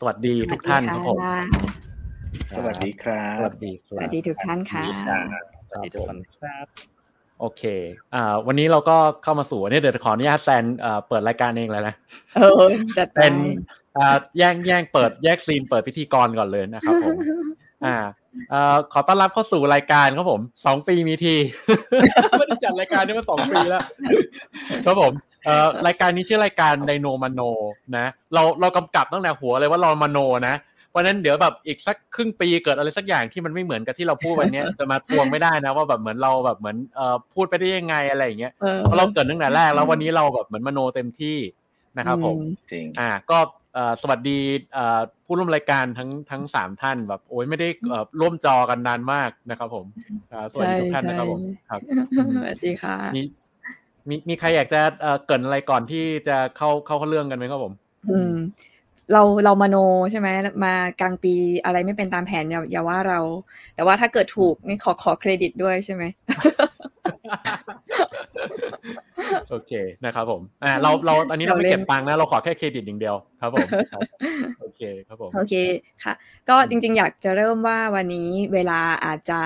สวัสดีทุกท่านครับผมสวัสดีครับ สวัสดีคสรับวัสดีทุกท่านค่ะสวัสดีทุกคนครับ โอเค อ่า วันนี้เราก็เข้ามาสู่อันนี้เดี๋ยวขออนุญาตแซนเอ่อเปิดรายการเองเลยนะเออจัดไปเป็นอ่าแย่งแย่งเปิดแยกซีนเปิดพิธีกรก่อนเลยนะครับผม อ่าเอ่อขอต้อนรับเข้าสู่รายการครับผมสองปีมีทีไม่ได้จัดรายการนี้มาสองปีแล้วครับผม เอ่อรายการนี้ชื่อรายการไดโนมโนนะ เราเรากำกับตั้งแต่หัวเลยว่าเรามโนนะเพราะฉะนั้นเดี๋ยวแบบอีกสักครึ่งปีเกิดอะไรสักอย่างที่มันไม่เหมือนกับที่เราพูดวันเนี้ยจะมาทวงไม่ได้นะว่าแบบเหมือนเราแบบเหมือนเอ่อพูดไปได้ยังไงอะไรอย่างเงี้ยเออเพราะเราเกิดตั้งแต่แรกแล้ววันนี้เราแบบเหมือนมโนเต็มที่นะครับผมอืมจริงอ่าก็เอ่อสวัสดีเอ่อผู้ร่วมรายการทั้งทั้งสามท่านแบบโอ้ยไม่ได้เอ่อร่วมจอกันนานมากนะครับผมอ่าสวัสดีทุกท่านนะครับผมครับสวัสดีค่ะ มีมีมีใครอยากจะเอ่อเกรินอะไรก่อนที่จะเข้าเข้าเรื่องกันไหมครับผม อืม เราเรามโนใช่ไหมมากลางปีอะไรไม่เป็นตามแผนอย่าอย่าว่าเรา แต่ว่าถ้าเกิดถูกนี่ขอขอเครดิตด้วยใช่ไหมโอเคนะครับผมอ่าเราเราอันนี้เราไม่เก็บตังค์นะเราขอแค่เครดิตอย่างเดียวครับผมครับโอเคครับผมโอเคค่ะ ก็จริง ๆ อยากจะเริ่มว่าวันนี้เวลาอาจจะ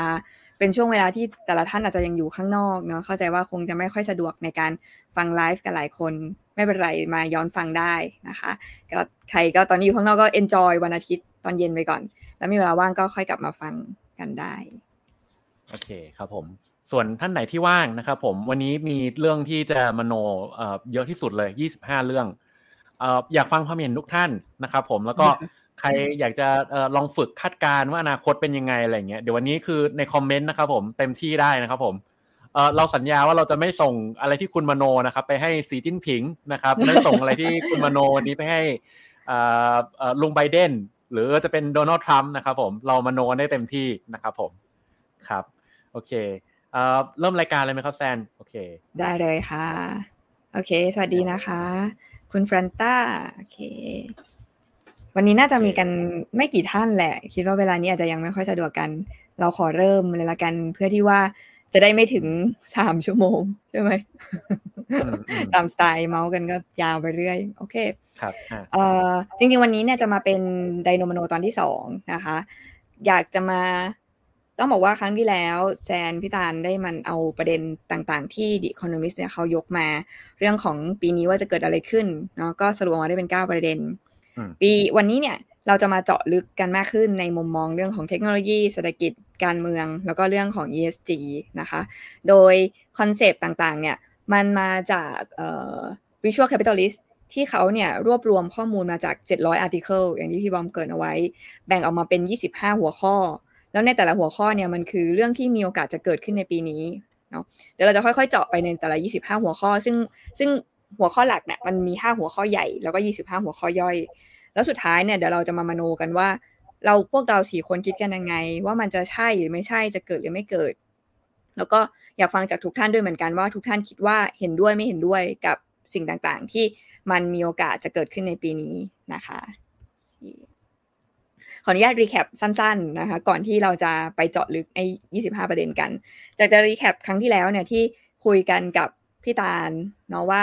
เป็นช่วงเวลาที่แต่ละท่านอาจจะยังอยู่ข้างนอกเนาะเข้าใจว่าคงจะไม่ค่อยสะดวกในการฟังไลฟ์กับหลายคนไม่เป็นไรมาย้อนฟังได้นะคะก็ใครก็ตอนนี้อยู่ข้างนอกก็ enjoy วันอาทิตย์ตอนเย็นไปก่อน แล้วมีเวลาว่างก็ค่อยกลับมาฟังกันได้โอเคครับผมส่วนท่านไหนที่ว่างนะครับผมวันนี้มีเรื่องที่จะมโนเอ่อเยอะที่สุดเลย 25 เรื่องเอ่ออยากฟังความเห็นทุกท่านนะครับผมแล้วก็ ใครอยากจะลองฝึกคาดการณ์ว่าอนาคตเป็นยังไงอะไรเงี้ยเดี๋ยววันนี้คือในคอมเมนต์นะครับผมเต็มที่ได้นะครับผมเราสัญญาว่าเราจะไม่ส่งอะไรที่คุณมโนนะครับ ไปให้สีจิ้นผิงนะครับไม่ส่งอะไรที่คุณมโนวันนี้ไปให้ลุงไบเดนหรือจะเป็นโดนัลด์ทรัมป์นะครับผมเรามโนกันได้เต็มที่นะครับผมครับโอเคเริ่มรายการเลยไหมครับแซนโอเค ได้เลยค่ะ โอเค สวัสดีนะคะ คุณฟรานต้าโอเค วันนี้น่าจะมีกันไม่กี่ท่านแหละ คิดว่าเวลานี้อาจจะยังไม่ค่อยสะดวกกัน เราขอเริ่มเลยละกันเพื่อที่ว่าจะได้ไม่ถึงสามชั่วโมงใช่ไหมอืมอืมตามสไตล์เมาส์กันก็ยาวไปเรื่อย โอเค ครับอะเอ่อจริงๆวันนี้เนี่ยจะมาเป็นไดโนมโนตอนที่สองนะคะ อยากจะมาต้องบอกว่าครั้งที่แล้วแซนพิตาลได้มันเอาประเด็นต่างๆ ที่ The Economist เนี่ยเขายกมา เรื่องของปีนี้ว่าจะเกิดอะไรขึ้นเนาะก็สรุปออกมาได้เป็น 9 ประเด็นอืม ปีวันนี้เนี่ยเราจะมาเจาะลึกกันมากขึ้นในมุมมองเรื่องของเทคโนโลยีเศรษฐกิจการเมือง แล้วก็เรื่องของ ESG นะคะ โดย concept ต่างๆ เนี่ยมันมาจากเอ่อ Visual Capitalist ที่เขาเนี่ยรวบรวมข้อมูลมาจาก 700 article อย่างที่พี่บอมเกริ่นเอาไว้ แบ่งออกมาเป็น 25 หัวข้อ แล้วในแต่ละหัวข้อเนี่ยมันคือเรื่องที่มีโอกาสจะเกิดขึ้นในปีนี้เนาะเดี๋ยวเราจะค่อยๆเจาะไปในแต่ละ 25 หัวข้อ ซึ่งซึ่ง หัวข้อหลักเนี่ยมันมี5หัวข้อใหญ่แล้วก็25หัวข้อย่อย แล้วสุดท้ายเนี่ยเดี๋ยวเราจะมามโนกันว่า เราพวกเราสี่คนคิดกันยังไง ว่ามันจะใช่หรือไม่ใช่จะเกิดหรือไม่เกิด แล้วก็อยากฟังจากทุกท่านด้วยเหมือนกันว่าทุกท่านคิดว่าเห็นด้วยไม่เห็นด้วยกับสิ่งต่างๆ ที่มันมีโอกาสจะเกิดขึ้นในปีนี้นะคะขออนุญาตรีแคปสั้นๆนะคะก่อนที่เราจะไปเจาะลึกไอ้25ประเด็นกัน จากจะรีแคปครั้งที่แล้วเนี่ยที่คุยกันกับพี่ตาลเนาะว่า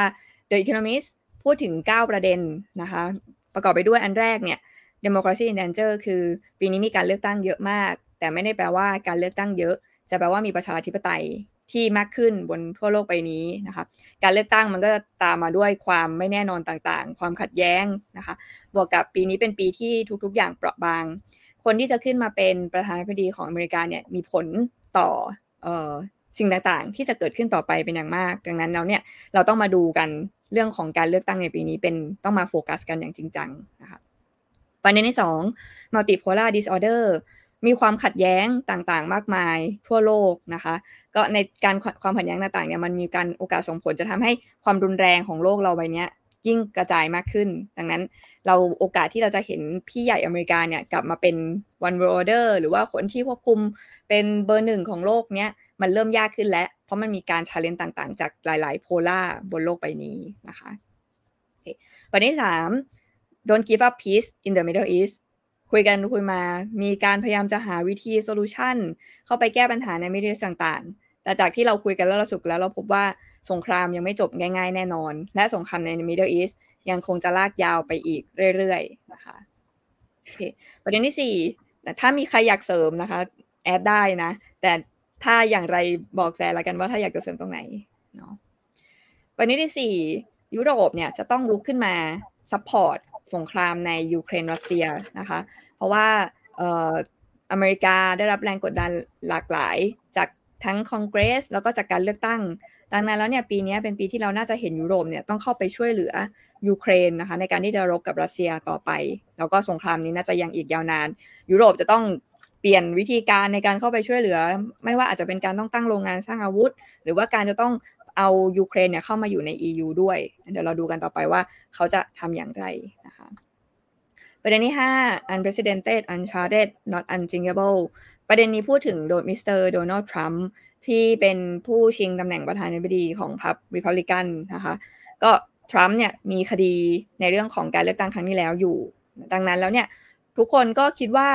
The Economist พูดถึง 9 ประเด็นนะคะ ประกอบไปด้วยอันแรกเนี่ย democracy in danger คือปีนี้มีการเลือกตั้งเยอะมาก แต่ไม่ได้แปลว่าการเลือกตั้งเยอะ จะแปลว่ามีประชาธิปไตยที่มากขึ้นบนทั่วโลกใบนี้นะคะ การเลือกตั้งมันก็จะตามมาด้วยความไม่แน่นอนต่างๆ ความขัดแย้งนะคะ บวกกับปีนี้เป็นปีที่ทุกๆ อย่างเปราะบาง คนที่จะขึ้นมาเป็นประธานาธิบดีของอเมริกาเนี่ยมีผลต่อออสิ่งต่างๆ ที่จะเกิดขึ้นต่อไปเป็นอย่างมาก ดังนั้นแล้วเนี่ยเราต้องมาดูกัน เรื่องของการเลือกตั้งในปีนี้เป็นต้องมาโฟกัสกันอย่างจริงจังนะคะประเด็นที่สอง multipolar disorder มีความขัดแย้งต่างๆ มากมายทั่วโลกนะคะ ก็ในการความขัดแย้งต่างๆเนี่ยมันมีการโอกาสส่งผลจะทำให้ความรุนแรงของโลกเราใบนี้ยยิ่งกระจายมากขึ้น ดังนั้นเราโอกาสที่เราจะเห็นพี่ใหญ่อเมริกาเนี่ยกลับมาเป็น one world order หรือว่าคนที่ควบคุมเป็นเบอร์หนึ่งของโลกเนี้ยมันเริ่มยากขึ้นแล้ว เพราะมันมีการชาเลนจ์ต่างๆ จากหลาย ๆ โพล่าบนโลกใบนี้นะคะประเด็นที่สาม don't give up peace in the Middle East คุยกันคุยมา มีการพยายามจะหาวิธี solution เข้าไปแก้ปัญหาใน Middle ต่างๆ แต่จากที่เราคุยกันแล้วเราสรุปแล้วเราพบว่าสงครามยังไม่จบง่ายๆ แน่นอน และสงครามใน Middle East ยังคงจะลากยาวไปอีกเรื่อยๆ นะคะ ประเด็นที่สี่ถ้ามีใครอยากเสริมนะคะ add ได้นะ แต่ ถ้าอย่างไรบอกแซนละกันว่าถ้าอยากจะเสริมตรงไหนเนาะประเด็นที่สี่ยุโรปเนี่ยจะต้องลุกขึ้นมา support สงครามในยูเครนรัสเซียนะคะ เพราะว่าอเมริกาได้รับแรงกดดันหลากหลายจากทั้งคอนเกรส แล้วก็จากการเลือกตั้ง ดังนั้นแล้วเนี่ยปีนี้เป็นปีที่เราน่าจะเห็นยุโรปเนี่ยต้องเข้าไปช่วยเหลือยูเครนนะคะในการที่จะรบกับรัสเซียต่อไป แล้วก็สงครามนี้น่าจะยังอีกยาวนาน ยุโรปจะต้อง เปลี่ยนวิธีการในการเข้าไปช่วยเหลือ ไม่ว่าอาจจะเป็นการต้องตั้งโรงงานสร้างอาวุธ หรือว่าการจะต้องเอายูเครนเนี่ยเข้ามาอยู่ใน EU ด้วย เดี๋ยวเราดูกันต่อไปว่าเขาจะทำอย่างไรนะคะประเด็นที่ 5 unprecedented uncharted not unthinkable ประเด็นนี้พูดถึงโดมิสเตอร์โดนัลด์ทรัมป์ที่เป็นผู้ชิงตำแหน่งประธานาธิบดีของพรรคริพับลิกันนะคะก็ทรัมป์เนี่ยมีคดีในเรื่องของการเลือกตั้งครั้งนี้แล้วอยู่ ดังนั้นแล้วเนี่ยทุกคนก็คิดว่า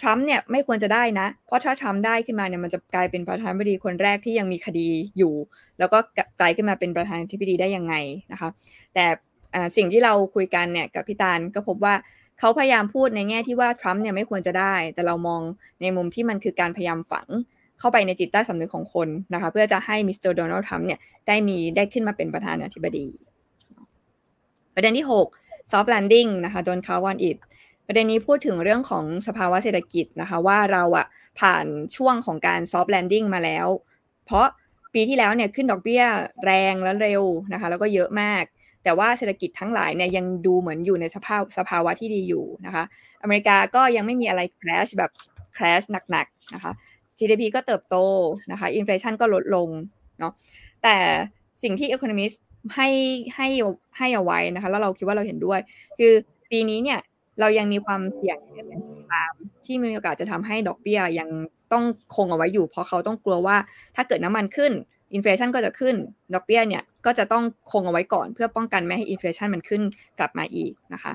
ทรัมป์เนี่ยไม่ควรจะได้นะ เพราะถ้าทรัมป์ได้ขึ้นมาเนี่ยมันจะกลายเป็นประธานาธิบดีคนแรกที่ยังมีคดีอยู่ แล้วก็กลายขึ้นมาเป็นประธานาธิบดีได้ยังไงนะคะ แต่สิ่งที่เราคุยกันเนี่ยกับพี่ตาลก็พบว่าเขาพยายามพูดในแง่ที่ว่าทรัมป์เนี่ยไม่ควรจะได้ แต่เรามองในมุมที่มันคือการพยายามฝังเข้าไปในจิตใต้สำนึกของคนนะคะ เพื่อจะให้มิสเตอร์โดนัลด์ทรัมป์เนี่ยได้มีได้ขึ้นมาเป็นประธานาธิบดี ประเด็นที่6 soft landing นะคะโดนคาร์วันอิด ประเด็นนี้พูดถึงเรื่องของสภาวะเศรษฐกิจนะคะ ว่าเราอะผ่านช่วงของการ soft landing มาแล้ว เพราะปีที่แล้วเนี่ยขึ้นดอกเบี้ยแรงและเร็วนะคะ แล้วก็เยอะมาก แต่ว่าเศรษฐกิจทั้งหลายเนี่ยยังดูเหมือนอยู่ในสภาพสภาวะที่ดีอยู่นะคะ อเมริกาก็ยังไม่มีอะไร crash แบบ crash หนักๆนะคะ GDP ก็เติบโตนะคะอินฟลชันก็ลดลงเนาะแต่สิ่งที่ economist ให้ให้ให้เอาไว้นะคะ แล้วเราคิดว่าเราเห็นด้วย คือปีนี้เนี่ย เรายังมีความเสี่ยงในสงครามที่มีโอกาสจะทำให้ดอกเบี้ยยังต้องคงเอาไว้อยู่ เพราะเขาต้องกลัวว่าถ้าเกิดน้ำมันขึ้นอินฟลชันก็จะขึ้น ดอกเบี้ยเนี่ยก็จะต้องคงเอาไว้ก่อน เพื่อป้องกันไม่ให้อินฟลชันมันขึ้นกลับมาอีกนะคะ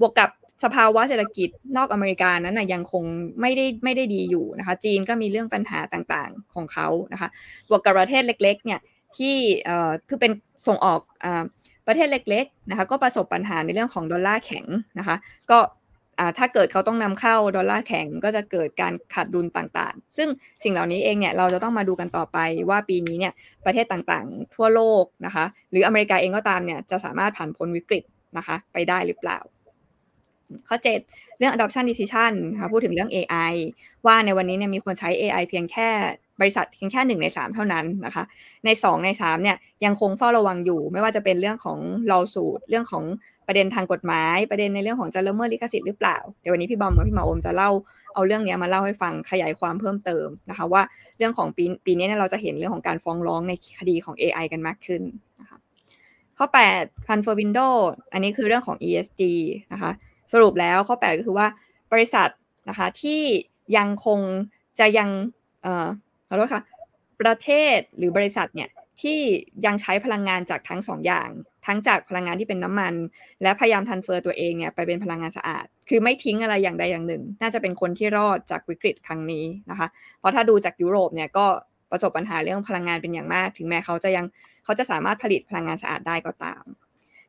บวกกับสภาวะเศรษฐกิจนอกอเมริกานั้นนะยังคงไม่ได้ไม่ได้ดีอยู่นะคะ จีนก็มีเรื่องปัญหาต่างๆของเขานะคะ บวกกับประเทศเล็ก ๆ เนี่ยที่เอ่อคือเป็นส่งออกอ ประเทศเล็กๆนะคะก็ประสบปัญหาในเรื่องของดอลลาร์แข็งนะคะก็ถ้าเกิดเขาต้องนำเข้าดอลลาร์แข็งก็จะเกิดการขาดดุลต่างๆ ซึ่งสิ่งเหล่านี้เองเนี่ยเราจะต้องมาดูกันต่อไปว่าปีนี้เนี่ยประเทศต่างๆ ทั่วโลกนะคะหรืออเมริกาเองก็ตามเนี่ยจะสามารถผ่านพ้นวิกฤตนะคะไปได้หรือเปล่า ข้อ 7 เรื่อง adoption decision ค่ะพูดถึงเรื่อง AI ว่าในวันนี้เนี่ยมีคนใช้ AI เพียงแค่ บริษัทเพียงแค่หนึ่งในสามเท่านั้นนะคะ ในสองในสามเนี่ยยังคงเฝ้าระวังอยู่ ไม่ว่าจะเป็นเรื่องของลอสูตรเรื่องของประเด็นทางกฎหมาย ประเด็นในเรื่องของจะละเมิดลิขสิทธิ์หรือเปล่าเดี๋ยววันนี้พี่บอมกับพี่หมออมจะเล่าเอาเรื่องนี้มาเล่าให้ฟังขยายความเพิ่มเติมนะคะ ว่าเรื่องของปีปีนี้เนี่ยเราจะเห็นเรื่องของการฟ้องร้องในคดีของ AI กันมากขึ้นนะคะข้อ8 Fund for Window อันนี้คือเรื่องของ ESG นะคะสรุปแล้วข้อ 8 ก็คือว่าบริษัทนะคะที่ยังคงจะยัง ขอโทษค่ะ ประเทศหรือบริษัทเนี่ยที่ยังใช้พลังงานจากทั้งสองอย่าง ทั้งจากพลังงานที่เป็นน้ำมัน และพยายามทันเฟอร์ตัวเองเนี่ยไปเป็นพลังงานสะอาด คือไม่ทิ้งอะไรอย่างใดอย่างหนึ่ง น่าจะเป็นคนที่รอดจากวิกฤตครั้งนี้นะคะ เพราะถ้าดูจากยุโรปเนี่ยก็ประสบปัญหาเรื่องพลังงานเป็นอย่างมาก ถึงแม้เขาจะยังเขาจะสามารถผลิตพลังงานสะอาดได้ก็ตาม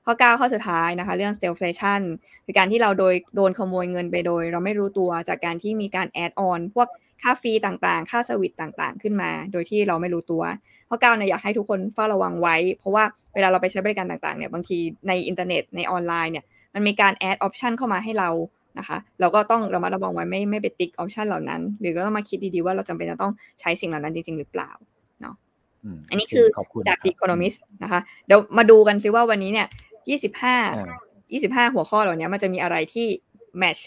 ข้อ 9 ข้อสุดท้ายนะคะ เรื่อง stagflation คือการที่เราโดยโดนขโมยเงินไปโดย เราไม่รู้ตัวจากการที่มีการ add-on พวก ค่า fee ต่างๆ ค่าสวิตต่างๆ ขึ้นมา โดยที่เราไม่รู้ตัว เพราะก้าวเนี่ยอยากให้ทุกคนเฝ้าระวังไว้ เพราะว่าเวลาเราไปใช้บริการต่างๆเนี่ยบางทีในอินเทอร์เน็ตในออนไลน์เนี่ยมันมีการ add option เข้ามาให้เรานะคะเราก็ต้องเรามาระวังไว้ไม่ไม่ไปติ๊ก option เหล่านั้น หรือก็ต้องมาคิดดีๆว่าเราจำเป็นจะต้องใช้สิ่งเหล่านั้นจริง ๆ หรือเปล่าเนาะอันนี้คือจาก The Economist นะคะเดี๋ยวมาดูกันซิว่าวันนี้เนี่ย 25 25 หัวข้อเหล่านี้มันจะมีอะไรที่ match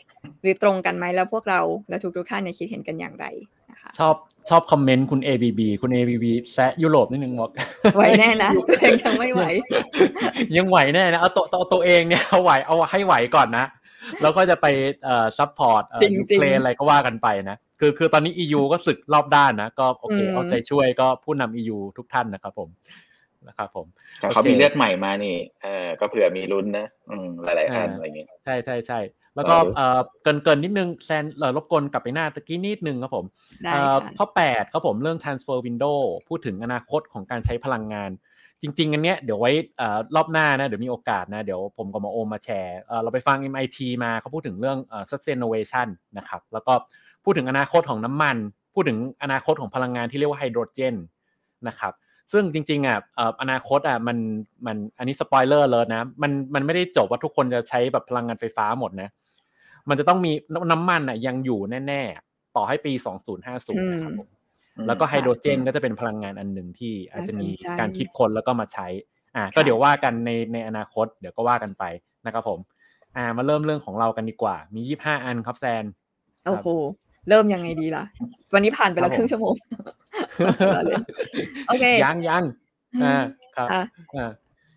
หรือตรงกันไหมแล้วพวกเราและทุกทุกท่านเนี่ยคิดเห็นกันอย่างไรนะคะชอบชอบคอมเมนต์คุณ ABB คุณ ABB แซะยุโรปนิดนึงบอกไหวแน่นะตัวเองยังไม่ไหว ยังไหวแน่นะเอาตัวตัวตัวเองเนี่ยเอาไหวเอาให้ไหวก่อนนะแล้วก็จะไปเอ่อ support ยูเครนอะไรก็ว่ากันไปนะคือคือตอนนี้ EU ก็ศึกรอบด้านนะ ก็โอเคเอาใจช่วยก็ผู้นำ EU ทุกท่านนะครับผม นะครับผมเขามีเลือดใหม่มานี่เออก็เผื่อมีลุ้นนะอืมหลายๆท่านอะไรเงี้ยใช่ใช่ใช่แล้วก็เอ่อเกินเกินนิดนึงแซนเออรบกวนกลับไปหน้าตะกี้นิดนึงครับผมข้อแปดครับผมเรื่อง transfer window พูดถึงอนาคตของการใช้พลังงาน จริงๆอันเนี้ยเดี๋ยวไว้รอบหน้านะเดี๋ยวมีโอกาสนะเดี๋ยวผมกับมาโอมมาแชร์เราไปฟัง MIT มาเขาพูดถึงเรื่อง sustainability นะครับแล้วก็พูดถึงอนาคตของน้ำมัน พูดถึงอนาคตของพลังงานที่เรียกว่าไฮโดรเจนนะครับ ซึ่งจริงๆอะอนาคตอะมันมันอันนี้สปอยเลอร์เลยนะมันมันไม่ได้จบว่าทุกคนจะใช้แบบพลังงานไฟฟ้าหมดนะ มันจะต้องมีน้ำมันอะยังอยู่แน่ๆ ต่อให้ปี 2050นะครับผมแล้วก็ไฮโดรเจนก็จะเป็นพลังงานอันหนึ่งที่อาจจะมีการคิดคนแล้วก็มาใช้ อ่า ก็เดี๋ยวว่ากันในในอนาคต เดี๋ยวก็ว่ากันไปนะครับผม อ่า มาเริ่มเรื่องของเรากันดีกว่า มียี่ห้าอันครับแซน โอ้โห เริ่มยังไงดีล่ะ วันนี้ผ่านไปแล้วครึ่งชั่วโมงโอเคยังยังอ่าครับอ่า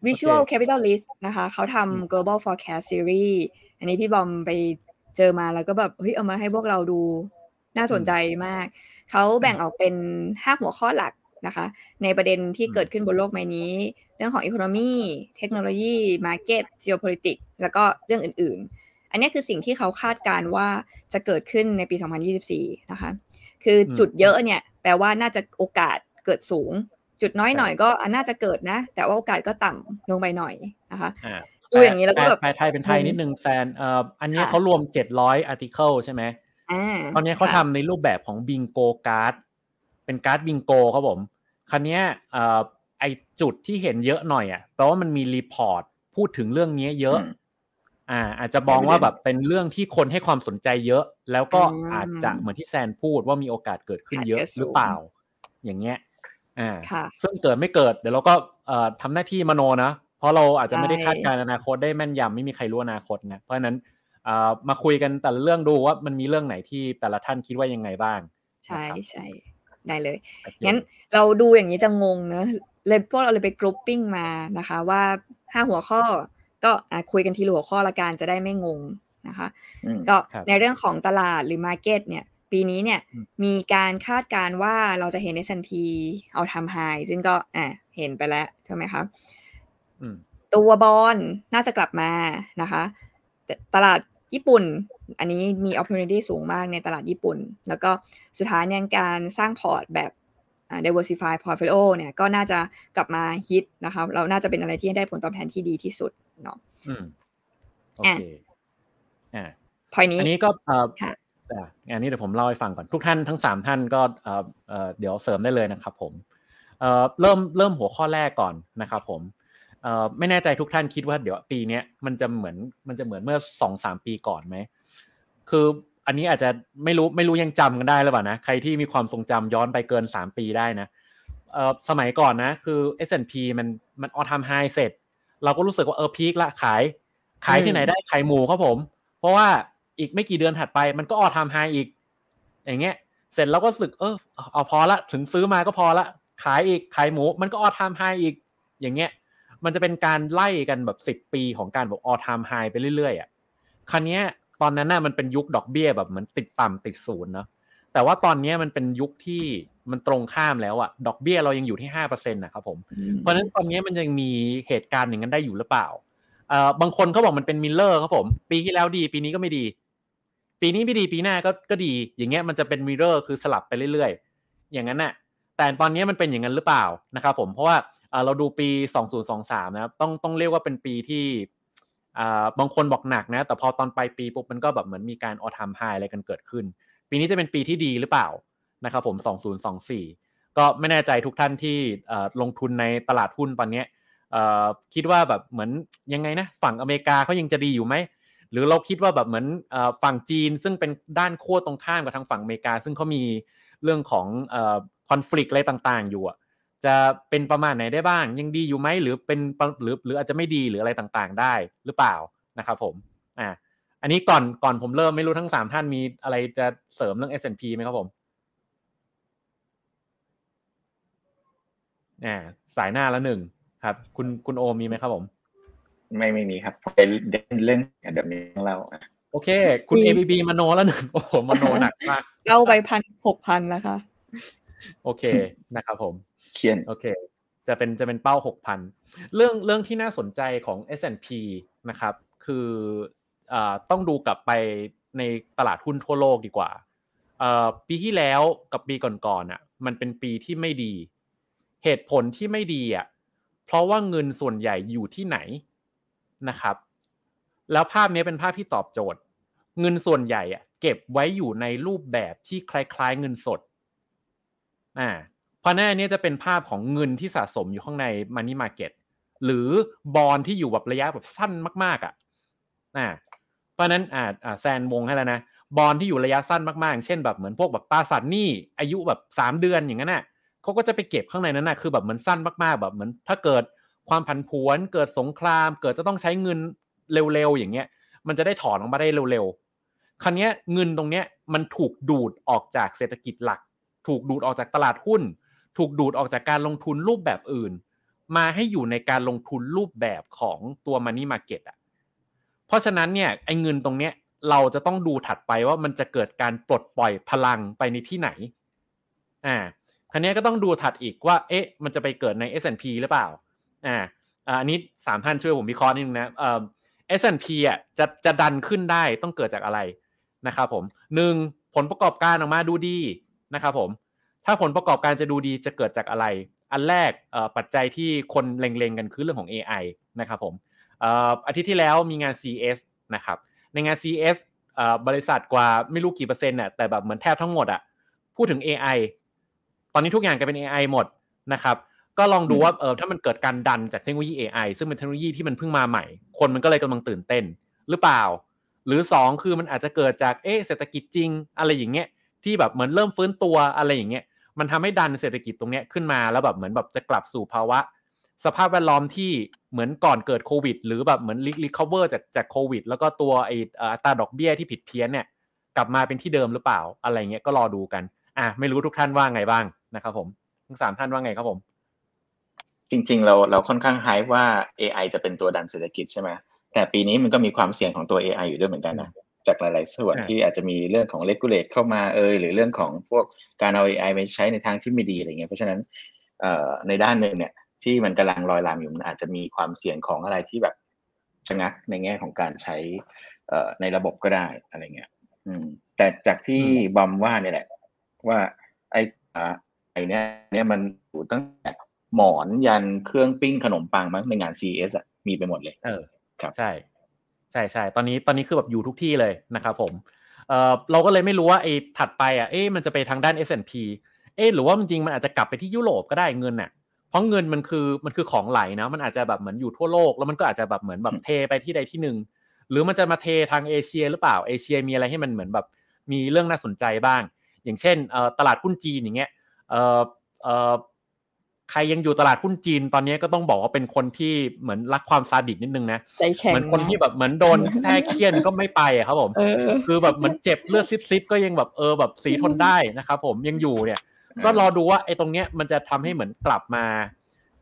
Visual Capitalist นะคะเขาทำ Global Forecast Series อันนี้พี่บอมไปเจอมาแล้วก็แบบเฮ้ยเอามาให้พวกเราดูน่าสนใจมาก เขาแบ่งออกเป็นห้าหัวข้อหลักนะคะ ในประเด็นที่เกิดขึ้นบนโลกใบนี้ เรื่องของ economy เทคโนโลยี market geopolitic แล้วก็เรื่องอื่นๆ อันนี้คือสิ่งที่เขาคาดการณ์ว่าจะเกิดขึ้นในปี 2024 นะคะ คือจุดเยอะเนี่ยแปลว่าน่าจะโอกาสเกิดสูง จุดน้อยหน่อยก็น่าจะเกิดนะ แต่ว่าโอกาสก็ต่ำลงไปหน่อยนะคะดูอย่างนี้แล้วก็แบบไทยเป็นไทยนิดนึงแฟนเอ่ออันนี้เขารวม 700 article ใช่ไหมตอนนี้เขาทำในรูปแบบของ bingo card เป็นการ์ดบิงโกครับผมคราวนี้ไอ้จุดที่เห็นเยอะหน่อยอะแปลว่ามันมี reportพูดถึงเรื่องนี้เยอะ อ่า อาจจะมองว่าแบบเป็นเรื่องที่คนให้ความสนใจเยอะ แล้วก็อาจจะเหมือนที่แซนพูดว่ามีโอกาสเกิดขึ้นเยอะหรือเปล่า อย่างเงี้ย อ่าซึ่งเกิดไม่เกิด เดี๋ยวเราก็เอ่อทำหน้าที่มโนนะเพราะเราอาจจะไม่ได้คาดการณ์อนาคตได้แม่นยำไม่มีใครรู้อนาคตนะเพราะฉะนั้นมาคุยกันแต่ละเรื่องดูว่ามันมีเรื่องไหนที่แต่ละท่านคิดว่ายังไงบ้าง ใช่ใช่ได้เลยงั้นเราดูอย่างนี้จะงงเนอะเลยพวกเราเลยไป grouping มานะคะ ว่าห้าหัวข้อ ก็คุยกันทีละหัวข้อละกันจะได้ไม่งงนะคะ ก็ในเรื่องของตลาดหรือ market เนี่ยปีนี้เนี่ยมีการคาดการณ์ว่าเราจะเห็น S&P all time high ซึ่งก็อะเห็นไปแล้วใช่ไหมคะตัวบอลน่าจะกลับมานะคะ ตลาดญี่ปุ่น อันนี้มี opportunity สูงมากในตลาดญี่ปุ่น แล้วก็สุดท้ายเนี่ยการสร้างพอร์ตแบบ diversify portfolio เนี่ยก็น่าจะกลับมาฮิตนะคะเราน่าจะเป็นอะไรที่ได้ผลตอบแทนที่ดีที่สุด เนาะอืมโอเคอ่าพอยนี้อันนี้ก็เอ่อค่ะอันนี้เดี๋ยวผมเล่าให้ฟังก่อนทุกท่านทั้งสามท่านก็เอ่อเอ่อเดี๋ยวเสริมได้เลยนะครับผมเอ่อเริ่มเริ่มหัวข้อแรกก่อนนะครับผมเอ่อไม่แน่ใจทุกท่านคิดว่าเดี๋ยวปีนี้มันจะเหมือนมันจะเหมือนเมื่อสองสามปีก่อนไหมคืออันนี้อาจจะไม่รู้ไม่รู้ยังจำกันได้หรือเปล่านะใครที่มีความทรงจำย้อนไปเกินสามปีได้นะเอ่อสมัยก่อนนะ คือ S&P มันมันออทำไฮเสร็จ เราก็รู้สึกว่าเออพีคละขาย ขายที่ไหนได้ขายหมูครับผม เพราะว่าอีกไม่กี่เดือนถัดไปมันก็ออทำไฮอีก อย่างเงี้ย เสร็จเราก็รู้สึกเออเอาพอละถึงซื้อมาก็พอละ ขายอีกขายหมู มันก็ออทำไฮอีก อย่างเงี้ย มันจะเป็นการไล่กันแบบสิบปีของการแบบ all time high ไปเรื่อยๆอะคราวนี้ตอนนั้นน่ะมันเป็นยุคดอกเบี้ยแบบเหมือนติดต่ำติดศูนย์เนาะ แต่ว่าตอนนี้มันเป็นยุคที่มันตรงข้ามแล้วอะดอกเบี้ยเรายังอยู่ที่ห้าเปอร์เซ็นต์นะครับผมเพราะฉะนั้นตอนนี้มันยังมีเหตุการณ์อย่างนั้นได้อยู่หรือเปล่าเอ่อบางคนเขาบอกมันเป็น mirror ครับผม ปีที่แล้วดี ปีนี้ก็ไม่ดี ปีนี้ไม่ดีปีหน้าก็ก็ดี อย่างเงี้ยมันจะเป็น mirror คือสลับไปเรื่อยๆ อย่างนั้นน่ะแต่ตอนนี้มันเป็นอย่างนั้นหรือเปล่านะครับผมเพราะว่าเราดูปี 2023 นะครับต้องต้องเรียกว่าเป็นปีที่บางคนบอกหนักนะ แต่พอตอนปลายปีปุ๊บมันก็แบบเหมือนมีการออทามไฮอะไรกันเกิดขึ้น ปีนี้จะเป็นปีที่ดีหรือเปล่านะครับผม 2024 ก็ไม่แน่ใจทุกท่านที่ลงทุนในตลาดหุ้นตอนนี้คิดว่าแบบเหมือนยังไงนะฝั่งอเมริกาเขายังจะดีอยู่ไหมหรือเราคิดว่าแบบเหมือนฝั่งจีนซึ่งเป็นด้านขั้วตรงข้ามกับทางฝั่งอเมริกา ซึ่งเขามีเรื่องของคอน FLICT อะไรต่างๆ อยู่จะเป็นประมาณไหนได้บ้าง ยังดีอยู่ไหมหรือเป็นหรือหรืออาจจะไม่ดีหรืออะไรต่างๆ ได้หรือเปล่านะครับผมอ่า อันนี้ก่อนก่อนผมเริ่มไม่รู้ทั้งสามท่านมีอะไรจะเสริมเรื่อง S&P ไหมครับผมอ่าสายหน้าละหนึ่งครับ คุณคุณโอมีไหมครับผม ไม่ไม่มีครับเป็นเรื่องเดี๋ยวมีของเราโอเค คุณ ABB มโนแล้วหนึ่งโอ้โหมโนหนักมากเอาไปพันหกพันแล้วค่ะ โอเคนะครับผมเขียนโอเค จะเป็นจะเป็นเป้าหกพันเรื่องเรื่องที่น่าสนใจของ S&P นะครับ คืออ ต้องดูกลับไปในตลาดหุ้นทั่วโลกดีกว่าปีที่แล้วกับปีก่อนๆอะ มันเป็นปีที่ไม่ดี เหตุผลที่ไม่ดีอะเพราะว่าเงินส่วนใหญ่อยู่ที่ไหนนะครับ แล้วภาพนี้เป็นภาพที่ตอบโจทย์ เงินส่วนใหญ่อะเก็บไว้อยู่ในรูปแบบที่คล้ายๆเงินสดอ่าเพราะหน้านี้จะเป็นภาพของเงินที่สะสมอยู่ข้างใน Money Market หรือบอลที่อยู่แบบระยะแบบสั้นมาก ๆอะอ่า เพราะนั้นอ่าอ่าแซนวงให้แล้วนะบอลที่อยู่ระยะสั้นมากๆ เช่นแบบเหมือนพวกแบบตาสารหนี้อายุแบบสามเดือนอย่างนั้นน่ะเขาก็จะไปเก็บข้างในนั้นน่ะคือแบบเหมือนสั้นมากๆแบบเหมือนถ้าเกิดความผันผวนเกิดสงคราม เกิดจะต้องใช้เงินเร็วๆอย่างเงี้ย มันจะได้ถอนออกมาได้เร็วๆครั้นี้เงินตรงเนี้ยมันถูกดูดออกจากเศรษฐกิจหลัก ถูกดูดออกจากตลาดหุ้น ถูกดูดออกจากการลงทุนรูปแบบอื่น มาให้อยู่ในการลงทุนรูปแบบของตัว Money Market อะ ราะฉะนั้นเนี่ยไอ้เงินตรงเนี้ยเราจะต้องดูถัดไปว่ามันจะเกิดการปลดปล่อยพลังไปในที่ไหน อ่าครั้นี้ก็ต้องดูถัดอีกว่า เอ๊ะ มันจะไปเกิดใน S&P หรือเปล่า อ่า อันนี้สามท่านช่วยผมวิเคราะห์นิดนึงนะเอ่อ S&P อะจะจะดันขึ้นได้ต้องเกิดจากอะไรนะครับผมหนึ่งผลประกอบการออกมาดูดีนะครับผม ถ้าผลประกอบการจะดูดีจะเกิดจากอะไร อันแรกปัจจัยที่คนเล็งๆกันคือเรื่องของ AI นะครับผม อ่ออาทิตย์ที่แล้วมีงาน CS นะครับ ในงาน CS เอ่อบริษัทกว่าไม่รู้กี่เปอร์เซ็นต์น่ะแต่แบบเหมือนแทบทั้งหมดอะพูดถึง AI ตอนนี้ทุกอย่างกลายเป็น AI หมดนะครับ ก็ลองดูว่าเออถ้ามันเกิดการดันจากเทคโนโลยี AI ซึ่งเป็นเทคโนโลยีที่มันเพิ่งมาใหม่ คนมันก็เลยกำลังตื่นเต้นหรือเปล่า หรือสองคือมันอาจจะเกิดจากเอ๊เศรษฐกิจจริง อะไรอย่างเงี้ยที่แบบเหมือนเริ่มฟื้นตัวอะไรอย่างเงี้ยมันทำให้ดันเศรษฐกิจตรงเนี้ยขึ้นมาแล้วแบบเหมือนแบบจะกลับสู่ภาวะ สภาพแวดล้อมที่ เหมือนก่อนเกิดโควิด หรือแบบเหมือน recover จากจากโควิด แล้วก็ตัวไอ้อัตราดอกเบี้ยที่ผิดเพี้ยนเนี่ยกลับมาเป็นที่เดิมหรือเปล่าอะไรเงี้ยก็รอดูกันอะไม่รู้ทุกท่านว่าไงบ้างนะครับผมทั้งสามท่านว่าไงครับผม จริงๆ เราเราค่อนข้างไฮว่า AI จะเป็นตัวดันเศรษฐกิจใช่ไหมแต่ปีนี้มันก็มีความเสี่ยงของตัว AI อยู่ด้วยเหมือนกันนะจากหลาย ๆ ส่วนที่อาจจะมีเรื่องของเลกูเลตเข้ามาเอยหรือเรื่องของพวกการเอา AI ไปใช้ในทางที่ไม่ดีอะไรเงี้ยเพราะฉะนั้นในด้านหนึ่งเนี่ย ที่มันกำลังลอยลามอยู่มันอาจจะมีความเสี่ยงของอะไรที่แบบชะงักในแง่ของการใช้ในระบบก็ได้อะไรเงี้ยอืมแต่จากที่บอมว่าเนี่ยแหละ ว่าไอ้ไอ้เนี้ยเนี่ยมันอยู่ตั้งแต่หมอนยันเครื่องปิ้งขนมปังมั้งในงาน CES อะมีไปหมดเลย เออ ครับใช่ ใช่ใช่ตอนนี้ตอนนี้คือแบบอยู่ทุกที่เลยนะครับผมเออเราก็เลยไม่รู้ว่าไอ้ถัดไปอะเอ๊ะมันจะไปทางด้าน S&P เอ๊ะหรือว่าจริงๆมันอาจจะกลับไปที่ยุโรปก็ได้เงินน่ะ เพราะเงินมันคือมันคือของไหลนะ มันอาจจะแบบเหมือนอยู่ทั่วโลก แล้วมันก็อาจจะแบบเหมือนแบบเทไปที่ใดที่หนึ่งหรือมันจะมาเททางเอเชียหรือเปล่าเอเชียมีอะไรให้มันเหมือนแบบมีเรื่องน่าสนใจบ้าง อย่างเช่นเอ่อตลาดหุ้นจีนอย่างเงี้ยเอ่อเอ่อใครยังอยู่ตลาดหุ้นจีนตอนนี้ก็ต้องบอกว่าเป็นคนที่เหมือนรักความซาดิสนิดนึงนะใจแข็งเหมือนคนที่แบบเหมือนโดนแท้เคียนก็ไม่ไปอะครับผมเออคือแบบเหมือนเจ็บเลือดซิบๆก็ยังแบบเออแบบสีทนได้นะครับผมยังอยู่เนี่ย ก็รอดูว่าไอ้ตรงเนี้ยมันจะทำให้เหมือนกลับมา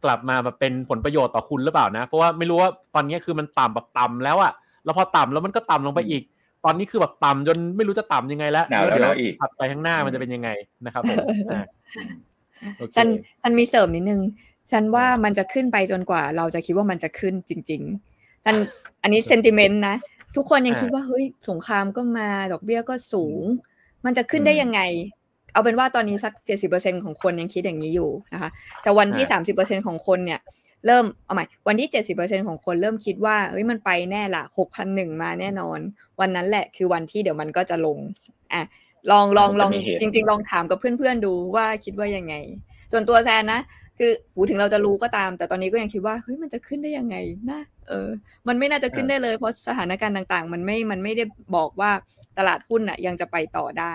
กลับมาแบบเป็นผลประโยชน์ต่อคุณหรือเปล่านะ เพราะว่าไม่รู้ว่าตอนนี้คือมันต่ำแบบต่ำแล้วอะแล้วพอต่ำแล้วมันก็ต่ำลงไปอีก ตอนนี้คือแบบต่ำจนไม่รู้จะต่ำยังไงแล้วหนาวแล้วเดี๋ยวอีกถัดไปข้างหน้ามันจะเป็นยังไงนะครับผมอ่าโอเคฉันฉันมีเสริมนิดนึงฉันว่ามันจะขึ้นไปจนกว่า เราจะคิดว่ามันจะขึ้นจริง ๆ ฉันอันนี้เซนติเมนต์นะทุกคนยังคิดว่าเฮ้ยสงครามก็มาดอกเบี้ยก็สูง มันจะขึ้นได้ยังไง เอาเป็นว่าตอนนี้สักเจ็ดสิบเปอร์เซ็นของคนยังคิดอย่างนี้อยู่นะคะ แต่วันที่สามสิบเปอร์เซ็นของคนเนี่ย เริ่มเอาใหม่ วันที่เจ็ดสิบเปอร์เซ็นของคนเริ่มคิดว่าเฮ้ยมันไปแน่ละหกพันหนึ่งมาแน่นอน วันนั้นแหละคือวันที่เดี๋ยวมันก็จะลงอะลองลองลองจะมีเหตุจริง ๆ ลองถามกับเพื่อนๆดูว่าคิดว่ายังไง ส่วนตัวแซนนะคือหูถึงเราจะรู้ก็ตาม แต่ตอนนี้ก็ยังคิดว่าเฮ้ยมันจะขึ้นได้ยังไงนะเออ มันไม่น่าจะขึ้นได้เลย เพราะสถานการณ์ต่าง ๆ มันไม่มันไม่ได้บอกว่าตลาดหุ้นอะ ยังจะไปต่อได้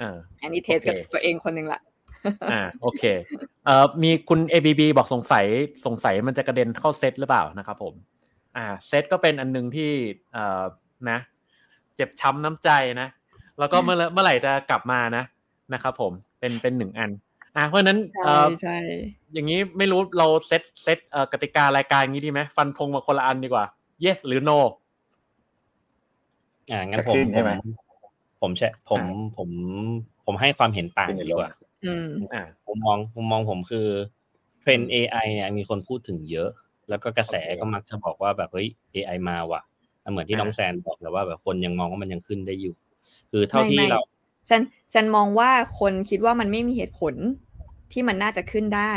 อ่าอันนี้เทสกับโอเคตัวเองคนหนึ่งละอ่าโอเคเอ่อมีคุณ ABB บอกสงสัยสงสัยมันจะกระเด็นเข้าเซตหรือเปล่านะครับผมอ่าเซตก็เป็นอันหนึงที่เอ่อนะ เจ็บช้ำน้ำใจนะ แล้วก็เมื่อเมื่อไหร่จะกลับมานะนะครับผมเป็นเป็นหนึ่งอันอ่าเพราะฉะนั้นใช่เอ่อใช่อย่างนี้ไม่รู้เราเซตเซตเอ่อกติการายการอย่างนี้ดีไหมฟันธงมาคนละอันดีกว่า yes หรือ no อ่างั้นจะผมขึ้นผใช่ไหมม ผมใช่ผมผมผมให้ความเห็นต่างขึ้นหรือดีกว่าลงอืมอ่าผมมองผมมองผมคือเทรนด์ AI เนี่ยมีคนพูดถึงเยอะ แล้วก็กระแสโอเคก็มักจะบอกว่าแบบเฮ้ย AI มาว่ะเหมือนที่อ่าน้องแซนบอกแล้วว่าแบบคนยังมองว่ามันยังขึ้นได้อยู่ คือเท่าที่ไม่ไม่เราฉันฉันมองว่าคนคิดว่ามันไม่มีเหตุผลที่มันน่าจะขึ้นได้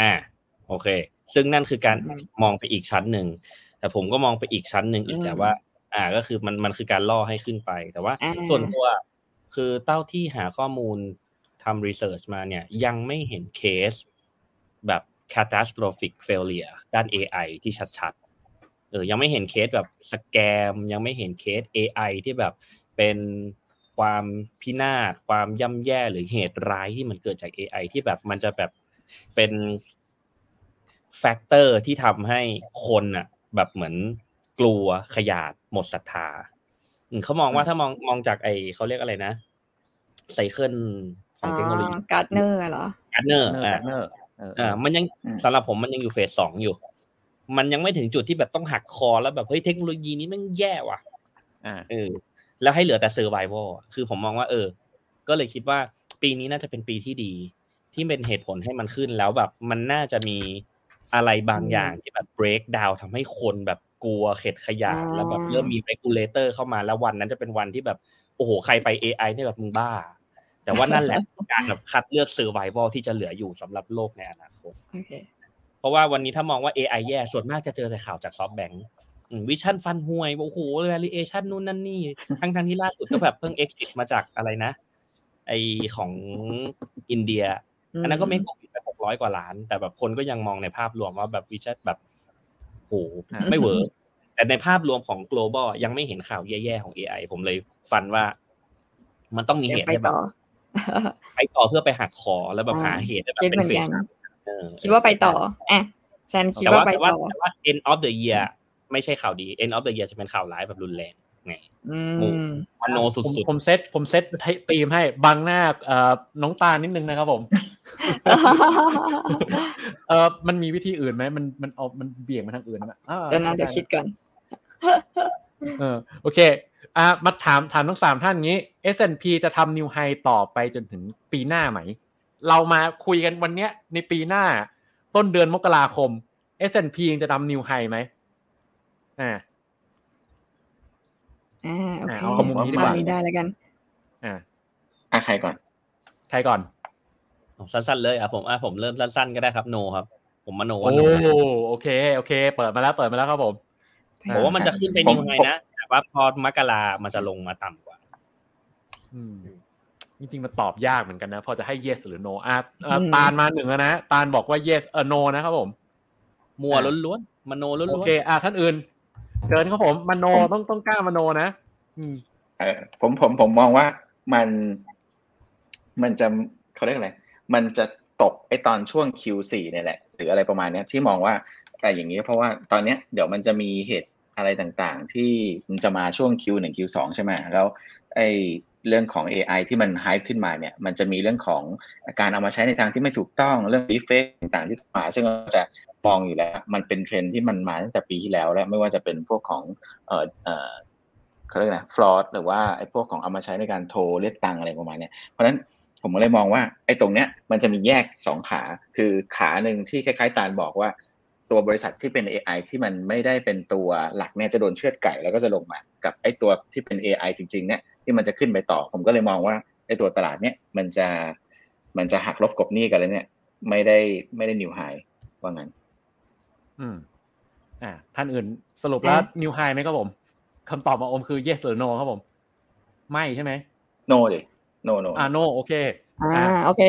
อ่า โอเค ซึ่งนั่นคือการอืมมองไปอีกชั้นหนึ่งแต่ผมก็มองไปอีกชั้นหนึ่งอีกอืมแต่ว่า อ่าก็คือมันมันคือการล่อให้ขึ้นไป แต่ว่าอ่าส่วนตัวคือเต้าที่หาข้อมูลทำ research มาเนี่ยยังไม่เห็นเคสแบบ catastrophic failure ด้าน AI ที่ชัดๆเออยังไม่เห็นเคสแบบ scam ยังไม่เห็นเคส AI ที่แบบเป็นความพินาศความย่ำแย่หรือเหตุร้ายที่มันเกิดจาก AI ที่แบบมันจะแบบเป็นแฟกเตอร์ที่ทำให้คนอะแบบเหมือน กลัวขยาดหมดศรัทธาอืมเขามองว่าถ้ามองมองจากไอเขาเรียกอะไรนะไซเคิลของเทคโนโลยีการ์ดเนอร์เหรอการ์เนอร์เนออ่าร์เนอร์เอออ่ามันยังอืมสำหรับผมมันยังอยู่เฟสสองอยู่ มันยังไม่ถึงจุดที่แบบต้องหักคอแล้วแบบเฮ้ยเทคโนโลยีนี้แมันแย่ว่ะอ่าเออแล้วให้เหลือแต่เซอร์ไ a ว a คือผมมองว่า เออ ก็เลยคิดว่าปีนี้น่าจะเป็นปีที่ดี ที่เป็นเหตุผลให้มันขึ้นแล้วแบบ มันน่าจะมีอะไรบางอืมอย่างที่แบบ break down ทำให้คนแบบ กลัวเข็ดขยาดอ่าแล้วแบบเริ่มมี regulator เข้ามาแล้ววันนั้นจะเป็นวันที่แบบโอ้โหใครไป AI เนี่ยแบบมึงบ้า แต่ว่านั่นแหละการแบบคัดเลือก survival ที่จะเหลืออยู่สำหรับโลกในอนาคตโอเคเพราะว่าวันนี้ถ้ามองว่า AI แย่ส่วนมากจะเจอแต่ข่าวจากซอฟต์แบงค์วิชั่นฟันห่วยโอ้โห valuation นู่นนั่นนี่ ทั้งทั้งที่ล่าสุดก็แบบเพิ่ง exit มาจากอะไรนะ ไอของอินเดีย อันนั้นก็ไม่ profit ไปหกร้อยกว่าล้าน แต่แบบคนก็ยังมองในภาพรวมว่าแบบวิชั่นแบบ โหอ่าไม่เวิร์กแต่ในภาพรวมของ global ยังไม่เห็นข่าวแย่ๆของ AI ผมเลยฟันว่า มันต้องมีเดี๋เหยวตุไปให้แบต่บอไปต่อเพื่อไปหักคอแล้วแบบอ่าหาเหตุให้แบบคิดเป็เหมืนอนเฟกัสนเออคิดว่าไปต่ออะแซนคิดแต่ว่าว่าไปแต่ว่าต่อแต่ว่า end of the year ไม่ใช่ข่าวดี end of the year จะเป็นข่าวร้ายแบบรุนแรง ไงอืหมู่มมโนสุผมดผมเซตผมเซตให้ตีมให้บังหน้าเอ่อน้องตาลนิดนึงนะครับผมเออมันมีวิธีอื่นไหมมันมันเอามันเบี่ยงมาทางอื่นไหมอ่าเดี๋ยวนะเดี๋ยวคิดก่อนเออโอเคอ่ามาถามถามทั้งสามท่านงี้ S&P จะทำนิวไฮต่อไปจนถึงปีหน้าไหม เรามาคุยกันวันเนี้ย ในปีหน้า ต้นเดือนมกราคม S&P ยังจะทำนิวไฮไหมอ่า อ่าโอเคอ่าเอามุมนี้ดีกว่า นี้ได้แล้วกัน อ่าอะใครก่อน ใครก่อนๆสั้นๆเลยอะผมอะผมเริ่มสั้นๆก็ได้ครับโนครับ ผมมโนโอ้ว่าโนโอเคโอเค เปิดมาแล้วเปิดมาแล้วครับผมผมว่ามันจะขึ้นไปผมนิวไฮนะแต่ว่าพอมกรามันจะลงมาต่ำกว่า อืมจริงๆมันตอบยากเหมือนกันนะ พอจะให้ yes หรือ no อะอะอืมตาลมาหนึ่งแล้วนะตาลบอกว่า yes เออ no นะครับผมมัวอ่าล้วนๆมโนล้วนๆโอเคอะท่านอื่น เชิญครับผมมโนต้องต้องกล้ามโนนะอืมเออผมผมผมมองว่ามันมันจะเขาเรียกอะไร มันจะตกไอตอนช่วง Q4 เนี่ยแหละ หรืออะไรประมาณเนี้ยที่มองว่าแต่อย่างนี้เพราะว่าตอนเนี้ยเดี๋ยวมันจะมีเหตุอะไรต่างๆ ที่มันจะมาช่วง Q1 Q2 ใช่ไหมแล้วไอเรื่องของ AI ที่มัน hype ขึ้นมาเนี่ย มันจะมีเรื่องของการเอามาใช้ในทางที่ไม่ถูกต้อง เรื่อง deepfake ต่างๆที่มา ซึ่งเราจะ มองอยู่แล้ว มันเป็นเทรนที่มันมาตั้งแต่ปีที่แล้วแล้วไม่ว่าจะเป็นพวกของเอ่อเอ่อเขาเรียกนะฟลอดหรือว่าไอ้พวกของเอามาใช้ในการโทรเรียกตังอะไรประมาณเนี้ยเพราะฉะนั้นผมก็เลยมองว่าไอ้ตรงเนี้ยมันจะมีแยกสองขา คือขาหนึ่งที่คล้ายๆตาลบอกว่า ตัวบริษัทที่เป็น AI ที่มันไม่ได้เป็นตัวหลักเนี่ยจะโดนเชือดไก่แล้วก็จะลงมา กับไอ้ตัวที่เป็น AI จริงๆเนี่ยที่มันจะขึ้นไปต่อ ผมก็เลยมองว่าไอ้ตัวตลาดเนี่ยมันจะมันจะหักลบกบหนี้กันเลยเนี่ย ไม่ได้ไม่ได้ new high ว่างั้น อืม อ่า ท่านอื่นสรุปแล้ว new high ไหมครับผมคำตอบมาอมคือ yes หรือ no ครับผม ไม่ใช่ไหม no ดิ no no อ่า no โอเค อ่า โอเค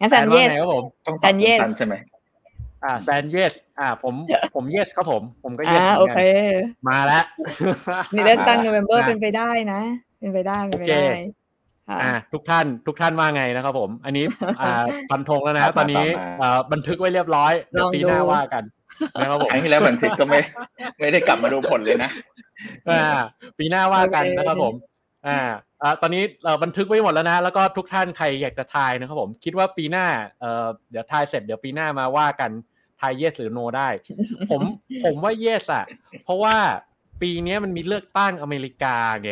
งั้นแซนว่าเยสไงครับผมต้องตแต่อบ yes สั้นๆใช่ไหมอ่าแซน yes อ่า ผมผม yes ครับผม ผมก็ yes อ่าหมืนกันโอเค มาแล้วนี่เลือกตั้งโนเวมเบอร์อะเป็นไปได้นะ เป็นไปได้ เป็นไปโอเคได้ค่ะอ่าทุกท่านทุกท่านว่าไงนะครับผม อันนี้อ่าฟันธงแล้วคนะรับตอนนี้มามาอ่าบันทึกไว้เรียบร้อยเดี๋ยวลองปีหน้าดูว่ากัน นะครับผมครั้งที่แล้วบันทึกก็ไม่ ไม่ได้กลับมาดูผลเลยนะอ่าปีหน้าว่ากันโอเคนะครับผม อ่าอ่าตอนนี้เอ่อบันทึกไว้หมดแล้วนะ แล้วก็ทุกท่านใครอยากจะทายนะครับผม คิดว่าปีหน้าเอ่อเดี๋ยวทายเสร็จเดี๋ยวปีหน้ามาว่ากันทาย yes หรือ no ได้ ผมผมว่า yes อะ เพราะว่าปีเนี้ยมันมีเลือกตั้งอเมริกาไง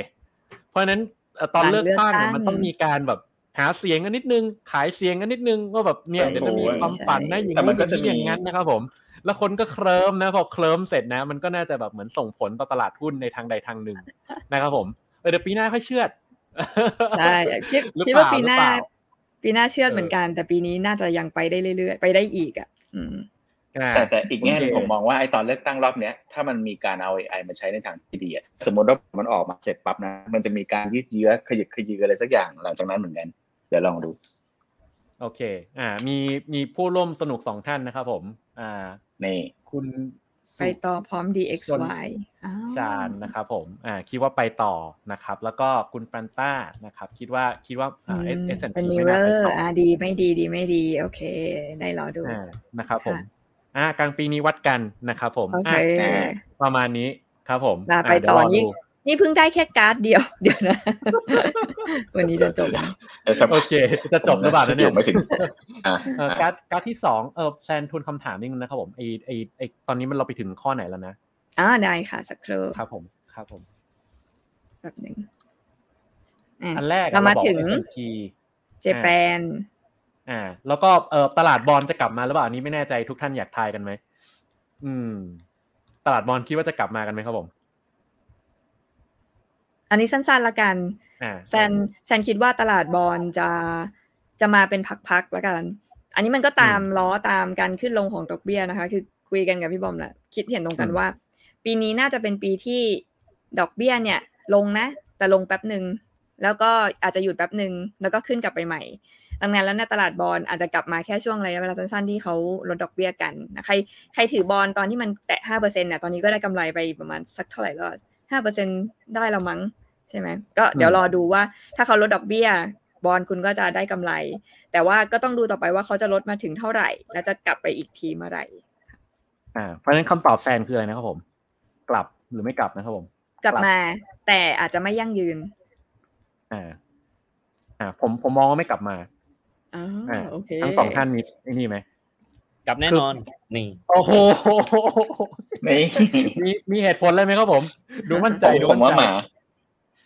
เพราะฉะนั้นเอ่อตอนหลังเลือกตั้งเลือกตั้อะงมันต้องมีการแบบหาเสียงกันนิดนึง ขายเสียงกันนิดนึงว่าแบบเนี่ยใช่เดี๋ยวจะมีใช่ความฝันนะอย่างแต่มันนี้ก็จะอย่างนี้มีอย่างนั้นนะครับผม แล้วคนก็เคลิ้มนะพอเคลิ้มเสร็จนะ มันก็น่าจะแบบเหมือนส่งผลต่อตลาดหุ้นในทางใดทางหนึ่งนะครับผมเออเดี๋ยวปีหน้าค่อยเชื่อดใช่คิดหรือคิดเปว่าล่าปีหน้ารือเปล่ปีหน้าเชื่อดเออเหมือนกัน แต่ปีนี้น่าจะยังไปได้เรื่อยๆ ไปได้อีกอะอืมแต่แต่อีกแง่หนึงผมมองว่าไอ้ตอนเลือกตั้งรอบเนี้ยถ้ามันมีการเอา AI มาใช้ในทางที่ดีอะสมมติว่ามันออกมาเสร็จปั๊บนะมันจะมีการยืดเยื้อขยึกขยืออะไรสักอย่างหลังจากนั้นเหมือนกันเดี๋ยวลองดู โอเค อ่า มีมีผู้ร่วมสนุกสองท่านนะครับผม อ่านี่คุณไปต่อพร้อม DXY อ้าวชาญนะครับผมอ่าคิดว่าไปต่อนะครับ แล้วก็คุณฟรานต้านะครับ คิดว่าคิดว่าอือ่ามเอสเอสเป็นไม่มิน่าเรไปอต่ร์ออ่าดีไม่ดีดีไม่ดี โอเค ได้รอดูอ่านะครับผมค่ะอ่ากลางปีนี้วัดกันนะครับผมโอเคอะประมาณนี้ครับผมลาไปะเดี๋ยวต่อรนี่ดู นี่เพิ่งได้แค่การ์ดเดียว เดี๋ยวนะ วันนี้จะจบเดี๋ยวสักโอเค จะจบหรือเปล่านะเนี่ยไม่ถึงอะเออการ์ดการ์ดที่สองเออแซนทุนคำถามนิดนึงนะครับผมไอไอไอตอนนี้มันเราไปถึงข้อไหนแล้วนะอ่าได้ค่ะสักครู่ครับผมครับผมแบบหนึ่งอะอันแรกอะเรามาบอกถึง S&P เจแปนอ่า แล้วก็เออตลาดบอลจะกลับมาหรือเปล่าอันนี้ไม่แน่ใจทุกท่านอยากทายกันไหมอืม ตลาดบอลคิดว่าจะกลับมากันไหมครับผม อันนี้สั้นๆละกันอ่าแซนแซนคิดว่าตลาดบอลจะจะมาเป็นพักๆแล้วกัน อันนี้มันก็ตามล้อตามการขึ้นลงของดอกเบี้ยนะคะ คือคุยกันกับพี่บอมแหละคิดเห็นตรงกันว่า ปีนี้น่าจะเป็นปีที่ดอกเบี้ยเนี่ย ลงนะ แต่ลงแป๊บหนึ่งแล้วก็อาจจะหยุดแป๊บหนึ่งแล้วก็ขึ้นกลับไปใหม่ดังนั้นแล้วในตลาดบอลอาจจะกลับมาแค่ช่วงระยะเวลาสั้นๆที่เขาลดดอกเบี้ยกันนะใครใครถือบอลตอนที่มันแตะห้าเปอร์เซ็นต์เนี่ยตอนนี้ก็ได้กำไรไปประมาณสักเท่าไหร่แล้ว ห้าเปอร์เซ็นได้แล้วมั้งใช่ไหมก็เดี๋ยวรอดูว่าถ้าเขาลดดอกเบี้ยบอลคุณก็จะได้กำไร แต่ว่าก็ต้องดูต่อไปว่าเขาจะลดมาถึงเท่าไหร่ แล้วจะกลับไปอีกทีเมื่อไหร่อ่าเพราะฉะนั้นคำตอบแซนคืออะไรนะครับผม กลับหรือไม่กลับนะครับผม กลับมา แต่อาจจะไม่ยั่งยืนอ่าอ่าผมผมมองว่าไม่กลับมาอ๋ออ่าโอเคทั้งสองท่านมีไอ้นี่ไหม กลับแน่นอน นี่ โอ้โหนี่มีมีเหตุผลเลยไหมครับผม ดูมั่นใจผมดูผมมั่ว่านหใจมา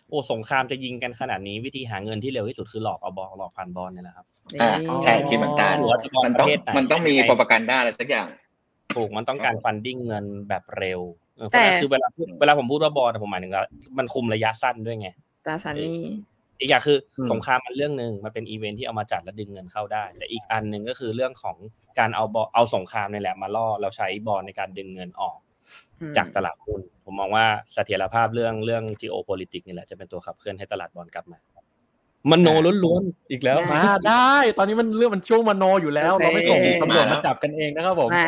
โอ้สงครามจะยิงกันขนาดนี้วิธีหาเงินที่เร็วที่สุดคือหลอกเอาบอลหลอกผ่านบอลเนี่ยแหละครับอ่านี่ใช่คิดเหมือนกันหรือว่าจะมองมันปต้องระเทศไหนมันต้องมีโปรปกันด้าอะไรสักอย่าง ถูกมันต้องการฟันดิ้งเงินแบบเร็วเออเพแต่ราะฉะนั้นคือเวลาพูดเวลาผมพูดว่าบอลผมหมายถึงว่ามันคุมระยะสั้นด้วยไงตราสารหนี้ อีกอย่างคืออมสงครามมันเรื่องหนึ่งมันเป็นอีเวนท์ที่เอามาจัดและดึงเงินเข้าได้ แต่อีกอันหนึ่งก็คือเรื่องของการเอาบอลเอาสงครามนี่แหละมาล่อแล้วใช้บอลในการดึงเงินออกอืมจากตลาดหุ้นผมมองว่าเสถียรภาพเรื่องเรื่อง geopolitics นี่แหละจะเป็นตัวขับเคลื่อนให้ตลาดบอลกลับมามันโนล้วนๆอีกแล้วมาได้ ตอนนี้มันเรื่องมันช่วงมโนอยู่แล้วโอเคเราไม่ส่งโอเคตำรวจมาแล้มาวจับกันเองนะครับผมมา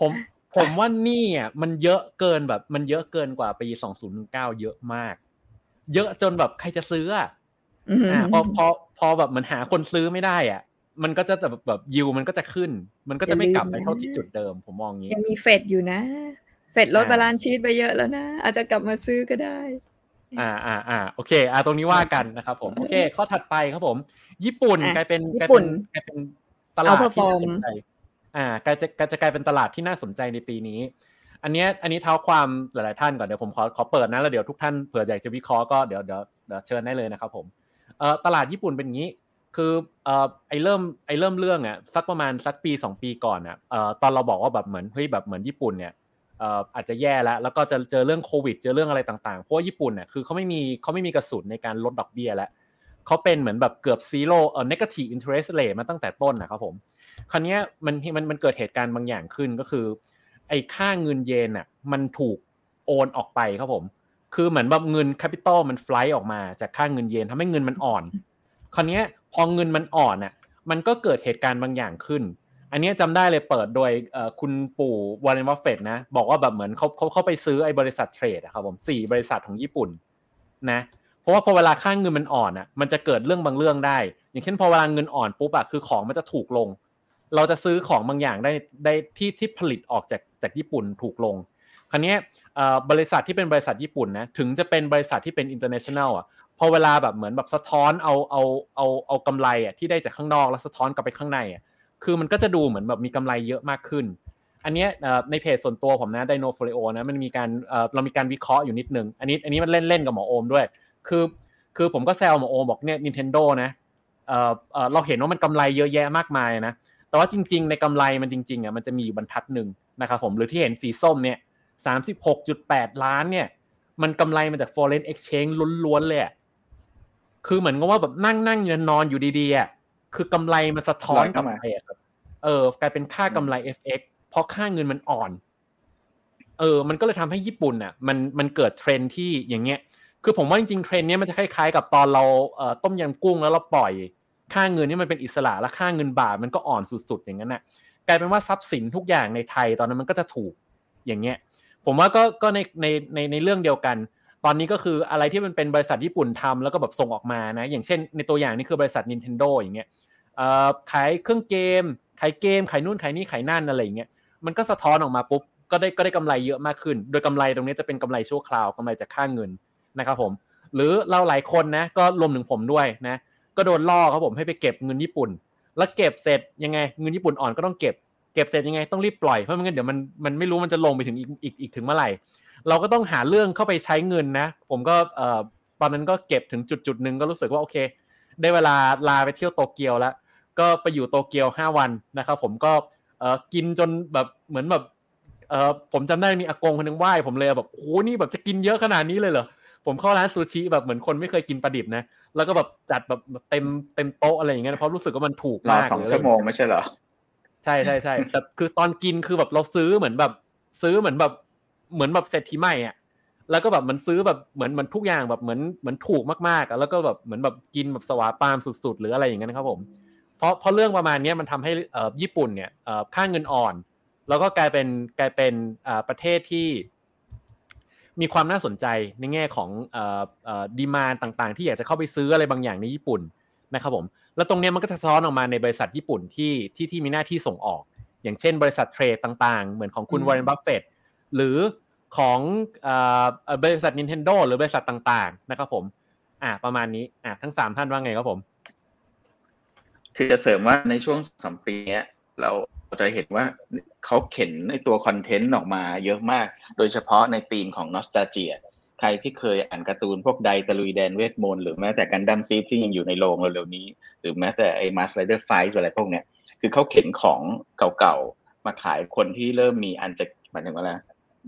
ผมผมว่านี่อะมันเยอะเกินแบบ มันเยอะเกินกว่าปี 2019 เยอะมาก เยอะจนแบบใครจะซื้ออะ อืมอ่าพอพอพอแบบมันหาคนซื้อไม่ได้อะ มันก็จะแบบแบบยิวมันก็จะขึ้น มันก็จะไม่กลับไปเท่าที่จุดเดิม ผมมองงี้ยังมีเฟดอยู่นะ เฟดลดอ่า balance sheet ไปเยอะแล้วนะ อาจจะกลับมาซื้อก็ได้ อ่าอ่าอ่าโอเค อ่าตรงนี้ว่ากันนะครับผมโอเค ข้อถัดไปครับผม ญี่ปุ่นอะกลายเป็นญี่ปุ่นกลายเป็นกลายเป็นตลาดที่น่า Outperform สนใจอ่ากลายจะกลายจะกลายเป็นตลาดที่น่าสนใจในปีนี้ อันเนี้ยอันนี้เท้าความหลาย ๆ ท่านก่อนเดี๋ยวผมขอขอเปิดนะแล้วเดี๋ยวทุกท่านเผื่ออยากจะวิเคราะห์ก็เดี๋ยวเดี๋ยวเดี๋ยวเชิญได้เลยนะครับผม เออตลาดญี่ปุ่นเป็นอย่างนี้ คือเออไอเริ่มไอเริ่มเรื่องอะสักประมาณสักปีสองปีก่อนอะเอ่อตอนเราบอกว่าแบบเหมือนเฮ้ยแบบเหมือนญี่ปุ่นเนี่ยเอออาจจะแย่แล้วแล้วก็จะเจอเรื่องโควิด เจอเรื่องอะไรต่างๆเพราะว่าญี่ปุ่นเนี่ยคือเขาไม่มีเขาไม่มีกระสุนในการลดดอกเบี้ยแล้วเขาเป็นเหมือนแบบเกือบซีโร่เอ่อ negative interest rate มาตั้งแต่ต้นนะครับผมคราวนี้มันมันมันเกิดเหตุการณ์บางอย่างขึ้นก็คือ ไอ้ค่าเงินเยนอะมันถูกโอนออกไปครับผม คือเหมือนแบบเงิน capital มัน flow ออกมาจากค่าเงินเยนทำให้เงินมันอ่อน คราวนี้พอเงินมันอ่อนอะ มันก็เกิดเหตุการณ์บางอย่างขึ้น อันเนี้ยจำได้เลยเปิดโดยคุณปู่วอร์เรนบัฟเฟตนะบอกว่าแบบเหมือนเขาเขาเขาไปซื้อไอ้บริษัท trade อะครับผมสี่บริษัทของญี่ปุ่นนะเพราะว่าพอเวลาค่าเงินมันอ่อนอะ มันจะเกิดเรื่องบางเรื่องได้ อย่างเช่นพอเวลาเงินอ่อนปุ๊บอะคือของมันจะถูกลง เราจะซื้อของบางอย่างได้ได้ที่ที่ผลิตออกจากจากญี่ปุ่นถูกลง คราวนี้ บริษัทที่เป็นบริษัทญี่ปุ่นนะถึงจะเป็นบริษัทที่เป็น international อะพอเวลาแบบเหมือนแบบสะท้อนเอาเอาเอาเอากำไรอะที่ได้จากข้างนอกแล้วสะท้อนกลับไปข้างในอะคือมันก็จะดูเหมือนแบบมีกำไรเยอะมากขึ้น อันนี้ในเพจส่วนตัวผมนะไดโนโฟลิโอนะมันมีการเรามีการวิเคราะห์อยู่นิดนึง อันนี้อันนี้มันเล่นเล่นกับหมอโอมด้วย คือคือผมก็แซวหมอโอมบอกเนี่ย Nintendo นะเราเห็นว่ามันกำไรเยอะแยะมากมายนะแต่ว่าจริง ๆ ในกำไรมันจริงๆอะมันจะมีอยู่บรรทัดหนึ่งนะครับผมหรือที่เห็นสีส้มเนี่ย สามสิบหกจุดแปดล้านเนี่ย มันกำไรมาจาก foreign exchange ล้วนๆเลยคือเหมือนกับว่าแบบนั่งนั่งอยู่นอนอยู่ดีๆอะคือกำไรมันสะท้อนกลับไปอะครับเออกลายเป็นค่ากำไร FX เพราะค่าเงินมันอ่อน เออ มันก็เลยทำให้ญี่ปุ่นอะ มันมันเกิดเทรนที่อย่างเงี้ย คือผมว่าจริงๆเทรนนี้มันจะคล้ายๆกับตอนเราเต้มยำกุ้งแล้วเราปล่อย ค่าเงินนี่มันเป็นอิสระแล้วค่าเงินบาทมันก็อ่อนสุดๆอย่างนั้นน่ะกลายเป็นว่าทรัพย์สินทุกอย่างในไทยตอนนั้นมันก็จะถูกอย่างเงี้ย ผมว่าก็ก็ในในในในเรื่องเดียวกัน ตอนนี้ก็คืออะไรที่มันเป็นบริษัทญี่ปุ่นทำแล้วก็แบบส่งออกมานะ อย่างเช่น ในตัวอย่างนี่คือบริษัท Nintendo อย่างเงี้ยขายเครื่องเกม ขายเกม ขายนู่นขายนี่ขายนั่นอะไรอย่างเงี้ยมันก็สะท้อนออกมาปุ๊บก็ได้ก็ได้กำไรเยอะมากขึ้น โดยกำไรตรงนี้จะเป็นกำไรชั่วคราวกำไรจากค่าเงินนะครับผม หรือเราหลายคนนะก็รวมถึงผมด้วยนะ ก็โดนล่อครับผมให้ไปเก็บเงินญี่ปุ่น แล้วเก็บเสร็จยังไงเงินญี่ปุ่นอ่อนก็ต้องเก็บ เก็บเสร็จยังไงต้องรีบปล่อยเพราะไม่งั้นเดี๋ยวมันมันไม่รู้มันจะลงไปถึงอีกอีกอีกถึงเมื่อไหร่ เราก็ต้องหาเรื่องเข้าไปใช้เงินนะ ผมก็เอ่อตอนนั้นก็เก็บถึงจุดจุดหนึ่งก็รู้สึกว่าโอเค ได้เวลาลาไปเที่ยวโตเกียวแล้ว ก็ไปอยู่โตเกียวห้าวันนะครับผมก็เอ่อกินจนแบบเหมือนแบบเอ่อผมจำได้มีอากงคนหนึงไหว้ผมเลยแบบโอ้โหนี่แบบจะกินเยอะขนาดนี้เลยเหรอผมเข้าร้านซูชิแบบเหมือนคนไม่เคยกินปลาดิบนะ แล้วก็แบบจัดแบบเต็มเต็มโต๊ะอะไรอย่างเงี้ยเพราะรู้สึกว่ามันถูกมากสองหรืะไรชั่วโมงไม่ใช่เหรอ ใช่ใช่ใช่แต่คือตอนกินคือแบบเราซื้อเหมือนแบบ ซื้อเหมือนแบบเหมือนแบบเศรษฐีใหม่อะแล้วก็แบบมันซื้อแบบเหมือนเหมันทุกอย่างแบบเหมือนเหมือนถูกมากๆอะแล้วก็แบบเหมือนแบบกินแบบสวาปามสุด ๆ หรืออะไรอย่างเงี้ยนะครับผม เพราะเพราะเรื่องประมาณเนี้ยมันทำให้เอ่อญี่ปุ่นเนี่ยเอ่อค่าเงินอ่อน แล้วก็กลายเป็นกลายเป็นอ่าประเทศที่ มีความน่าสนใจในแง่ของเอ่อเอ่อ demand ต่าง ๆ ที่อยากจะเข้าไปซื้ออะไรบางอย่างในญี่ปุ่นนะครับผม แล้วตรงเนี้ยมันก็จะสะท้อนออกมาในบริษัทญี่ปุ่นที่ที่ที่มีหน้าที่ส่งออก อย่างเช่น บริษัท trade ต่างๆ เหมือนของคุณอืมวอร์เรนบัฟเฟตหรือของเอ่อเอ่อบริษัท Nintendo หรือบริษัทต่างๆ นะครับผม อ่าประมาณนี้อ่าทั้งสามท่านว่าไงครับผม คือจะเสริมว่าในช่วงสามปีเนี้ยเราจะเห็นว่าเขาเข็นในตัวคอนเทนต์ออกมาเยอะมาก โดยเฉพาะในธีมของนอสตาเจีย ใครที่เคยอ่านการ์ตูนพวกไดตะลุยแดนเวทมนต์หรือแม้แต่กันดั้มซีที่ยังอยู่ในโรงเร็วๆนี้ หรือแม้แต่ไอ้มาสไลเดอร์ไฟอะไรพวกเนี้ยคือเขาเข็นของเก่าๆ มาขายคนที่เริ่มมีอันจะหมายถึงว่าอะไร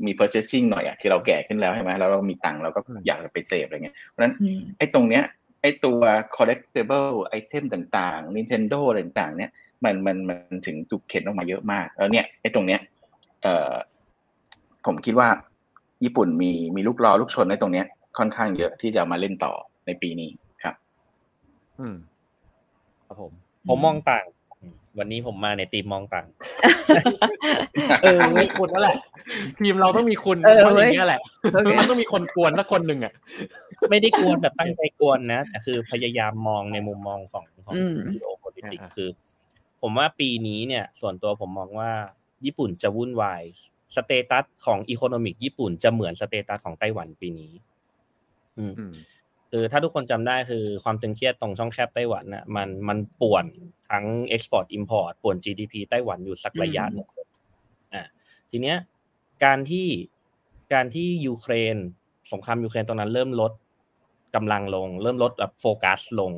มี purchasing หน่อยอะคือเราแก่ขึ้นแล้วใช่ไหมแล้วเรามีตังค์เราก็อืมอยากจะไปเสพอะไรเงี้ยเพราะฉะนั้นอืมไอ้ตรงเนี้ยไอ้ตัว collectible item ต่างๆ Nintendo อะไรต่างๆ เนี่ยมันมันมันถึงถูกเข็นออกมาเยอะมาก แล้วเนี่ยไอ้ตรงเนี้ยเอ่อผมคิดว่า ญี่ปุ่นมีมีลูกรอลูกชนในตรงเนี้ย ค่อนข้างเยอะที่จะเอามาเล่นต่อในปีนี้ครับ อืมครับผม ผมมองต่างอืมวันนี้ผมมาในทีมมองต่าง เออมีคุณนั่นแหละ ทีมเราต้องมีคุณเออเพราะเออเว้ยย่างเงี้ยแหละโอเคมันต้องมีคนกวนสักคนหนึ่งอะไม่ได้กวนแบบตั้งใจกวนนะแต่คือพยายามมองในมุมมองของของอืม geopolitics อ่าคือ ผมว่าปีนี้เนี่ย ส่วนตัวผมมองว่า ญี่ปุ่นจะวุ่นวาย status ของ economic ญี่ปุ่นจะเหมือน status ของไต้หวันปีนี้ อืมอืมคือถ้าทุกคนจำได้คือความตึงเครียดตรงช่องแคบไต้หวันน่ะมันมันป่วนทั้ง Export Import ป่วน GDP ไต้หวันอยู่สักระยะหนึ่งอะทีเนี้ยการที่การที่ยูเครนสงครามยูเครนตรงนั้นเริ่มลดกำลังลง เริ่มลดแบบโฟกัสลง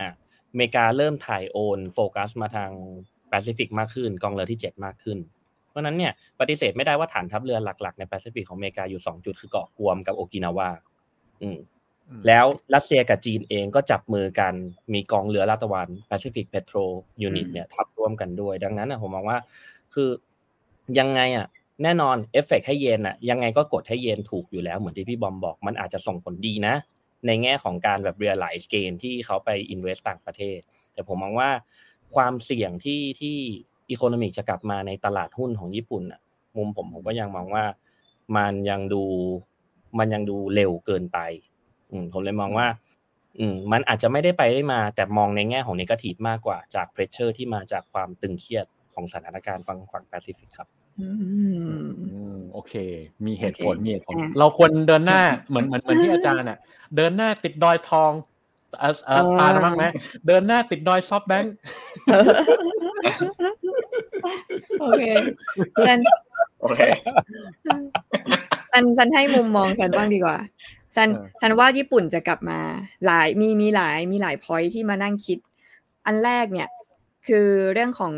อะอเมริกาเริ่มถ่ายโอน โฟกัสมาทางแปซิฟิกมากขึ้น กองเรือที่เจ็ดมากขึ้นเพ ราะฉะนั้นเนี่ยปฏิเสธไม่ได้ว่าฐานทัพเรือหลัก ๆ ในแปซิฟิกของอเมริกาอยู่สองจุดคือเกาะกวมกับโอกินาวาอืมแล้วรัสเซียกับจีนเองก็จับมือกันมีกองเรือลาดตระวัน Pacific Petro Unit อืมเนี่ยทัพร่วมกันด้วย ดังนั้นนะผมมองว่าคือยังไงอะแน่นอนเอฟเฟกให้เยนอะยังไงก็กดให้เยนถูกอยู่แล้วเหมือนที่พี่บอมบอก มันอาจจะส่งผลดีนะ ในแง่ของการแบบ realize gain ที่เขาไป invest ต่างประเทศ แต่ผมมองว่าความเสี่ยงที่ที่ economic จะกลับมาในตลาดหุ้นของญี่ปุ่นอะมุมผมผมก็ยังมองว่ามันยังดูมันยังดูเร็วเกินไป อืมผมเลยมองว่า อืมมันอาจจะไม่ได้ไปได้มา แต่มองในแง่ของ negative มากกว่าจาก pressure ที่มาจากความตึงเครียดของสถานการณ์ฝั่งฝั่งแปซิฟิกครับอืมอืมโอเค มีเหตุผลโอเคมีเหตุผลอะเราควรเดินหน้าเหมือนเหมือนเหมือนที่อาจารย์อะ เดินหน้าติดดอยทองเออเออปาดบ้างไหมเดินหน้าติดดอย SoftBank โอเคฉันโอเคฉันฉันให้มุมมองฉันบ้างดีกว่าฉันฉันว่าญี่ปุ่นจะกลับมาหลายมีมีหลายมีหลายพอยที่มานั่งคิด อันแรกเนี่ย คือเรื่องของ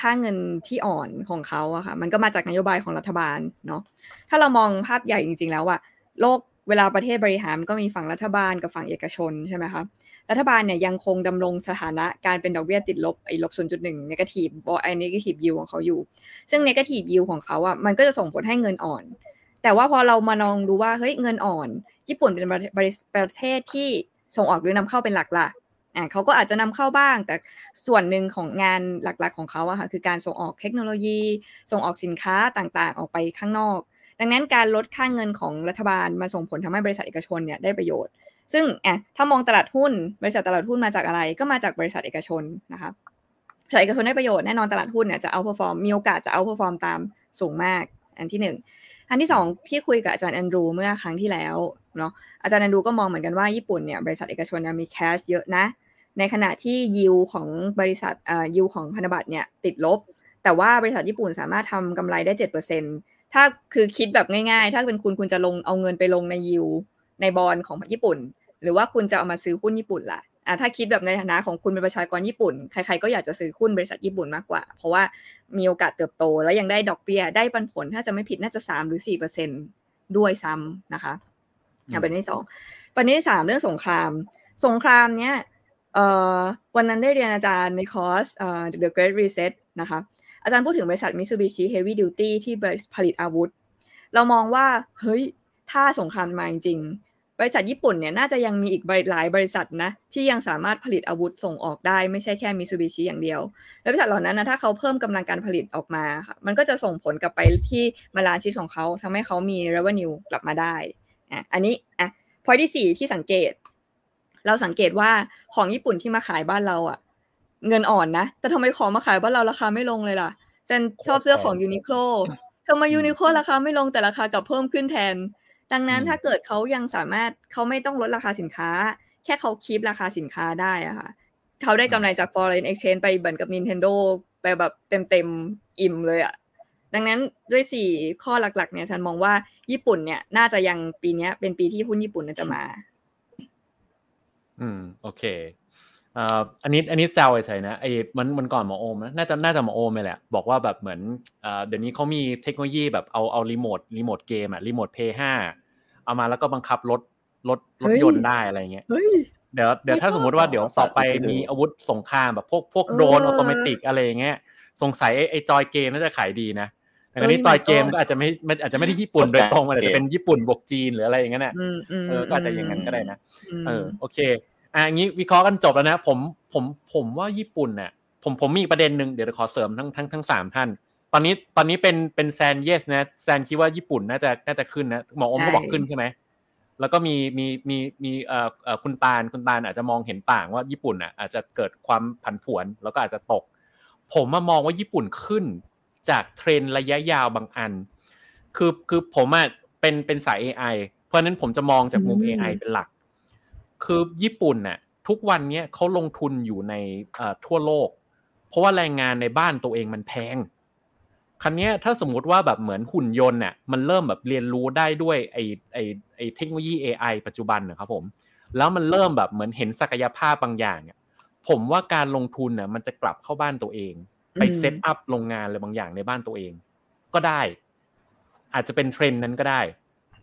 ค่าเงินที่อ่อนของเขาอะค่ะ มันก็มาจากนโยบายของรัฐบาลเนาะถ้าเรามองภาพใหญ่จริง ๆ แล้วอะโลกเวลาประเทศบริหารมันก็มีฝั่งรัฐบาลกับฝั่งเอกชนใช่ไหมคะ รัฐบาลเนี่ยยังคงดำรงสถานะการเป็นดอกเบี้ยติดลบไอ้ลบ 0.1 negative บไอ้ negative yield ของเขาอยู่ ซึ่ง negative yield ของเขาอะมันก็จะส่งผลให้เงินอ่อน แต่ว่าพอเรามานองดูว่าเฮ้ยเงินอ่อน ญี่ปุ่นเป็นประเทศที่ส่งออกหรือนำเข้าเป็นหลักล่ะอ่าเขาก็อาจจะนำเข้าบ้าง แต่ส่วนหนึ่งของงานหลักๆของเขาอะค่ะคือการส่งออกเทคโนโลยี ส่งออกสินค้าต่างๆ ออกไปข้างนอก ดังนั้นการลดค่าเงินของรัฐบาลมาส่งผลทำให้บริษัทเอกชนเนี่ยได้ประโยชน์ ซึ่งอะถ้ามองตลาดหุ้น บริษัทตลาดหุ้นมาจากอะไร ก็มาจากบริษัทเอกชนนะคะบริษัทเอกชนได้ประโยชน์แน่นอนตลาดหุ้นเนี่ยจะ outperform มีโอกาสจะ outperform ตามสูงมาก อันที่หนึ่งอันที่สองที่คุยกับอาจารย์แอนดรูเมื่อครั้งที่แล้วเนาะอาจารย์แอนดรูก็มองเหมือนกันว่าญี่ปุ่นเนี่ยบริษัทเอกชนมี cash เยอะนะ ในขณะที่ยิวของบริษัทอ่ายิวของพันธบัตรเนี่ยติดลบ แต่ว่าบริษัทญี่ปุ่นสามารถทำกำไรได้เจ็ดเปอร์เซ็นถ้าคือคิดแบบง่ายๆ ถ้าเป็นคุณคุณจะลงเอาเงินไปลงในยิว ในบอลของญี่ปุ่น หรือว่าคุณจะเอามาซื้อหุ้นญี่ปุ่นล่ะอ่าถ้าคิดแบบในฐานะของคุณเป็นประชากรญี่ปุ่น ใครๆก็อยากจะซื้อหุ้นบริษัทญี่ปุ่นมากกว่า เพราะว่ามีโอกาสเติบโต แล้วยังได้ดอกเบี้ยได้ปันผลถ้าจะไม่ผิดน่าจะสามหรือสี่เปอร์เซ็นด้วยซ้ำนะคะอ่าประเด็นที่สองประเด็นที่สามเรื่องสงคราม สงครามเนี้ยวันนั้นได้เรียนอาจารย์ในคอร์ส The Great Reset นะคะอาจารย์พูดถึงบริษัท Mitsubishi Heavy Duty ที่ผลิตอาวุธ เรามองว่าเฮ้ยถ้าสงครามมาจริง บริษัทญี่ปุ่นเนี่ยน่าจะยังมีอีกหลายบริษัทนะที่ยังสามารถผลิตอาวุธส่งออกได้ไม่ใช่แค่มิซูบิชิอย่างเดียว แล้วบริษัทเหล่านั้นนะถ้าเขาเพิ่มกำลังการผลิตออกมาค่ะมันก็จะส่งผลกลับไปที่มาลานชิตของเขาทำให้เขามี revenue กลับมาได้อะอันนี้อะพอยที่สี่ที่สังเกต เราสังเกตว่าของญี่ปุ่นที่มาขายบ้านเราอะเงินอ่อนนะ แต่ทำไมของมาขายบ้านเราราคาไม่ลงเลยล่ะฉันชอบเสื้อของ Uniqlo ทำไม Uniqlo ราคาไม่ลงแต่ราคากลับเพิ่มขึ้นแทน ดังนั้นถ้าเกิดเขายังสามารถเขาไม่ต้องลดราคาสินค้า แค่เขา keep ราคาสินค้าได้อะค่ะเขาได้กำไรจาก foreign exchange ไปเหมือนกับ Nintendo ไปแบบเต็มเต็มอิ่มเลยอะดังนั้นด้วยสี่ข้อหลักๆเนี่ยฉันมองว่าญี่ปุ่นเนี่ยน่าจะยังปีนี้เป็นปีที่หุ้นญี่ปุ่นน่าจะมา อืม โอเค อ่าอันนี้อันนี้แซวเฉยๆนะไอ้มันมันก่อนหมอโอมนะน่าจะน่าจะหมอโอมเลยแหละบอกว่าแบบเหมือนอ่าเดี๋ยวนี้เขามีเทคโนโลยีแบบเอาเอารีโมทรีโมทเกมอะรีโมท Play ห้าเอามาแล้วก็บังคับรถรถรถยนต์ได้อะไรเงี้ยเฮ้ยเดี๋ยวเดี๋ยวถ้าสมมุติว่าเดี๋ยวต่อไปมีอาวุธสงครามแบบพวกพวกโดรน automatic อะไรเงี้ยสงสัยไอ้จอยเกมน่าจะขายดีนะแต่อันนี้จอยเกมก็อาจจะไม่อาจจะไม่ได้ญี่ปุ่นโดยตรงอาจจะเป็นญี่ปุ่นบวกจีนหรืออะไรอย่างเงี้ยเออก็อาจจะอย่างนั้นก็ได้นะเออโอเค อะงี้วิเคราะห์กันจบแล้วนะผมผมผมว่าญี่ปุ่นเนี่ยผมผมมีประเด็นหนึ่งเดี๋ยวขอเสริมทั้งทั้งทั้งสามท่าน ตอนนี้ตอนนี้เป็นเป็นแซนเยสนะแซนคิดว่าญี่ปุ่นน่าจะน่าจะขึ้นนะหมออมก็บอกขึ้นใช่ไหมแล้วก็มีมีมีมีเอ่อเอ่อคุณตาลคุณตาลอาจจะมองเห็นต่างว่าญี่ปุ่นอะอาจจะเกิดความผันผวนแล้วก็อาจจะตก ผมมามองว่าญี่ปุ่นขึ้นจากเทรนระยะยาวบางอัน คือคือผมอะเป็นเป็นสาย AI เพราะนั้นผมจะมองจากมุม AI เป็นหลัก คือญี่ปุ่นน่ะทุกวันนี้เขาลงทุนอยู่ในทั่วโลก เพราะว่าแรงงานในบ้านตัวเองมันแพงคันนี้ถ้าสมมุติว่าแบบเหมือนหุ่นยนต์น่ะมันเริ่มแบบเรียนรู้ได้ด้วยไอไอไอเทคโนโลยี AI ปัจจุบันนะครับผม แล้วมันเริ่มแบบเหมือนเห็นศักยภาพบางอย่างเนี่ยผมว่าการลงทุนน่ะมันจะกลับเข้าบ้านตัวเอง ไป set up โรงงานอะไรบางอย่างในบ้านตัวเอง ก็ได้ อาจจะเป็นเทรนด์นั้นก็ได้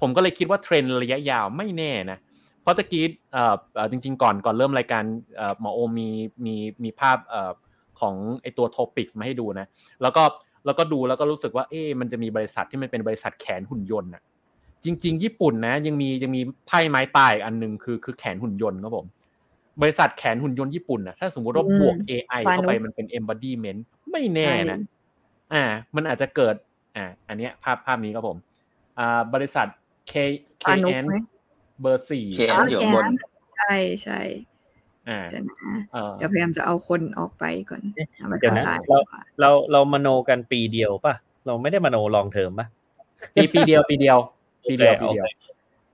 ผมก็เลยคิดว่าเทรนด์ระยะยาวไม่แน่นะ เพราะตะกี้เอ่อจริง ๆ ก่อนก่อนเริ่มรายการหมอโอมีมีมีภาพเอ่อของไอตัว topic มาให้ดูนะ แล้วก็แล้วก็ดูแล้วก็รู้สึกว่าเอ๊มันจะมีบริษัทที่มันเป็นบริษัทแขนหุ่นยนต์อะจริง ๆ ญี่ปุ่นนะยังมียังมีไพ่ไม้ตายอันหนึ่งคือคือแขนหุ่นยนต์ครับผมบริษัทแขนหุ่นยนต์ญี่ปุ่นนะถ้าสมมติว่าบวก AI เข้าไปมันเป็น embodiment ไม่แน่นะ อ่า มันอาจจะเกิด อ่า อันเนี้ยภาพภาพนี้ครับผม อ่า บริษัท K KN เบอร์สี่เคอยู่บน ใช่ใช่อ่าเดี๋ยวนะเดี๋ยวพยายามจะเอาคนออกไปก่อนเดี๋ยวนะเราเราเรามโนกันปีเดียวป่ะ เราไม่ได้มโนลองเทอมป่ะปีปีเดียวปีเดียว ปีเดียวปีเดียว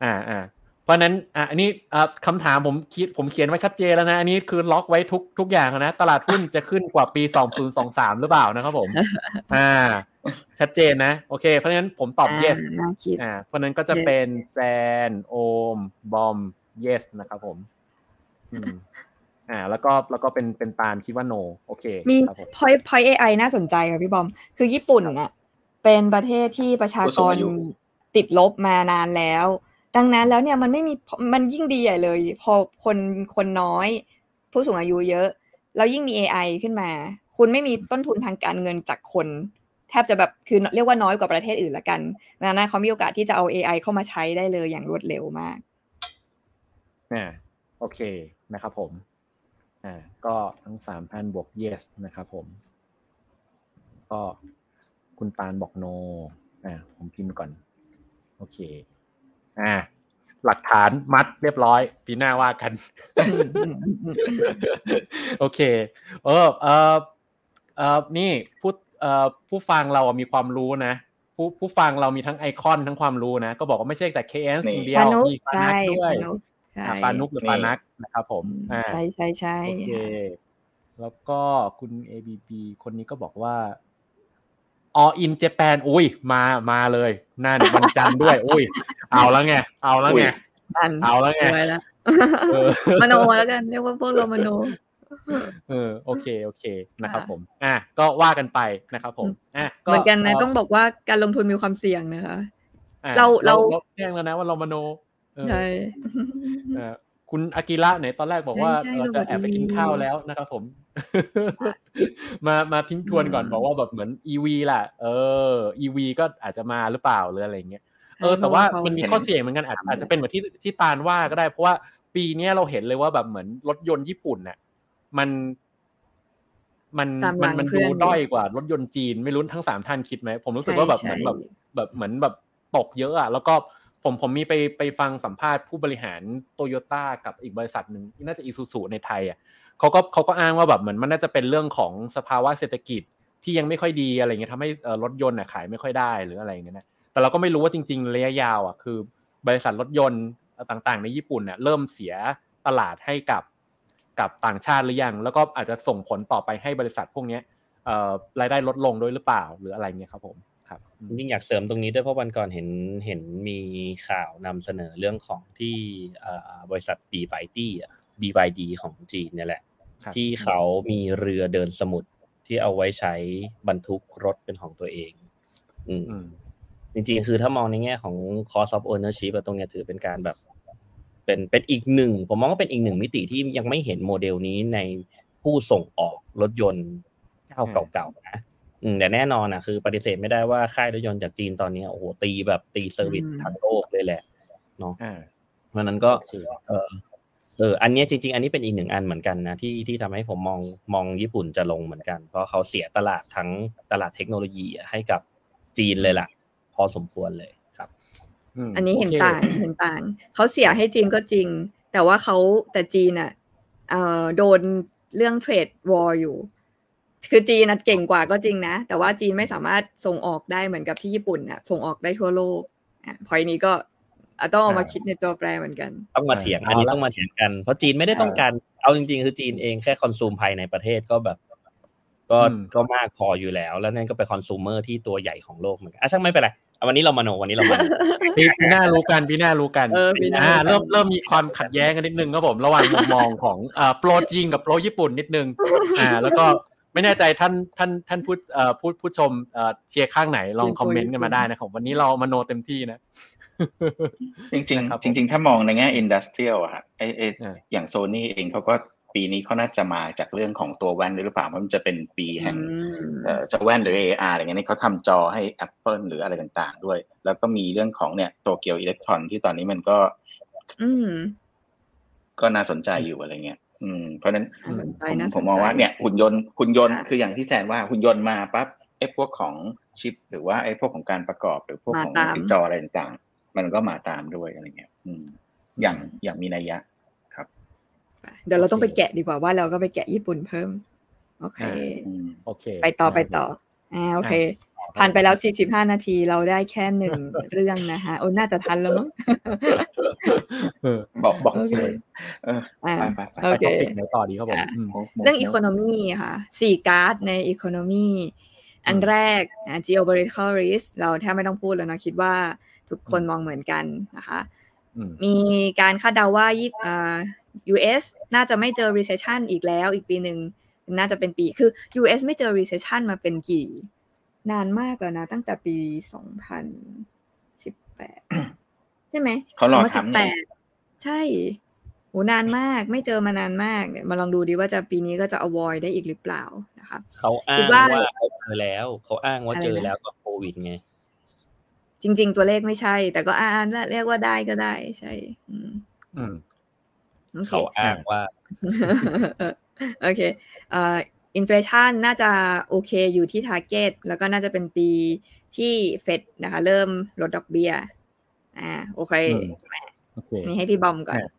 อ่าอ่าเพ ราะนั้นอะอันนี้อ่าคำถามผมคิดผมเขียนไว้ชัดเจนแล้วนะ อันนี้คือล็อกไว้ทุกทุกอย่างนะ ตลาดหุ้นจะขึ้นกว่าปีสองศูนย์สองสามหรือเปล่านะครับผม อ่า ชัดเจนนะ โอเค เพราะฉะนั้นผมตอบ yes อ่าเพราะนั้นก็จะเป็นแซนโอม บอม yes นะครับผมอืมอ่า แล้วก็แล้วก็เป็นเป็นตาลคิดว่า no โอเค มี point point AI น่าสนใจค่ะพี่บอม คือญี่ปุ่นเนี่ยเป็นประเทศที่ประชากรติดลบมานานแล้ว ดังนั้นแล้วเนี่ยมันไม่มีมันยิ่งดีใหญ่เลย พอคนคนน้อย ผู้สูงอายุเยอะ แล้วยิ่งมี AI ขึ้นมา คุณไม่มีต้นทุนทางการเงินจากคน แทบจะแบบคือเรียกว่าน้อยกว่าประเทศอื่นละกันดังนั้นเขามีโอกาสที่จะเอา AI เข้ามาใช้ได้เลยอย่างรวดเร็วมากอ่าโอเคนะครับผมอ่าก็ทั้งสามพันบวก yes นะครับผม ก็คุณตาลบอก no อ่าผมพิมพ์ก่อน โอเค อ่า หลักฐานมัดเรียบร้อย ปีหน้าว่ากัน โอเค เออเออเออนี่ผู้เอ่อผู้ฟังเรามีความรู้นะผู้ผู้ฟังเรามีทั้งไอคอนทั้งความรู้นะ ก็บอกว่าไม่ใช่แต่ KN สิ่งเดียวปานุกมีปาใช่นักด้วยปานุกใช่อ่าปานุกหรือปานักนะครับผมอ่าใช่ใช่ใช่โอเคแล้วก็คุณ ABB คนนี้ก็บอกว่า all in Japan อุ้ยมามาเลยนั่นวันจันทร์ด้วย อุ้ย เอาแล้วไงเอาแล้วไงอันเอาแล้วไงสวยแล้วเออมโนแล้วกันเรียกว่าพวกเรามโนเออโอเคโอเคนะครับผม อะก็ว่ากันไปนะครับผมอะเหมือนกันนะต้องบอกว่าการลงทุนมีความเสี่ยงนะคะอะเราเราแจ้งแล้วนะว่าเรามโนเออใช่เออ คุณอากิระไหนตอนแรกบอกว่าใช่ใช่เราจะแอบไปกินเราบอกข้าวแล้วนะครับผม มามาทิ้งทวนก่อนอืมบอกว่าแบบเหมือนอีวีล่ะ เอออีวีก็อาจจะมาหรือเปล่าหรืออะไรเงี้ยเออเพแต่ราะว่าว่าเขามันมีเห็นข้อเสี่ยงเหมือนกันอาจอาจจะเป็นเหมือนที่ที่ตาลว่าก็ได้เพราะว่าปีเนี้ยเราเห็นเลยว่าแบบเหมือนรถยนต์ญี่ปุ่นเนี่ยมันมันตามหลัมันงมันเพื่ดูอนอยู่ด้อยกว่ารถยนต์จีนไม่รู้ทั้งสามท่านคิดไหมผมรู้สึกใช่ว่าแบบใช่เหมือนแบบแบบเหมือนแบบตกเยอะอะแล้วก็ ผมผมมีไปไปฟังสัมภาษณ์ผู้บริหารโตโยต้ากับอีกบริษัทหนึ่งน่าจะอีซูซูในไทยอะเขาก็เขาก็อ้างว่าแบบเหมือนมันน่าจะเป็นเรื่องของสภาวะเศรษฐกิจที่ยังไม่ค่อยดีอะไรเงี้ยทำให้รถยนต์อะขายไม่ค่อยได้หรืออะไรเงี้ยนะแต่เราก็ไม่รู้ว่าจริง ๆ ระยะยาวอะคือบริษัทรถยนต์ต่างๆ ในญี่ปุ่นเนี่ยเริ่มเสียตลาดให้กับกับต่างชาติหรือยัง แล้วก็อาจจะส่งผลต่อไปให้บริษัทพวกเนี้ยรายได้ลดลงด้วยหรือเปล่าหรืออะไรเงี้ยครับผม ครับอืมจริงๆอยากเสริมตรงนี้ด้วยเพราะวันก่อนเห็นเห็นมีข่าวนำเสนอเรื่องของที่เอ่อบริษัท BYD อะ BYD ของจีนเนี่ยแหละครับที่เขามีเรือเดินสมุทรที่เอาไว้ใช้บรรทุกรถเป็นของตัวเอง อืมอืมจริงๆ คือถ้ามองในแง่ของ cost of ownership อะตรงเนี้ยถือเป็นการแบบ เป็นเป็นอีกหนึ่ง ผมมองว่าเป็นอีกหนึ่งมิติที่ยังไม่เห็นโมเดลนี้ในผู้ส่งออกรถยนต์เจ้าเก่าๆนะอืม แต่แน่นอนอะคือ ปฏิเสธไม่ได้ว่าค่ายรถยนต์จากจีนตอนนี้โอ้โหตีแบบตี service อืมทั้งโลกเลยแหละเนาะอ่าเพราะฉะนั้นก็โอเคเออเอออันเนี้ยจริง ๆ อันนี้เป็นอีกหนึ่งอันเหมือนกันนะที่ที่ทำให้ผมมองมองญี่ปุ่นจะลงเหมือนกัน เพราะเขาเสียตลาดทั้งตลาดเทคโนโลยีอะให้กับจีนเลยล่ะ พอสมควรเลยครับมอันนี้เห็นโคต่างเห็นต่างเขาเสียให้จีนก็จริง แต่ว่าเขาแต่จีนอะเอ่อโดนเรื่อง trade war อยู่ คือจีนน่ะเก่งกว่าก็จริงนะ แต่ว่าจีนไม่สามารถส่งออกได้เหมือนกับที่ญี่ปุ่นอะส่งออกได้ทั่วโลกอะพอยนี้ก็อะต้องเอามาคิดในตัวแปรเหมือนกัน ต้องมาเถียงเอาอันนี้ละต้องมาเถียงกัน เพราะจีนไม่ได้ต้องการเอาจริง ๆ คือจีนเองแค่ consume ภายในประเทศก็แบบ ก็อืมก็มากพออยู่แล้ว แล้วนั่นก็เป็นคอน sumer ที่ตัวใหญ่ของโลกเหมือนกันอะช่างไม่เป็นไรเอาวันนี้เรามามโนวันนี้เรามามโนปีปีหน้ารู้กันปีหน้ารู้กันเออปีหน้าอ่ารู้กันเริ่มเริ่มมีความขัดแย้งกันนิดนึงครับผม ระหว่างมุมมองของอ่า pro จีนกับ proญี่ปุ่นนิดนึงอ่าแล้วก็ ไม่แน่ใจท่านท่านท่านผู้เอ่อผู้ผู้ชมเอ่อเชียร์ข้างไหนลองคอมเมนต์กันมาได้นะครับวันนี้เรามามโนเต็มที่นะ จริงนะครับๆจริง ๆ ถ้ามองในแง่ industrial อะฮะไอไออ่าอย่างโซนี่เองเขาก็ปีนี้เขาน่าจะมาจากเรื่องของตัวแว่นด้วยหรือเปล่าเพราะมันจะเป็นปีแห่งอืมเอ่อจะแว่นหรือ AR อะไรเงี้ยนี่เขาทำจอให้ Apple หรืออะไรต่างๆ ด้วย แล้วก็มีเรื่องของเนี่ยโตเกียวอิเล็กทรอนที่ตอนนี้มันก็อืมก็น่าสนใจอยู่อะไรเงี้ย อืมเพราะฉะนั้นน่าสนใจผมน่าสนใจผมมองว่าเนี่ยหุ่นยนต์หุ่นยนต์ค่ะคืออย่างที่แซนว่าหุ่นยนต์มาปั๊บไอ้พวกของชิป หรือว่าไอ้พวกของการประกอบหรือพวกของมาตามจออะไรต่างๆ มันก็มาตามด้วยอะไรเงี้ยอืมอย่างอย่างมีนัยยะเดี๋ยวเราต้องไปแกะดีกว่าว่าเราก็ไปแกะญี่ปุ่นเพิ่ม โอเคอืมโอเค ไปต่อไปต่ออ่าโอเค ผ่านไปแล้ว 45 นาทีเราได้แค่หนึ่งเรื่องนะคะโอ้น่าจะทันแล้วมั้งเออบอกบอกโอเคเลยเอออ่าไปไปไปโอไปเคท็อปิกไหนต่อดีครับผมอะอืมเรื่อง econo my ค่ะสี่การ์ดใน economy อันแรกนะ geopolitical risk เราแทบไม่ต้องพูดแล้วนะคิดว่าทุกคนมองเหมือนกันนะคะอืมมีการคาดเดาว่ายี่อ่า US น่าจะไม่เจอ recession อีกแล้วอีกปีหนึ่งน่าจะเป็นปี คือ US ไม่เจอ recession มาเป็นกี่ นานมากแล้วนะ ตั้งแต่ปี2018ใช่ไหมเขารอสิบทำแปไงดใช่โหนานมาก ไม่เจอมานานมากเนี่ยมาลองดูดีว่าจะปีนี้ก็จะ avoid ได้อีกหรือเปล่านะคะเขาอ้าคิงดว่าว่าเขาเจอแล้ว เขาอ้างว่าอะไรนะเจอแล้วกับโควิดไงจริง ๆ ตัวเลขไม่ใช่ แต่ก็อ่านเรียกว่าได้ก็ได้ ใช่ อืมอืมโอเคเขาอ้างว่า โอเค เอ่อ inflation น่าจะโอเคอยู่ที่ t a r g e t แล้วก็น่าจะเป็นปีที่เฟดนะคะ เริ่มลดดอกเบี้ยอ่าโอเคอืมโอเคอันนี้ให้พี่บอมก่อนอะ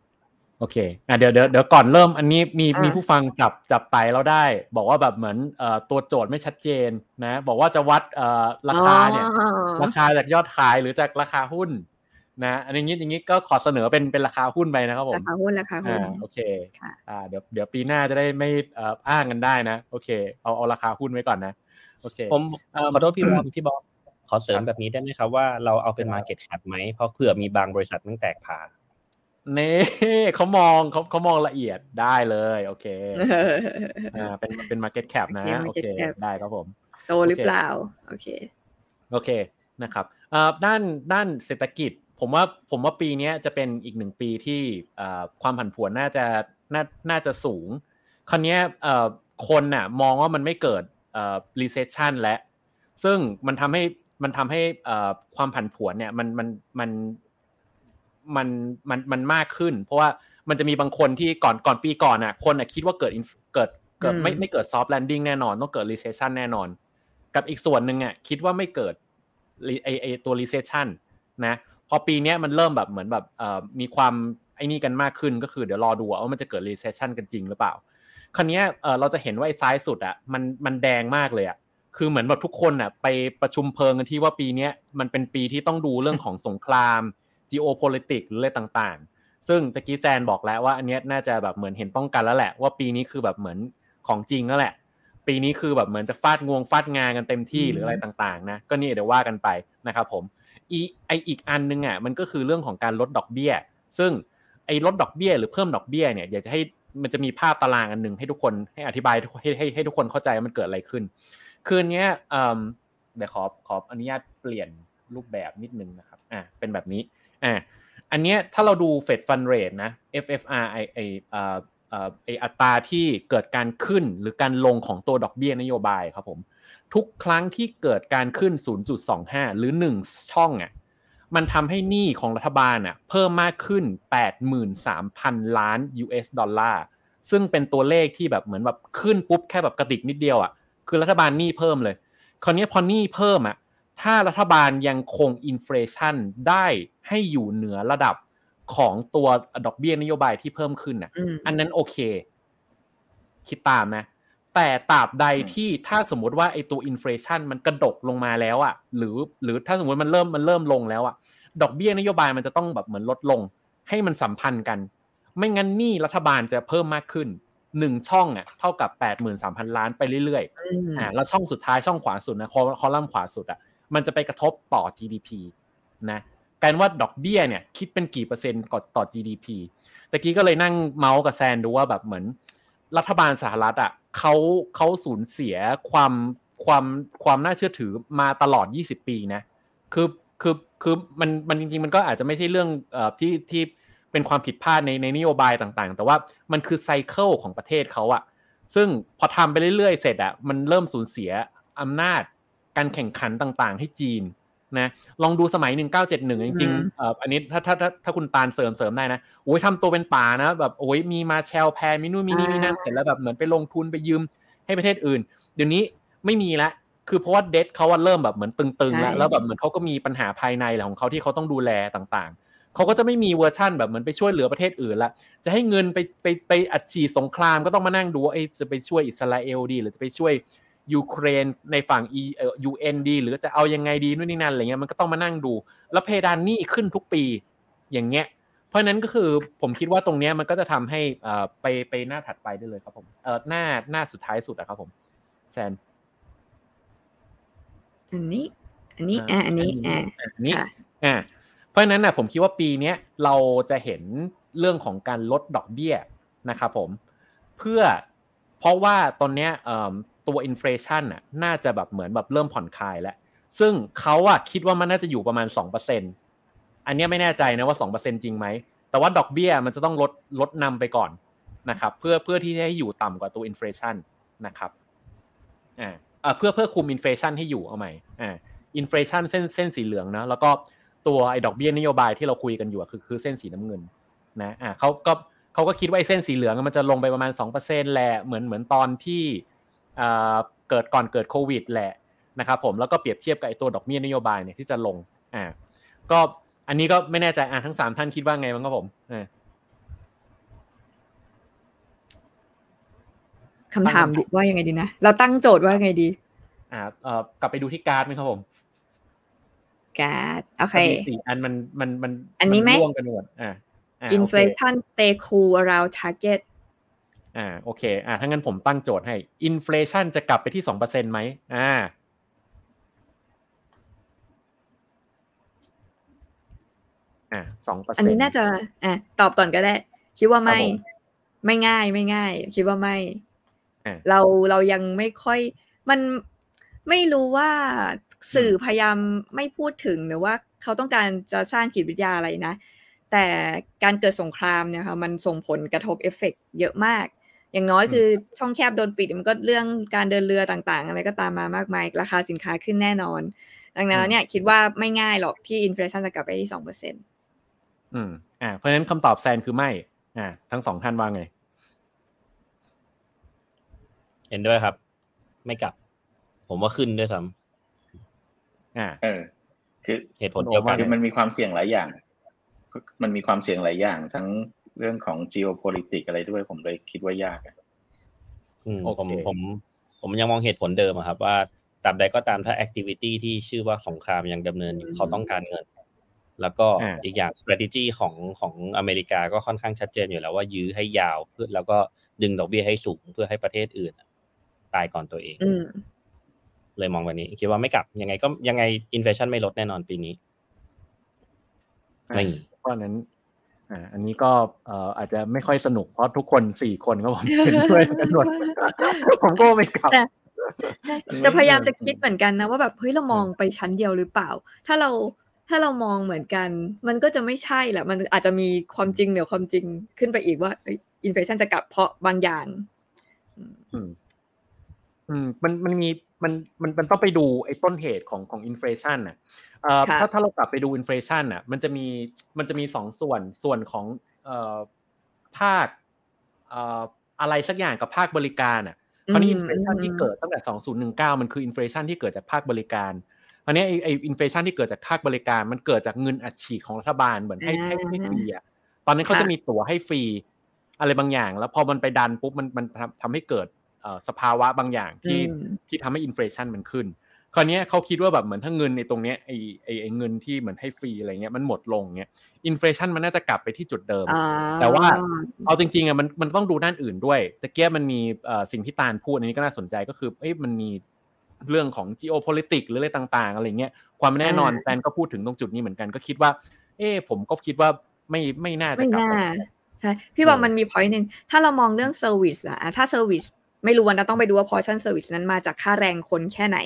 โอเคอะเดี๋ยวเดี๋ยวเดี๋ยวก่อนเริ่มอันนี้มีอะมีผู้ฟังจับจับไต๋เราได้ บอกว่าแบบเหมือนเอ่อตัวโจทย์ไม่ชัดเจนนะ บอกว่าจะวัดเอ่อราคาเนี่ยอ๋อราคาจากยอดขายหรือจากราคาหุ้น นะอันนี้อย่างนี้ก็ขอเสนอเป็นเป็นราคาหุ้นไปนะครับผมราคาหุ้นราคาหุ้อ่านโอเคค่ะอ่าเดี๋ยวเดี๋ยวปีหน้าจะได้ไม่เอ่ออ้างกันได้นะ โอเค เอาเอาราคาหุ้นไว้ก่อนนะ โอเค ผมเอิ่มขอโทษพี่บอมพี่บอมขอเสริคมรับแบบนี้ได้ไหมครับว่าเราเอาเป็น market cap ไหมเพราะเผื่อมีบางบริษัทมันแตกผ่าเน่เขามองเขาเขามองละเอียดได้เลย โอเคอ่าเป็นเป็น market cap นะโอโอเคเค market cap ได้ครับผม โตหรือเปล่า โอเค โอเคนะครับเอ่อด้านด้านเศรษฐกิจ ผมว่าผมว่าปีเนี้ยจะเป็นอีกหนึ่งปีที่เอ่อความผันผวนน่าจะน่าน่าจะสูง คราวเนี้ยเอ่อคนน่ะมองว่ามันไม่เกิดเอ่อ recession และ ซึ่งมันทำให้มันทำให้เอ่อความผันผวนเนี่ยมันมันมันมันมันมันมากขึ้น เพราะว่ามันจะมีบางคนที่ก่อนก่อนปีก่อนน่ะคนน่ะคิดว่าเกิด inf- เกิดเกิดไม่อืมไม่เกิด soft landing แน่นอนต้องเกิด recession แน่นอน กับอีกส่วนหนึ่งอะคิดว่าไม่เกิด re- ไอไอตัว recession นะ พอปีนี้มันเริ่มแบบเหมือนแบบมีความไอ้นี่กันมากขึ้นก็คือเดี๋ยวรอดูว่ามันจะเกิด recession กันจริงหรือเปล่า คราวนี้เราจะเห็นว่าไอ้ซ้ายสุดอะมันมันแดงมากเลยอะคือเหมือนแบบทุกคนอะไปประชุมเพลิงกันที่ว่าปีนี้มันเป็นปีที่ต้องดูเรื่องของสงคราม geopolitics หรืออะไรต่างๆ ซึ่งตะกี้แซนบอกแล้วว่าอันนี้น่าจะแบบเหมือนเห็นต้องกันแล้วแหละ ว่าปีนี้คือแบบเหมือนของจริงแล้วแหละ ปีนี้คือแบบเหมือนจะฟาดงวงฟาดงานกันเต็มที่หรืออะไรต่างๆ นะ ก็นี่เดี๋ยวว่ากันไปนะครับผม อีไออีกอันนึงอะมันก็คือเรื่องของการลดดอกเบี้ย ซึ่งไอลดดอกเบี้ย หรือเพิ่มดอกเบี้ยเนี่ยอยากจะให้มันจะมีภาพตารางอันหนึ่งให้ทุกคนให้อธิบายให้ให้ให้ทุกคนเข้าใจว่ามันเกิดอะไรขึ้น คืนนี้เอ่อเดี๋ยวขอขออนุญาตเปลี่ยนรูปแบบนิดนึงนะครับอ่าเป็นแบบนี้อ่าอันเนี้ยถ้าเราดู Fed Fund Rate นะ FFR ไอไอเอ่อเอ่อไออัตราที่เกิดการขึ้นหรือการลงของตัวดอกเบี้ยนโยบายครับผม ทุกครั้งที่เกิดการขึ้น 0.25 หรือ 1 ช่องอะมันทำให้หนี้ของรัฐบาลอะเพิ่มมากขึ้น 83,000 ล้าน US ดอลลาร์ ซึ่งเป็นตัวเลขที่แบบเหมือนแบบขึ้นปุ๊บแค่แบบกระติกนิดเดียวอะคือรัฐบาลหนี้เพิ่มเลย คราวนี้พอหนี้เพิ่มอะถ้ารัฐบาลยังคง inflation ได้ให้อยู่เหนือระดับของตัวดอกเบี้ยนโยบายที่เพิ่มขึ้นอะอืมอันนั้นโอเค คิดตามนะ แต่ตราบใดอืมที่ถ้าสมมติว่าไอตัว inflation มันกระดกลงมาแล้วอะหรือหรือถ้าสมมติมันเริ่มมันเริ่มลงแล้วอะดอกเบี้ยนโยบายมันจะต้องแบบเหมือนลดลง ให้มันสัมพันธ์กัน ไม่งั้นหนี้รัฐบาลจะเพิ่มมากขึ้นหนึ่งช่องอะเท่ากับแปดหมื่นสามพันล้านไปเรื่อยๆอืมอ่าแล้วช่องสุดท้ายช่องขวาสุดนะคอคอลัมน์ขวาสุดอะมันจะไปกระทบต่อ GDP นะกลายเป็นว่าดอกเบี้ยเนี่ยคิดเป็นกี่เปอร์เซ็นต์ก่อต่อ GDP ตะกี้ก็เลยนั่งเมาส์กับแซนดูว่าแบบเหมือน รัฐบาลสหรัฐอะ เขาเขาสูญเสียความความความน่าเชื่อถือมาตลอด 20 ปีนะ คือคือคือมันมันจริงๆ มันก็อาจจะไม่ใช่เรื่องเอ่อที่ที่เป็นความผิดพลาดในในนโยบายต่างๆ แต่ว่ามันคือ cycle ของประเทศเขาอะซึ่งพอทำไปเรื่อยๆ เสร็จอะมันเริ่มสูญเสียอำนาจการแข่งขันต่างๆ ให้จีน นะลองดูสมัย 1971 จริงๆเอ่ออันนี้ถ้าถ้าถ้าถ้าคุณตาลเสริมเสริมได้นะโอ้ยทำตัวเป็นป๋านะแบบโอ้ยมี Marshall Plan มีนู่นมีนี่มีนั่นเสร็จแล้วแบบเหมือนไปลงทุนไปยืมให้ประเทศอื่น เดี๋ยวนี้ไม่มีละคือเพราะว่าเดทเขาว่าเริ่มแบบเหมือนตึงๆแล้วแล้วแบบเหมือนเขาก็มีปัญหาภายในแหละของเขาที่เขาต้องดูแลต่างๆ เขาก็จะไม่มีเวอร์ชั่นแบบเหมือนไปช่วยเหลือประเทศอื่นละจะให้เงินไปไปไปอัดฉีดสงครามก็ต้องมานั่งดูว่าเอ้ยจะไปช่วยอิสราเอลดี หรือจะไปช่วย ยูเครนในฝั่ง E เอ่อ UN ดีหรือจะเอายังไงดีนู่นนี่นั่นอะไรเงี้ยมันก็ต้องมานั่งดู แล้วเพดานหนี้ขึ้นทุกปีอย่างเงี้ย เพราะฉะนั้นก็คือผมคิดว่าตรงเนี้ยมันก็จะทำให้เอ่อไปไปหน้าถัดไปได้เลยครับผมเออหน้าหน้าสุดท้ายสุดอะครับผมแซนอันนี้ อันนี้อ่าอันนี้อ่าอันนี้ค่ะอ่าเพราะฉะนั้นนะผมคิดว่าปีเนี้ยเราจะเห็นเรื่องของการลดดอกเบี้ยนะครับผม เพื่อเพราะว่าตอนเนี้ยเอ่อ ตัว inflation น่ะน่าจะแบบเหมือนแบบเริ่มผ่อนคลายแล้วซึ่งเขาอะคิดว่ามันน่าจะอยู่ประมาณ2%อันนี้ไม่แน่ใจนะว่าสองเปอร์เซ็นจริงไหม แต่ว่าดอกเบี้ยมันจะต้องลดลดนำไปก่อนนะครับเพื่อเพื่อที่จะให้อยู่ต่ำกว่าตัว inflation นะครับอ่าอ่าเพื่อเพื่อคุม inflation ให้อยู่เอาใหม่อ่า inflation เส้นเส้นสีเหลืองนะแล้วก็ตัวไอ้ดอกเบี้ยนโยบายที่เราคุยกันอยู่คือคือเส้นสีน้ำเงินนะอ่าเขาก็เขาก็คิดว่าไอ้เส้นสีเหลืองมันจะลงไปประมาณสองเปอร์เซ็นแหละเหมือนเหมือนตอนที่ เกิดก่อนเกิดโควิดแหละนะครับผมแล้วก็เปรียบเทียบกับไอ้ตัวดอกเบี้ยนโยบายเนี่ยที่จะลงอ่าก็อันนี้ก็ไม่แน่ใจอ่าทั้งสามท่านคิดว่าไงบ้างครับผมอ่าคำถามว่ายังไงดีนะ เราตั้งโจทย์ว่ายังไงดี อ่าเอ่อกลับไปดูที่การ์ดไหมครับผม การ์ดโอเคสี่อันมันมันมัน อันนี้ไหมร่วมกันหมดอ่าอ่าโอเค inflation stay cool around target อ่าโอเคอ่าถ้างั้นผมตั้งโจทย์ให้ inflation จะกลับไปที่สองเปอร์เซ็นต์ไหมอ่าอ่าสองเปอร์เซ็นต์อันนี้น่าจะอะตอบก่อนก็ได้ คิดว่าไม่ครับผมไม่ง่ายไม่ง่าย คิดว่าไม่อะเราเรายังไม่ค่อยมันไม่รู้ว่าสื่อพยายามไม่พูดถึงหรือว่าเขาต้องการจะสร้างจิตวิทยาอะไรนะ แต่การเกิดสงครามเนี่ยค่ะมันส่งผลกระทบเอฟเฟกต์เยอะมาก อย่างน้อยคือช่องแคบโดนปิดมันก็เรื่องการเดินเรือต่างๆ อะไรก็ตามมามากมาย ราคาสินค้าขึ้นแน่นอน ดังนั้นเนี่ยคิดว่าไม่ง่ายหรอกที่ inflation จะกลับไปที่สองเปอร์เซ็นต์อืมอ่าเพราะฉะนั้นคำตอบแซนคือไม่ อ่า ทั้งสองท่านว่าไง เห็นด้วยครับ ไม่กลับ ผมว่าขึ้นด้วยซ้ำอ่า เออ คือเหตุผลเดียวกันคือมันมีความเสี่ยงหลายอย่าง มันมีความเสี่ยงหลายอย่าง ทั้ง เรื่องของ geopolitics อะไรด้วยผมเลยคิดว่ายากอะอืมโอเคผมผมผมยังมองเหตุผลเดิมอะครับ ว่าตราบใดก็ตามถ้า activity ที่ชื่อว่าสงครามยังดำเนินอยู่เขาต้องการเงิน แล้วก็อ่าอีกอย่าง strategy ของของอเมริกาก็ค่อนข้างชัดเจนอยู่แล้วว่ายื้อให้ยาวเพื่อแล้วก็ดึงดอกเบี้ยให้สูงเพื่อให้ประเทศอื่นอะตายก่อนตัวเองอืมเลยมองแบบนี้ คิดว่าไม่กลับยังไงก็ยังไง inflation ไม่ลดแน่นอนปีนี้ไม่เพราะฉะนั้น อ่าอันนี้ก็เอ่ออาจจะไม่ค่อยสนุกเพราะทุกคนสี่คนก็ผมเป็นด้วยกันหมดผมก็ไม่กลับแต่ใช่แต่พยายามจะคิดเหมือนกันนะว่าแบบเฮ้ยเรามองไปชั้นเดียวหรือเปล่า ถ้าเราถ้าเรามองเหมือนกัน มันก็จะไม่ใช่แหละมันอาจจะมีความจริงเหนือความจริงขึ้นไปอีกว่า inflation จะกลับเพราะบางอย่าง อืมอืมมันมันมีมันมันมันต้องไปดูไอ้ต้นเหตุของของ inflation น่ะเอ่อค่ะถ้าถ้าเรากลับไปดู inflation น่ะ มันจะมีมันจะมีสองส่วนส่วนของเอ่อภาคเอ่ออะไรสักอย่างกับภาคบริการน่ะคราวนี้ inflation ที่เกิดตั้งแต่2019มันคือ inflation ที่เกิดจากภาคบริการคราวนี้ไอไอ inflation ที่เกิดจากภาคบริการมันเกิดจากเงินอัดฉีดของรัฐบาลเหมือนให้ให้ให้ฟรีอะตอนนี้นเขาจะมีตั๋วให้ฟรี อะไรบางอย่าง แล้วพอมันไปดันปุ๊บมันมันทำทำให้เกิดเอ่อ สภาวะบางอย่างที่อืมที่ทำให้ inflation มันขึ้น คราวนี้เขาคิดว่าแบบเหมือนถ้าเงินในตรงเนี้ยไอไอไอเงินที่เหมือนให้ฟรีอะไรเงี้ยมันหมดลงเงี้ย inflation มันน่าจะกลับไปที่จุดเดิมอ่าแต่ว่าเอาจริงๆอะมันมันต้องดูด้านอื่นด้วยตะเกียบมันมีเอ่อสิ่งที่ตาลพูดอันนี้ก็น่าสนใจก็คือเอ้ยมันมีเรื่องของ geopolitics หรืออะไรต่างๆอะไรเงี้ยความไม่แน่นอนอ่าแซนก็พูดถึงตรงจุดนี้เหมือนกันก็คิดว่า เอ้ผมก็คิดว่าไม่ไม่น่าจะไม่กลับน่าไปใช่พี่ว่าเออมันมี point หนึ่งถ้าเรามองเรื่อง service อะอะถ้า service ไม่รู้วันเราต้องไปดูว่า portion service นั้นมาจากค่าแรงคนแค่ไหน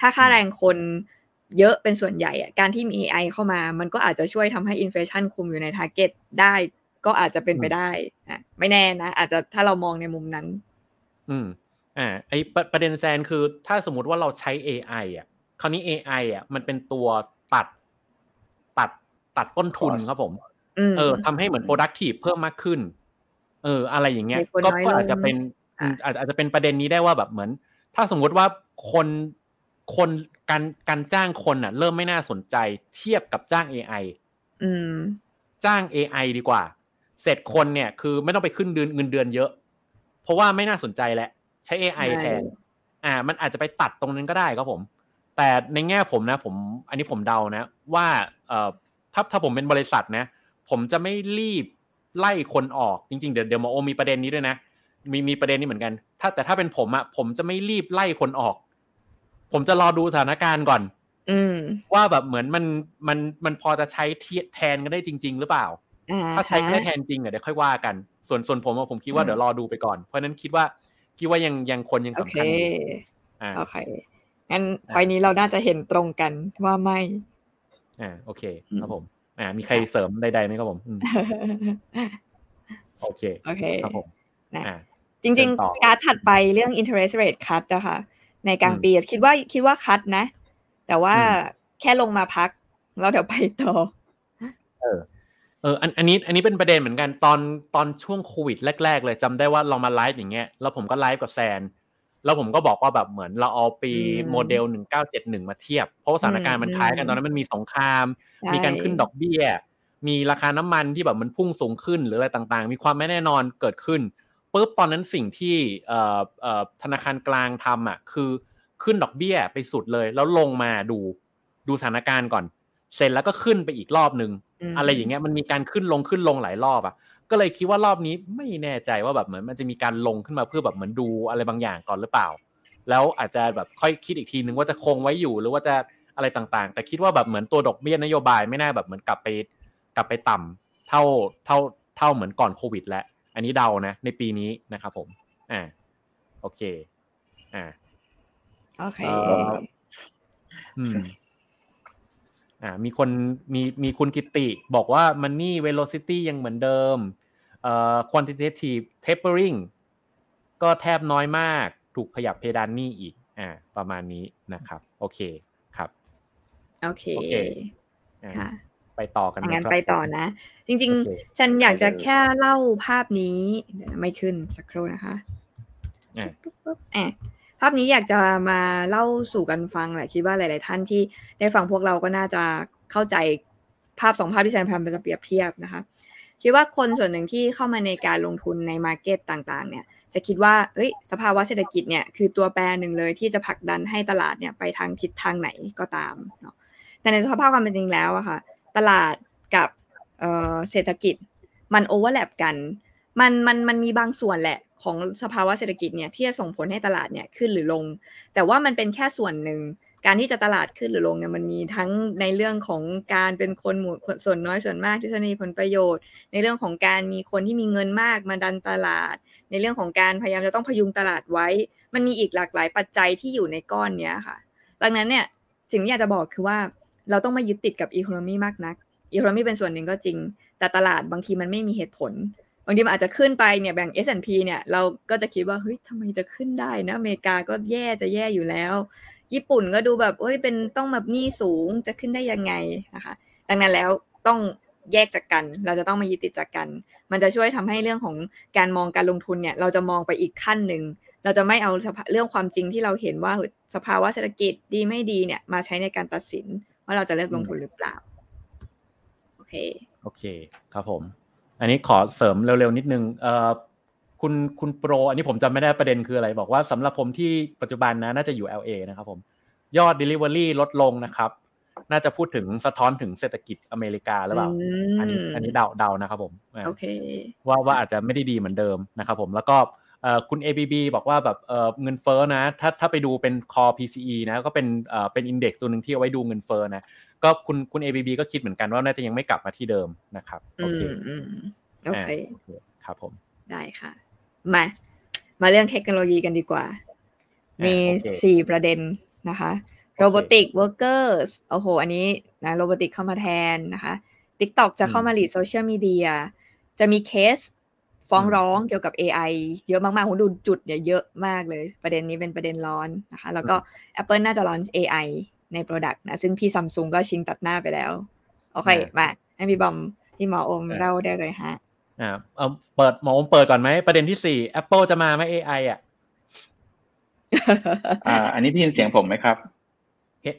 ถ้าค่าแรงคนเยอะเป็นส่วนใหญ่อะการที่มี AI เข้ามา มันก็อาจจะช่วยทำให้ inflation คุมอยู่ใน targetได้ ก็อาจจะเป็นไปได้อะไม่แน่นะ อาจจะถ้าเรามองในมุมนั้น อืมอ่าไอประประเด็นแซนคือ ถ้าสมมุติว่าเราใช้ AI อะ คราวนี้ AI อะ มันเป็นตัวตัด ตัดตัดต้นทุน Cost ครับผมอืมเออทำให้เหมือน productive เพิ่มมากขึ้น เออ อะไรอย่างเงี้ยใช้คนก็น้อยก็ลงอาจจะเป็น อะอาจอาจจะเป็นประเด็นนี้ได้ว่าแบบเหมือน ถ้าสมมุติว่าคนคนการการจ้างคนอะ เริ่มไม่น่าสนใจเทียบกับจ้าง AI อืม จ้าง AI ดีกว่า เสร็จคนเนี่ย คือไม่ต้องไปขึ้นเดือนเงินเดือนเยอะ เพราะว่าไม่น่าสนใจแล้วใช้ AI ใช่แทนอ่า มันอาจจะไปตัดตรงนั้นก็ได้ครับผม แต่ในแง่ผมนะ ผม อันนี้ผมเดานะ ว่าเอ่อถ้าถ้าผมเป็นบริษัทนะ ผมจะไม่รีบไล่คนออกจริงๆ เดี๋ยวเดี๋ยวหมอโอมีประเด็นนี้ด้วยนะ มีมีประเด็นนี้เหมือนกัน ถ้าแต่ถ้าเป็นผมอะผมจะไม่รีบไล่คนออก ผมจะรอดูสถานการณ์ก่อน อืมว่าแบบเหมือนมันมันมันพอจะใช้เทียแทนกันได้จริง ๆ หรือเปล่าอ่าถ้าใช้ฮะแค่แทนจริงอะเดี๋ยวค่อยว่ากัน ส่วนส่วนผมอะผมคิดว่าอืมเดี๋ยวรอดูไปก่อน เพราะฉะนั้นคิดว่าคิดว่ายังยังคนยังโอสำเคคัญอยู่อ่าโอเคงั้นพอยนี้เราน่าจะเห็นตรงกันว่าไม่ อ่าโอเคอืมครับผม อ่า มีใครเสริมใดๆไหมครับผมโอเคโอเคครับผมนะ จริงๆ การถัดไปเรื่อง interest rate cut นะคะในกลางปีคิดว่าคิดว่าคัดนะ แต่ว่าแค่ลงมาพักแล้วเดี๋ยวไปต่อเออเอออันอันนี้อันนี้เป็นประเด็นเหมือนกันตอนตอนช่วงโควิดแรก ๆ เลยจำได้ว่าเรามาไลฟ์อย่างเงี้ยแล้วผมก็ไลฟ์กับแซน แล้วผมก็บอกว่าแบบเหมือนเราเอาปีโมเดลหนึ่งเก้าเจ็ดหนึ่งมาเทียบ เพราะว่าสถานการณ์มันคล้ายกันตอนนั้นมันมีสงคราม มีการขึ้นดอกเบี้ย มีราคาน้ำมันที่แบบมันพุ่งสูงขึ้นหรืออะไรต่างๆ มีความไม่แน่นอนเกิดขึ้น ปุ๊บตอนนั้นสิ่งที่ธนาคารกลางทำอะ คือขึ้นดอกเบี้ยไปสุดเลย แล้วลงมาดูดูสถานการณ์ก่อน เสร็จแล้วก็ขึ้นไปอีกรอบหนึ่งอะไรอย่างเงี้ยมันมีการขึ้นลงขึ้นลงหลายรอบอะ ก็เลยคิดว่ารอบนี้ไม่แน่ใจว่าแบบเหมือนมันจะมีการลงขึ้นมาเพื่อแบบเหมือนดูอะไรบางอย่างก่อนหรือเปล่า แล้วอาจจะแบบค่อยคิดอีกทีนึงว่าจะคงไว้อยู่หรือว่าจะอะไรต่างๆ แต่คิดว่าแบบเหมือนตัวดอกเบี้ยนโยบายไม่น่าแบบเหมือนกลับไปกลับไปต่ำเท่าเท่าเท่าเหมือนก่อนโควิด แล้ว อันนี้เดานะ ในปีนี้นะครับผม อ่า โอเค อ่า โอเคอืมอ่า มีคนมีมีคุณกิติ บอกว่า money velocity ยังเหมือนเดิม เอ่อ quantitative tapering ก็แทบน้อยมาก ถูกขยับเพดานนี่อีก อ่า ประมาณนี้นะครับ โอเค ครับ โอเคค่ะ ไปต่อกันงั้นไปต่อนะ จริง ๆ ฉันอยากจะแค่เล่าภาพนี้ไม่ขึ้นสักครู่นะคะอะภาพนี้อยากจะมาเล่าสู่กันฟังแหละคิดว่าหลาย ๆ ท่านที่ได้ฟังพวกเราก็น่าจะเข้าใจภาพสองภาพที่แซนพามจะเปรียบเทียบนะคะคิดว่าคนส่วนหนึ่งที่เข้ามาในการลงทุนใน market ต่าง ๆ เนี่ยจะคิดว่าเอ้ย สภาวะเศรษฐกิจเนี่ยคือตัวแปรหนึ่งเลยที่จะผลักดันให้ตลาดเนี่ยไปทางทิศทางไหนก็ตามเนาะแต่ในสภาพความเป็นจริงแล้วอะค่ะ ตลาดกับเศรษฐกิจ มันโอเวอร์แลปกัน มันมันมันมีบางส่วนแหละของสภาวะเศรษฐกิจเนี่ยที่จะส่งผลให้ตลาดเนี่ยขึ้นหรือลง แต่ว่ามันเป็นแค่ส่วนหนึ่งการที่จะตลาดขึ้นหรือลงเนี่ยมันมีทั้งในเรื่องของการเป็นคนหมู่ส่วนน้อยส่วนมากที่จะมีผลประโยชน์ ในเรื่องของการมีคนที่มีเงินมากมาดันตลาด ในเรื่องของการพยายามจะต้องพยุงตลาดไว้ มันมีอีกหลากหลายปัจจัยที่อยู่ในก้อนเนี้ยค่ะ ดังนั้นเนี่ยสิ่งที่อยากจะบอกคือว่า เราต้องไม่ยึดติดกับอีโคโนมีมากนักอีโคโนมีเป็นส่วนหนึ่งก็จริง แต่ตลาดบางทีมันไม่มีเหตุผล บางทีมันอาจจะขึ้นไปเนี่ยแบ่ง S&P เนี่ยเราก็จะคิดว่าเฮ้ยทำไมจะขึ้นได้นะอเมริกาก็แย่จะแย่อยู่แล้ว ญี่ปุ่นก็ดูแบบเฮ้ยเป็นต้องแบบหนี้สูงจะขึ้นได้ยังไงนะคะดังนั้นแล้วต้องแยกจากกัน เราจะต้องมายึดติดจากกัน มันจะช่วยทำให้เรื่องของการมองการลงทุนเนี่ยเราจะมองไปอีกขั้นหนึ่ง เราจะไม่เอาเรื่องความจริงที่เราเห็นว่าสภาวะเศรษฐกิจดีไม่ดีเนี่ยมาใช้ในการตัดสิน ว่าเราจะเลือกลงทุนหรือเปล่า โอเค โอเค ครับผม อันนี้ขอเสริมเร็วๆนิดนึงเอ่อคุณคุณโปร อันนี้ผมจำไม่ได้ประเด็นคืออะไร บอกว่าสำหรับผมที่ปัจจุบันนะน่าจะอยู่ LA นะครับผมยอด Delivery ลดลงนะครับ น่าจะพูดถึงสะท้อนถึงเศรษฐกิจอเมริกาหรือเปล่า อันนี้อันนี้เดาเดานะครับผมโอเคว่าว่าอาจจะไม่ได้ดีเหมือนเดิมนะครับผมแล้วก็ คุณ ABB บอกว่าแบบเงินเฟ้อนะ ถ้าถ้าไปดูเป็น core PCE นะ ก็เป็นเป็นอินเด็กซ์ตัวหนึ่งที่เอาไว้ดูเงินเฟ้อนะ ก็คุณคุณ ABB ก็คิดเหมือนกันว่าน่าจะยังไม่กลับมาที่เดิมนะครับ โอเคโอเคครับผม ได้ค่ะ มา มาเรื่องเทคโนโลยีกันดีกว่า มีสี่ประเด็นนะคะ robotic workers โอ้โห อันนี้นะ robotic เข้ามาแทนนะคะ TikTok จะเข้ามาหลีดโซเชียลมีเดียจะมีเคส ฟ้องร้องเกี่ยวกับ AI เยอะมากๆผมดูจุดเนี่ยเยอะมากเลย ประเด็นนี้เป็นประเด็นร้อนนะคะ แล้วก็ Apple น่าจะลอน AI ใน Product นะ ซึ่งพี่ซัมซุงก็ชิงตัดหน้าไปแล้ว โอเค มาให้พี่บอมพี่หมออมเล่าได้เลยฮะอ่าเอาเปิดหมออมเปิดก่อนไหม ประเด็นที่สี่ Apple จะมาไหม AI อะอ่า อันนี้ได้ยินเสียงผมไหมครับ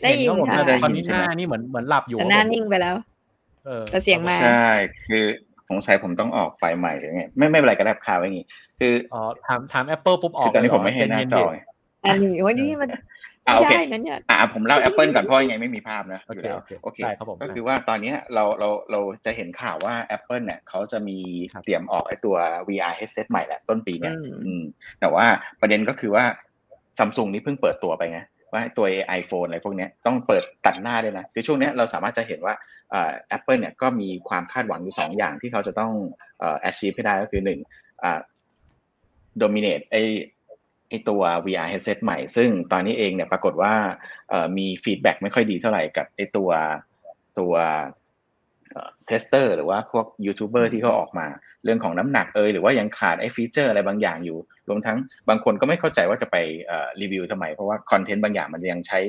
ได้ยินค่ะตอนนี้หน้านี่เหมือนเหมือนหลับอยู่แต่หน้านิ่งไปแล้ว เออแต่เสียงมาใช่คือ สงสัยผมต้องออกไฟใหม่หรือไงไม่ไม่เป็นไรก็ได้ข่าวไว้งี้ คืออ๋อถามถาม Apple ปุ๊บออกตอนนี้ผมไม่เห็นหน้าจออันนี้โอ้ยนี่มันไม่ได้นั่นเนี่ยอ่าผมเล่า Apple ก่อนเพราะยังไงไม่มีภาพนะโอเคโอเคครับผมก็คือว่าตอนนี้เราเราเราจะเห็นข่าวว่า Apple เนี่ยเขาจะมีเตรียมออกไอ้ตัว VR headset ใหม่แหละต้นปีเนี่ยอืมแต่ว่าประเด็นก็คือว่าซัมซุงนี่เพิ่งเปิดตัวไปไง ว่าตัว iPhone อะไรพวกนี้ต้องเปิดตัดหน้าด้วยนะคือช่วงนี้เราสามารถจะเห็นว่าแอปเปิลเนี่ยก็มีความคาดหวังอยู่สองอย่างที่เขาจะต้อง achieve ให้ได้ก็คือหนึ่ง dominate ไอไอตัว VR headset ใหม่ ซึ่งตอนนี้เองเนี่ยปรากฏว่าเอ่อมี feedback ไม่ค่อยดีเท่าไหร่กับไอตัวตัว tester หรือว่าพวกยูทูบเบอร์ที่เขาออกมา เรื่องของน้ำหนักเอยหรือว่ายังขาดไอ้ฟีเจอร์อะไรบางอย่างอยู่ รวมทั้งบางคนก็ไม่เข้าใจว่าจะไปรีวิวทำไม เพราะว่าคอนเทนต์บางอย่างมันยังใช้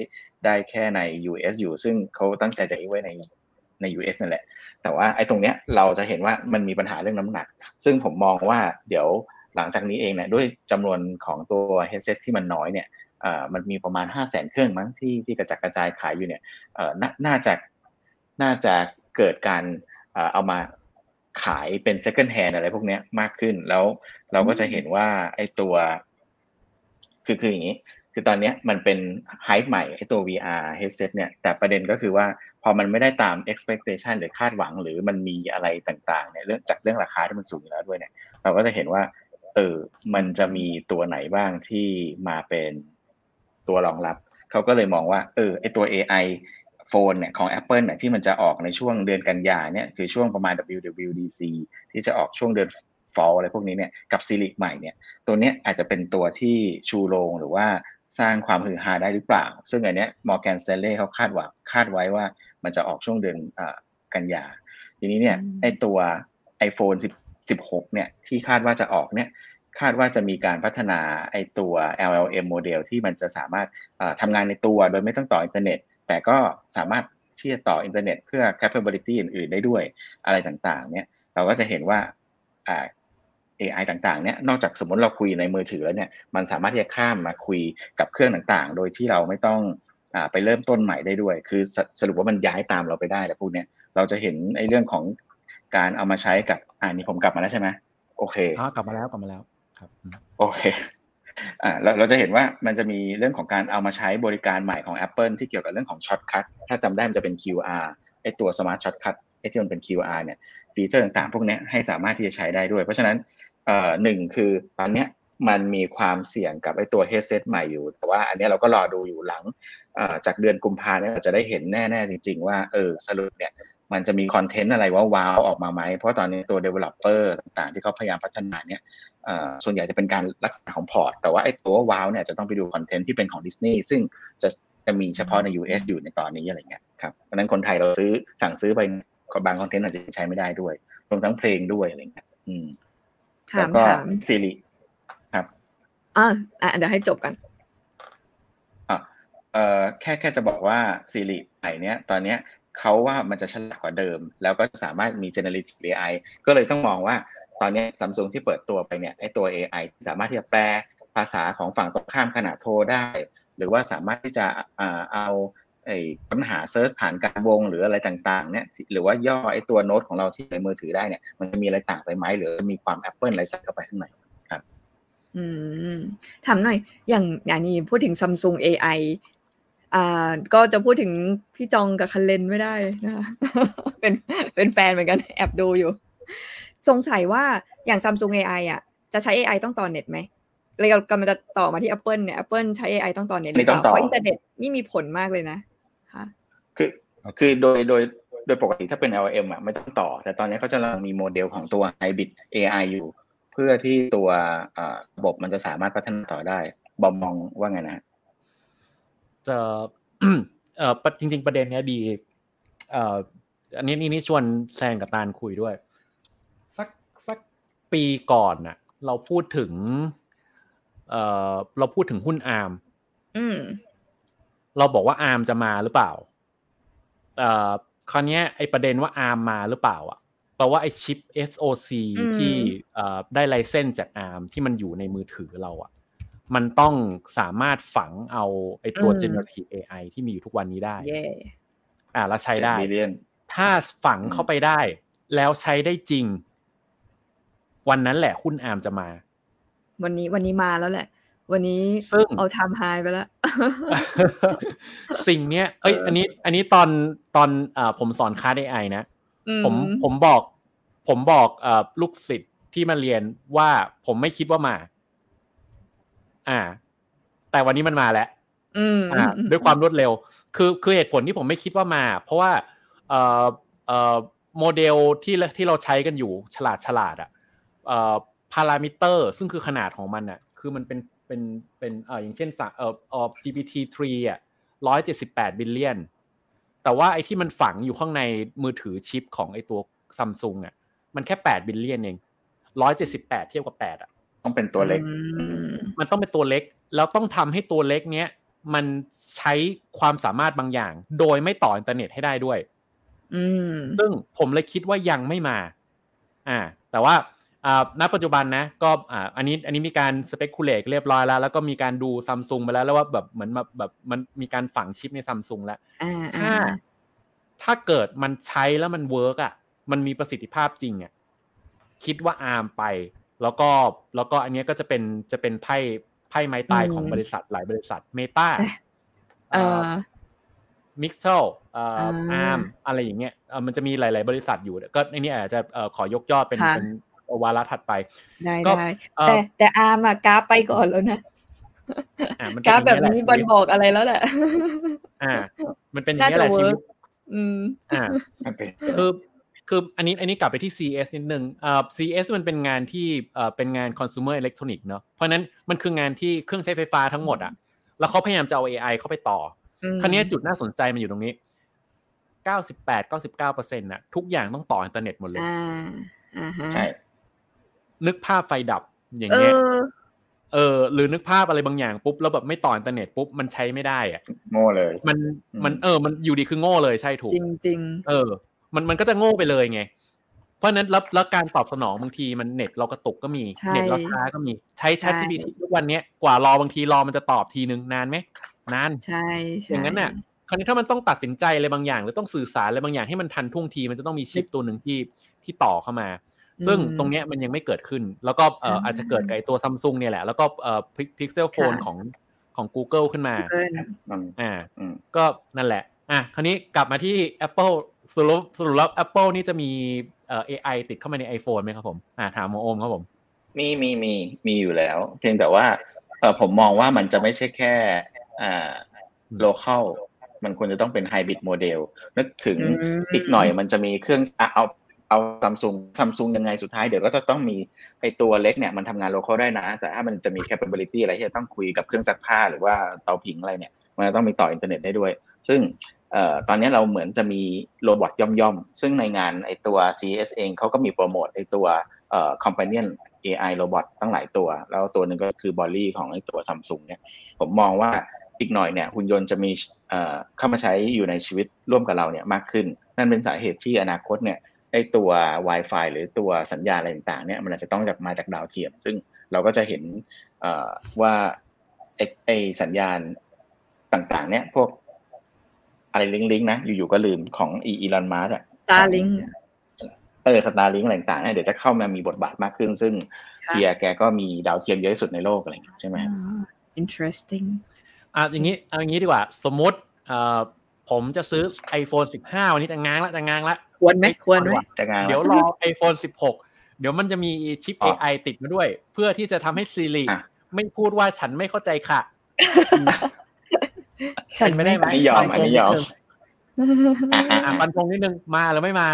ได้แค่ใน US อยู่ ซึ่งเขาตั้งใจจะไว้ในใน US นั่นแหละ แต่ว่าไอ้ตรงเนี้ยเราจะเห็นว่ามันมีปัญหาเรื่องน้ำหนัก ซึ่งผมมองว่าเดี๋ยวหลังจากนี้เองเนี่ยด้วยจำนวนของตัว headset ที่มันน้อยเนี่ยมันมีประมาณ 5 0 0แสนเครื่องมั้งที่ที่กระจัดกระจายขายอยู่เนี่ยน่าจะน่าจะ เกิดการเอามาขายเป็น second hand อะไรพวกนี้มากขึ้น แล้วเราก็จะเห็นว่าไอ้ตัว คือคืออย่างนี้ คือตอนนี้มันเป็นไฮป์ใหม่ไอ้ตัว VR headset เนี่ย แต่ประเด็นก็คือว่าพอมันไม่ได้ตาม expectation หรือคาดหวัง หรือมันมีอะไรต่างๆเนี่ยเรื่องจากเรื่องราคาที่มันสูงแล้วด้วยเนี่ย เราก็จะเห็นว่า เออ มันจะมีตัวไหนบ้างที่มาเป็นตัวรองรับ เขาก็เลยมองว่า เออไอตัว AI โฟนเนี่ยของ Apple เนี่ยที่มันจะออกในช่วงเดือนกันยาเนี่ยคือช่วงประมาณ WWDC ที่จะออกช่วงเดือน fall อะไรพวกนี้เนี่ยกับซีรีส์ใหม่เนี่ยตัวเนี้ยอาจจะเป็นตัวที่ชูโรงหรือว่าสร้างความฮือฮาได้หรือเปล่า ซึ่งอันเนี้ยมอร์แกนเซเล่เขาคาดว่าคาดไว้ว่ามันจะออกช่วงเดือนกันยา ทีนี้เนี่ยไอตัว iPhone 10 16 เนี่ยที่คาดว่าจะออกเนี่ยคาดว่าจะมีการพัฒนาไอตัว LLM โมเดลที่มันจะสามารถทำงานในตัวโดยไม่ต้องต่ออินเทอร์เน็ต แต่ก็สามารถที่จะต่ออินเทอร์เน็ตเพื่อ capability อื่น ๆ ได้ด้วยอะไรต่างๆ เนี่ย เราก็จะเห็นว่าอ่า AI ต่างๆ เนี่ย นอกจากสมมติเราคุยในมือถือแล้วเนี่ย มันสามารถที่จะข้ามมาคุยกับเครื่องต่างๆ โดยที่เราไม่ต้องอ่าไปเริ่มต้นใหม่ได้ด้วย คือสสรุปว่ามันย้ายตามเราไปได้แต่พวกเนี้ย เราจะเห็นไอ้เรื่องของการเอามาใช้กับ อ่านี่ผมกลับมาแล้วใช่ไหมโอเคอ๋อกลับมาแล้วกลับมาแล้วครับ โอเค อ่าเราเราจะเห็นว่ามันจะมีเรื่องของการเอามาใช้บริการใหม่ของ Apple ที่เกี่ยวกับเรื่องของ shortcut ถ้าจำได้มันจะเป็น QR ไอตัว smart shortcut ไอที่มันเป็น QR เนี่ยฟีเจอร์ต่างๆ พวกนี้ให้สามารถที่จะใช้ได้ด้วย เพราะฉะนั้นเอ่อหนึ่งคือตอนเนี้ยมันมีความเสี่ยงกับไอตัว headset ใหม่อยู่ แต่ว่าอันนี้เราก็รอดูอยู่หลังจากเดือนกุมภาเนี่ยเราจะได้เห็นแน่ ๆ จริง ๆ ว่าเออสรุปเนี่ย มันจะมีคอนเทนต์อะไรว่าว้าวออกมาไหม เพราะตอนนี้ตัว developer ต่างๆ ที่เขาพยายามพัฒนาเนี่ยส่วนใหญ่จะเป็นการลักษณะของ port แต่ว่าไอ้ตัวว้าวเนี่ยจะต้องไปดูคอนเทนต์ที่เป็นของดิสนีย์ซึ่งจะจะมีเฉพาะใน US อยู่ในตอนนี้อะไรเงี้ยครับเพราะนั้นคนไทยเราซื้อสั่งซื้อไปบางคอนเทนต์อาจจะใช้ไม่ได้ด้วย รวมทั้งเพลงด้วยอะไรเงี้ยอืมถามถามซีรีครับอ่าอ่าเดี๋ยวให้จบกันอ่าเอ่อแค่แค่จะบอกว่าซีรีส์ใหม่เนี้ยตอนเนี้ย เขาว่ามันจะฉลาดกว่าเดิม แล้วก็สามารถมี generative AI ก็เลยต้องมองว่าตอนนี้ซัมซุงที่เปิดตัวไปเนี่ยไอตัว AI สามารถที่จะแปลภาษาของฝั่งตรงข้ามขณะโทรได้ หรือว่าสามารถที่จะเอาไอ้ปัญหา search ผ่านการวงหรืออะไรต่างๆเนี่ยหรือว่าย่อไอ้ตัวโน้ตของเราที่ในมือถือได้เนี่ย มันจะมีอะไรต่างไปไหมหรือมีความ Apple อะไรใส่เข้าไปข้างในครับ อืมถามหน่อย อย่างอย่างนี้พูดถึงซัมซุง AI อ่าก็จะพูดถึงพี่จองกับคัลแลนไม่ได้นะคะเป็นเป็นแฟนเหมือนกันแอบดูอยู่ สงสัยว่าอย่าง Samsung AI อะ จะใช้ AI ต้องต่อเน็ตไหมเลยกำลังจะต่อมาที่ Apple เนี่ย Apple ใช้ AI ต้องต่อเน็ตหรือเปล่าเพราะอินเทอร์เน็ตนี่มีผลมากเลยนะค่ะคือคือโดยโดยโดยปกติถ้าเป็น LM อะไม่ต้องต่อ แต่ตอนนี้เขาจะมีโมเดลของตัว Hybrid AI อยู่ เพื่อที่ตัวระบบมันจะสามารถพัฒนาต่อได้บอมมองว่าไงนะ จะเอ่อจริง ๆ ประเด็นเนี้ยดีเอ่ออันนี้นี่นี่ชวนแซงกับตาลคุยด้วย สักสักปีก่อนน่ะ เราพูดถึง เอ่อเราพูดถึงหุ้นอาร์มเราบอกว่าอาร์มจะมาหรือเปล่าเอ่อคราวนี้ไอประเด็นว่าอาร์มมาหรือเปล่า อะแปลว่าไอชิป SOC ที่เอ่อได้ไลเซนส์จากอาร์มที่มันอยู่ในมือถือเราอะ มันต้องสามารถฝังเอาไอตัว generative AI ที่มีอยู่ทุกวันนี้ได้อ่าแล้วใช้ได้ ถ้าฝังเข้าไปได้ แล้วใช้ได้จริง วันนั้นแหละหุ้นอาร์มจะมา วันนี้วันนี้มาแล้วแหละ วันนี้ซึ่งเอาทำไฮไปแล้ว สิ่งเนี้ย เอ้ย อันนี้ อันนี้ตอนตอนอ่าผมสอนค่าไดไอนะ ผมผมบอก ผมบอกอ่าลูกศิษย์ที่มาเรียนว่าผมไม่คิดว่ามา อ่า แต่วันนี้มันมาแล้วอ่า ด้วยความรวดเร็ว คือคือเหตุผลที่ผมไม่คิดว่ามา เพราะว่าเอ่อเอ่อโมเดลที่ที่เราใช้กันอยู่ฉลาดฉลาดอะเอ่อพารามิเตอร์ ซึ่งคือขนาดของมันอะ คือมันเป็นเป็นเป็นเอ่ออย่างเช่นเอ่อเอ่อ GPT 3 อะร้อยเจ็ดสิบแปด billion แต่ว่าไอ้ที่มันฝังอยู่ข้างในมือถือชิปของไอ้ตัวซัมซุงอะ มันแค่แปด billion เองร้อยเจ็ดสิบแปดเทียบกับแปดอะ ต้องเป็นตัวเล็กอืมมันต้องเป็นตัวเล็ก แล้วต้องทำให้ตัวเล็กเนี้ยมันใช้ความสามารถบางอย่าง โดยไม่ต่ออินเทอร์เน็ตให้ได้ด้วยอืมซึ่งผมเลยคิดว่ายังไม่มา อ่า แต่ว่าอ่าณปัจจุบันนะ ก็อ่าอันนี้อันนี้มีการ speculate เรียบร้อยแล้ว แล้วก็มีการดูซัมซุงไปแล้ว แล้วว่าแบบเหมือนแบบแบบมันมีการฝังชิปในซัมซุงแล้วอ่าถ้าอ่าถ้าเกิดมันใช้แล้วมัน work อะ มันมีประสิทธิภาพจริงอะ คิดว่าอาร์มไป แล้วก็แล้วก็อันเนี้ยก็จะเป็นจะเป็นไพ่ไพ่ไม้ตายของบริษัทหลายบริษัทเมตาเออมิกเซลเอ่ออ่าอาร์มอะไรอย่างเงี้ยเอ่อมันจะมีหลาย ๆ บริษัทอยู่ก็อันนี้อาจจะเอ่อขอยกยอดเป็นค่ะเป็นวาระถัดไปได้ก็ได้เอ่อแต่แต่อาร์มอะกราฟไปก่อนแล้วนะอะมันกเป็นราฟอแบย่างบเงี้ยแหละนี้ชีบอลวิตบอกอะไรแล้วแหละอ่า มันเป็นอย่างเงี้ยแหละน่าจะชีวิต work อืมอ่ามันเป็นคือ คืออันนี้อันนี้กลับไปที่ CES นิดนึงอ่า CES มันเป็นงานที่เอ่อเป็นงาน consumer electronic เนอะเพราะฉะนั้นมันคืองานที่เครื่องใช้ไฟฟ้าทั้งหมดอะแล้วเขาพยายามจะเอา AI เข้าไปต่ออืมคราวนี้จุดน่าสนใจมันอยู่ตรงนี้ 98 99เปอร์เซ็นต์น่ะทุกอย่างต้องต่ออินเทอร์เน็ตหมดเลยอ่าอ่าฮะใช่ นึกภาพไฟดับอย่างเอเงี้ยอเออหรือนึกภาพอะไรบางอย่างปุ๊บแล้วแบบไม่ต่ออินเทอร์เน็ตปุ๊บมันใช้ไม่ได้อะโง่เลย มันอืมมันเออ มันอยู่ดีคือโง่เลยใช่ถูกจริงจริงเออ มันมันก็จะโง่ไปเลยไง เพราะฉะนั้นแล้วแล้วการตอบสนองบางทีมันเน็ตเรากระตุกก็มีใช่เน็ตเราช้าก็มี ใช้ใช่ Chat GPT ทุกวันเนี้ยกว่ารอบางทีรอมันจะตอบทีนึงนานไหมนานใช่ใช่อย่างนั้นน่ะคราวนี้ถ้ามันต้องตัดสินใจอะไรบางอย่าง หรือต้องสื่อสารอะไรบางอย่างให้มันทันท่วงทีมันจะต้องมีชิปตัวหนึ่งที่ที่ต่อเข้ามา ซึ่งตรงเนี้ยมันยังไม่เกิดขึ้น แล้วก็เอ่ออาจจะเกิดกับไอ้ตัวซัมซุงเนี่ยแหละ แล้วก็เอ่อPixel Phone ของของ Google ขึ้นมาเกินมันอ่าอืมก็นั่นแหละอะคราวนี้กลับมาที่ Apple สรุปสรุปแล้ว Apple นี่จะมีเอ่อ AI ติดเข้ามาใน iPhone ไหมครับผมอ่าถามหมอโอมครับผม มีมีมีมีอยู่แล้ว เพียงแต่ว่าเออผมมองว่ามันจะไม่ใช่แค่อ่า local มันควรจะต้องเป็น hybrid model นึกถึงอืมอีกหน่อยมันจะมีเครื่องอะเอาเอาซัมซุงซัมซุงยังไงสุดท้ายเดี๋ยวก็จะต้องมีไอตัวเล็กเนี่ยมันทำงาน local ได้นะ แต่ถ้ามันจะมี capability อะไรที่จะต้องคุยกับเครื่องซักผ้าหรือว่าเตาผิงอะไรเนี่ย มันจะต้องมีต่ออินเทอร์เน็ตได้ด้วย ซึ่งเอ่อ ตอนนี้เราเหมือนจะมีโรบอทย่อมๆ ซึ่งในงานไอตัว CS เองเขาก็มีโปรโมทไอตัวเอ่อ companion AI โรบอทตั้งหลายตัว แล้วตัวหนึ่งก็คือ Ballie ของไอตัวซัมซุงเนี่ยผมมองว่าอีกหน่อยเนี่ยหุ่นยนต์จะมีเอ่อเข้ามาใช้อยู่ในชีวิตร่วมกับเราเนี่ยมากขึ้น นั่นเป็นสาเหตุที่อนาคตเนี่ยไอตัว Wi-Fi หรือตัวสัญญาอะไรต่างๆเนี่ยมันอาจจะต้องจากมาจากดาวเทียม ซึ่งเราก็จะเห็นเอ่อว่าไอไอสัญญาณต่างๆเนี่ยพวก อะไร link link นะ อยู่ๆก็ลืมของอีลอนมัสก์อะ Starlink เออ Starlink อะไรต่างๆเนี่ยเดี๋ยวจะเข้ามามีบทบาทมากขึ้น ซึ่งค่ะเฮียแกก็มีดาวเทียมเยอะที่สุดในโลกอะไรอย่างเงี้ยใช่ไหมอ่า interesting อะอย่างนี้เอาอย่างนี้ดีกว่า สมมติเอ่อผมจะซื้อ iPhone 15 วันนี้จะง้างละจะง้างละควรไหมควรไหมจะงานเดี๋ยวรอ iPhone 16 เดี๋ยวมันจะมีชิปอ๋อ AI ติดมาด้วย เพื่อที่จะทำให้ Siri อะไม่พูดว่าฉันไม่เข้าใจค่ะ ฉันไม่ได้ไหมอันนี้ยอมอันนี้ยอมอะอะอะอะฟันธงนิดนึงมาหรือไม่มา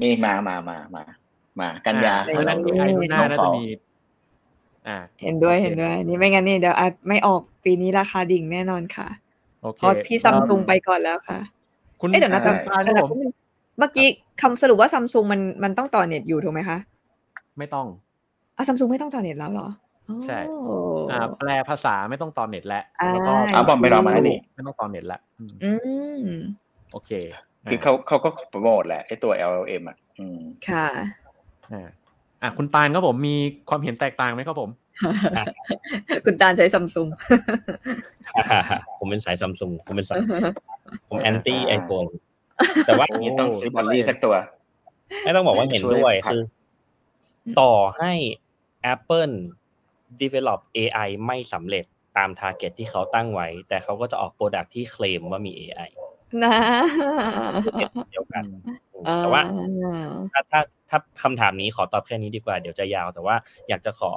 มีมามามามามา กันยาอะเพราะฉะนั้นเรา AI รู้ทุกหน้าน่าจะมีอ่า เห็นด้วยเห็นด้วย นี่ไม่งั้นนี่เดี๋ยวอาจไม่ออกปีนี้ราคาดิ่งแน่นอนค่ะโอเคเพราะพี่ซัมซุงไปก่อนแล้วค่ะ คุณเอ๊ะเดี๋ยวนะใช่แต่ปานคแต่รับผมเมื่อกี้คำสรุปว่าซัมซุงมันมันต้องต่อเน็ตอยู่ถูกไหมคะ ไม่ต้องอะซัมซุงไม่ต้องต่อเน็ตแล้วเหรออ๋อ ใช่อ่าแปลภาษาไม่ต้องต่อเน็ตแล้วอ่าแล้วก็เอาบอมไปรอมาแล้วนี่ไม่ต้องต่อเน็ตแล้วอืมอืมโอเค คือเขาเขาก็โปรโมทแหละไอตัว LLM อะอืมค่ะอ่าอะคุณปานครับผมมีความเห็นแตกต่างไหมครับผม คุณตาลใช้ซัมซุงผมเป็นสายซัมซุงผมเป็นสายผมแอนตี้ไอโฟนแต่ว่านี่ต้องซื้อบอลลี่สักตัว ไม่ต้องบอกว่าเห็นด้วยช่วยผลักคือ ต่อให้ Apple develop AI ไม่สำเร็จตาม target ที่เขาตั้งไว้ แต่เขาก็จะออก product ที่เคลมว่ามี AI นะเดียวกันอ่แต่ว่าถ้าถ้าถ้าคำถามนี้ขอตอบแค่นี้ดีกว่าเดี๋ยวจะยาว แต่ว่าอยากจะขอ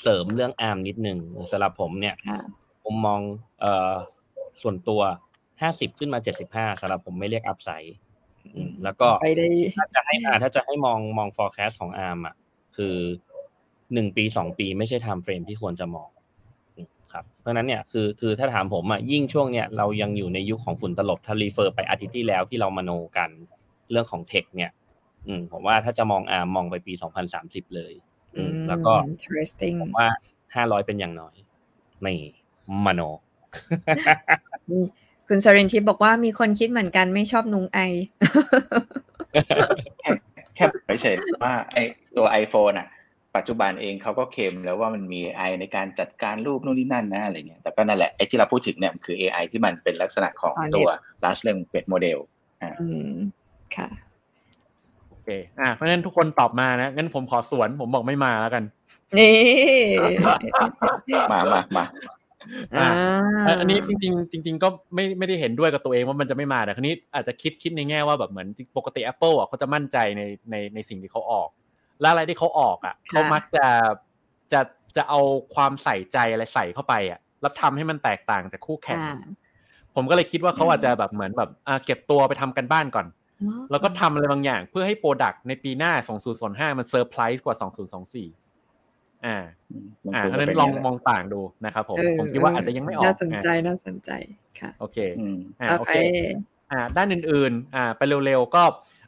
เสริมเรื่องอาร์มนิดหนึ่งสำหรับผมเนี่ยค่ะผมมองเอ่อส่วนตัวห้าสิบขึ้นมาเจ็ดสิบห้าสำหรับผมไม่เรียกอัพไซด์แล้วก็ไปได้ถ้าจะให้อ่าถ้าจะให้มองมอง forecast ของอาร์มอะ คือ หนึ่งปีสองปีไม่ใช่ time frame ที่ควรจะมองครับเพราะนั้นเนี่ยคือคือถ้าถามผมอะยิ่งช่วงเนี้ยเรายังอยู่ในยุคของฝุ่นตลบถ้ารีเฟอร์ไปอาทิตย์ที่แล้วที่เรามาโนกันเรื่องของเทคเนี่ย อืมผมว่าถ้าจะมองอ่ามองไปปีสองพันสามสิบเลย อืมแล้วก็ interesting ผมว่าห้าร้อยเป็นอย่างน้อยนี่มโน คุณสรินทิพย์บอกว่ามีคนคิดเหมือนกันไม่ชอบนุงไอ แค่ไม่ใช่ว่าไอตัว iPhone อะ ปัจจุบันเองเขาก็เคลมแล้วว่ามันมี AI ในการจัดการรูปนู่นนี่นั่นนะอะไรเงี้ยแต่ก็นั่นแหละไอ้ที่เราพูดถึงเนี่ยมันคือ AI ที่มันเป็นลักษณะของอ๋อตัว large language model อ่าอืมค่ะโอเคอ่าเพราะฉะนั้นทุกคนตอบมานะงั้นผมขอสวนผมบอกไม่มาแล้วกันนี่มามามาอ่าอ่าอันนี้จริงๆจริง ๆ ก็ไม่ไม่ได้เห็นด้วยกับตัวเองว่ามันจะไม่มาแต่คราวนี้อาจจะคิดคิดในแง่ว่าแบบเหมือนปกติ Apple อะเขาจะมั่นใจในในในสิ่งที่เขาออก และอะไรที่เขาออกอะเขามักจะจะจะเอาความใส่ใจอะไรใส่เข้าไปอะแล้วทำให้มันแตกต่างจากคู่แข่งอ่าผมก็เลยคิดว่าเขาอาจจะแบบเหมือนแบบอ่าเก็บตัวไปทำการบ้านก่อน แล้วก็ทำอะไรบางอย่าง เพื่อให้ product ในปีหน้า 2025 มันเซอร์ไพรส์กว่า 2024 อ่ามันอ่าควรเพราะฉะนั้นป็ลองย่านั้นมองต่างดูนะครับผมเออผมคิดว่าอาจจะยังไม่ออก น่าสนใจอะน่าสนใจค่ะ โอเคอืมอ่าโอโอเคเค อ่า ด้านอื่นๆ อ่า ไปเร็วๆ ก็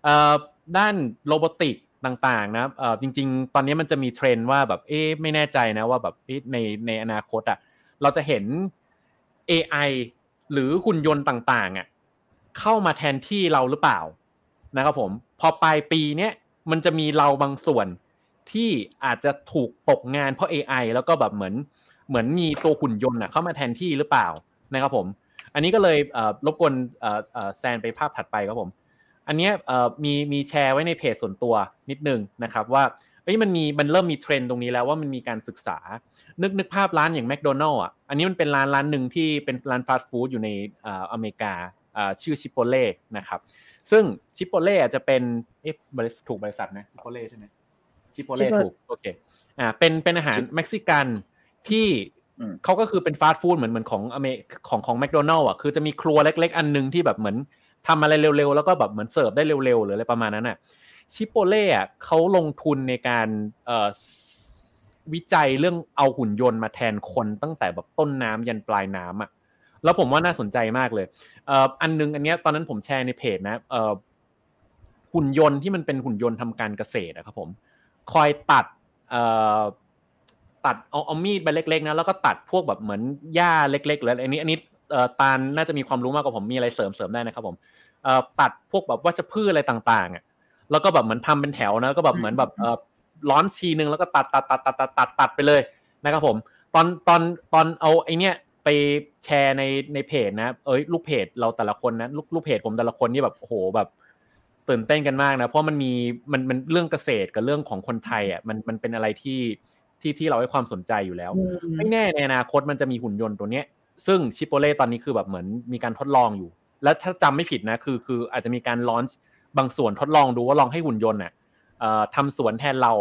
เอ่อด้านโรบอติก ต่างๆนะเอ่อจริง ๆ ตอนนี้มันจะมีเทรนด์ว่าแบบเอ๊ะไม่แน่ใจนะว่าแบบในในอนาคตอะเราจะเห็น AI หรือหุ่นยนต์ต่างๆอะเข้ามาแทนที่เราหรือเปล่านะครับผม พอปลายปีเนี้ยมันจะมีเราบางส่วนที่อาจจะถูกตกงานเพราะ AI แล้วก็แบบเหมือนเหมือนมีตัวหุ่นยนต์อะเข้ามาแทนที่หรือเปล่านะครับผม อันนี้ก็เลยเอ่อรบกวนเอ่อแซนไปภาพถัดไปครับผม อันเนี้ยเอ่อมีมีแชร์ไว้ในเพจส่วนตัวนิดนึงนะครับว่าเอ้ยมันมีมันเริ่มมีเทรนด์ตรงนี้แล้วว่ามันมีการศึกษา นึกนึกภาพร้านอย่างแมคโดนัลล์อะอันนี้มันเป็นร้านร้านหนึ่งที่เป็นร้านฟาสต์ฟู้ดอยู่ในเอ่ออเมริกาอ่าชื่อชิปโปเล่นะครับซึ่งชิปโปเล่จะเป็นเอ๊ะบริษัทถูกบริษัทนะชิปโปเล่ใช่ไหมChipotle Chipotle ถูกโอเคอ่าเป็นเป็นอาหารเม็กซิกันที่อืมเขาก็คือเป็นฟาสต์ฟู้ดเหมือนเหมือนของอเมของของแมคโดนัลด์อะคือจะมีครัวเล็ก ๆ อันหนึงที่แบบเหมือน ทำอะไรเร็วๆ แล้วก็แบบเหมือนเสิร์ฟได้เร็วๆหรืออะไรประมาณนั้นอะ Chipotle อะเขาลงทุนในการเอ่อวิจัยเรื่องเอาหุ่นยนต์มาแทนคนตั้งแต่แบบต้นน้ำยันปลายน้ำอะแล้วผมว่าน่าสนใจมากเลยเอ่ออันนึงอันเนี้ยตอนนั้นผมแชร์ในเพจนะเอ่อหุ่นยนต์ที่มันเป็นหุ่นยนต์ทำการเกษตรอะครับผม คอยตัดเอ่อตัดเอาเอามีดไปเล็กๆนะแล้วก็ตัดพวกแบบเหมือนหญ้าเล็กๆหรืออะไรอันนี้อันนี้ ตาลน่าจะมีความรู้มากกว่าผมมีอะไรเสริมเสริมได้นะครับผมเอ่อตัดพวกแบบวัชพืชอะไรต่างๆอะแล้วก็แบบเหมือนทำเป็นแถวนะก็แบบเหมือนแบบเอ่อร้อนทีนึงแล้วก็ตัดตัดตัดตัดตัดตัดตัดไปเลยนะครับผมตอนตอนตอนเอาไอเนี้ยไปแชร์ในในเพจนะ เอ้ยลูกเพจเราแต่ละคนนะลูกลูกเพจผมแต่ละคนนี่แบบโอ้โหแบบตื่นเต้นกันมากนะเพราะมันมีมันมันเรื่องเกษตรกับเรื่องของคนไทยอะมันมันเป็นอะไรที่ที่ที่เราให้ความสนใจอยู่แล้วอืมไม่แน่ในอนาคตมันจะมีหุ่นยนต์ตัวเนี้ย ซึ่งชิปโปเล่ตอนนี้คือแบบเหมือนมีการทดลองอยู่ แล้วถ้าจำไม่ผิดนะคือคืออาจจะมีการลอนช์บางส่วนทดลองดูว่าลองให้หุ่นยนต์น่ะทำสวนแทนเรา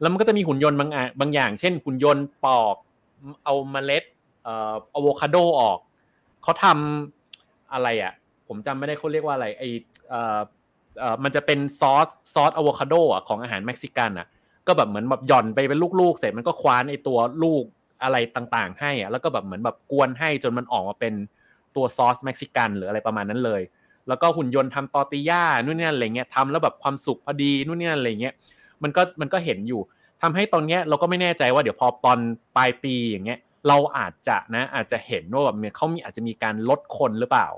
แล้วมันก็จะมีหุ่นยนต์บางอะบางอย่าง เช่น หุ่นยนต์ปอกเอาเมล็ดเอ่ออะโวคาโดออก เขาทำอะไรอะ ผมจำไม่ได้เขาเรียกว่าอะไรไอเอ่อเอ่อมันจะเป็นซอสซอสอะโวคาโดอะของอาหารเม็กซิกันอะ ก็แบบเหมือนแบบหย่อนไปเป็นลูกๆ เสร็จมันก็คว้านไอตัวลูก อะไรต่างๆ ให้อะแล้วก็แบบเหมือนแบบกวนให้จนมันออกมาเป็นตัวซอสเม็กซิกันหรืออะไรประมาณนั้นเลย แล้วก็หุ่นยนต์ทำตอร์ติย่านู่นนี่นั่นอะไรเงี้ยทำแล้วแบบความสุกพอดีนู่นนี่นั่นอะไรเงี้ยมันก็มันก็เห็นอยู่ทำให้ตอนเนี้ยเราก็ไม่แน่ใจว่าเดี๋ยวพอตอนปลายปีอย่างเงี้ยเราอาจจะนะอาจจะเห็นว่าแบบเขามีอาจจะมีการลดคนหรือเปล่า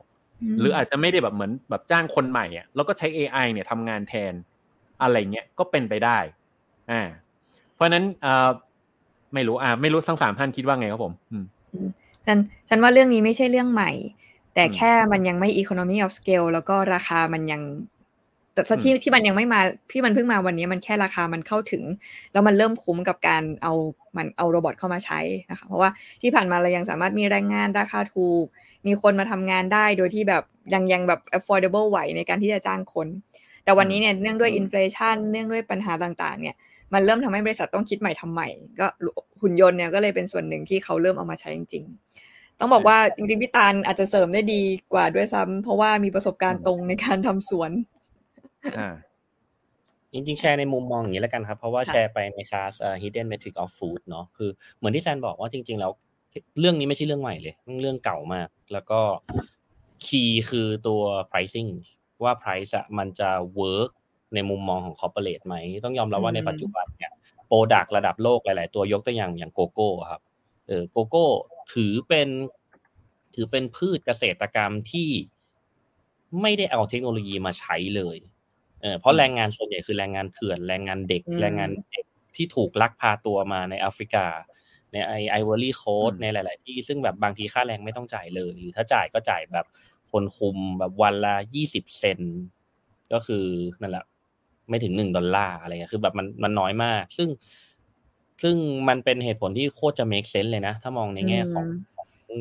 หรืออาจจะไม่ได้แบบเหมือนแบบจ้างคนใหม่อะแล้วก็ใช้ AI เนี่ยทำงานแทนอะไรเงี้ยก็เป็นไปได้อ่าเพราะฉะนั้นเอ่อ ไม่รู้อ่าไม่รู้ทั้งสามท่านคิดว่าไงครับผมอืมฉันฉันว่าเรื่องนี้ไม่ใช่เรื่องใหม่ แต่อืมแค่มันยังไม่ economy of scale แล้วก็ราคามันยังแต่ที่อืมที่มันยังไม่มาที่มันเพิ่งมาวันนี้มันแค่ราคามันเข้าถึง แล้วมันเริ่มคุ้มกับการเอามันเอา robot เข้ามาใช้นะคะเพราะว่าที่ผ่านมาเรายังสามารถมีแรงงานราคาถูก มีคนมาทำงานได้โดยที่แบบยังยังแบบ affordable ไหวในการที่จะจ้างคน แต่วันนี้เนี่ยเนื่องด้วย inflation เนื่องด้วยปัญหาต่างๆ เนี่ย มันเริ่มทำให้บริษัทต้องคิดใหม่ทำใหม่ ก็หุ่นยนต์เนี่ยก็เลยเป็นส่วนหนึ่งที่เขาเริ่มเอามาใช้จริง ๆ ต้องบอกว่าจริงๆพี่ตาลอาจจะเสริมได้ดีกว่าด้วยซ้ำเพราะว่ามีประสบการณ์ตรงในการทำสวนอ่าจริงๆแชร์ในมุมมองอย่างนี้แล้วกันครับ เพราะว่าค่ะแชร์ไปในคลาส uh, hidden metric of food เนาะคือเหมือนที่แซนบอกว่าจริง ๆ แล้วเรื่องนี้ไม่ใช่เรื่องใหม่เลยเรื่องเก่ามาก แล้วก็ key คือตัว pricing ว่า price อะมันจะ work ในมุมมองของ corporate ไหมต้องยอมรับว่าในปัจจุบันเนี่ย product ระดับโลกหลาย ๆ ตัวยกตัวอย่างอย่างโกโก้ครับเออโกโก้ถือเป็น ถือเป็นพืชเกษตรกรรมที่ไม่ได้เอาเทคโนโลยีมาใช้เลยเออเพราะแรงงานส่วนใหญ่คือแรงงานเถื่อนแรงงานเด็กแรงงานเด็กที่ถูกลักพาตัวมาในแอฟริกาในไอ Ivory Coast ในหลาย ๆ ที่ซึ่งแบบบางทีค่าแรงไม่ต้องจ่ายเลย หรือถ้าจ่ายก็จ่ายแบบคนคุมแบบวันละยี่สิบเซนก็คือนั่นแหละ ไม่ถึงหนึ่งดอลลาร์อะไรเงี้ยคือแบบมันมันน้อยมาก ซึ่ง ซึ่งมันเป็นเหตุผลที่โคตรจะ make sense เลยนะ ถ้ามองในแง่ของ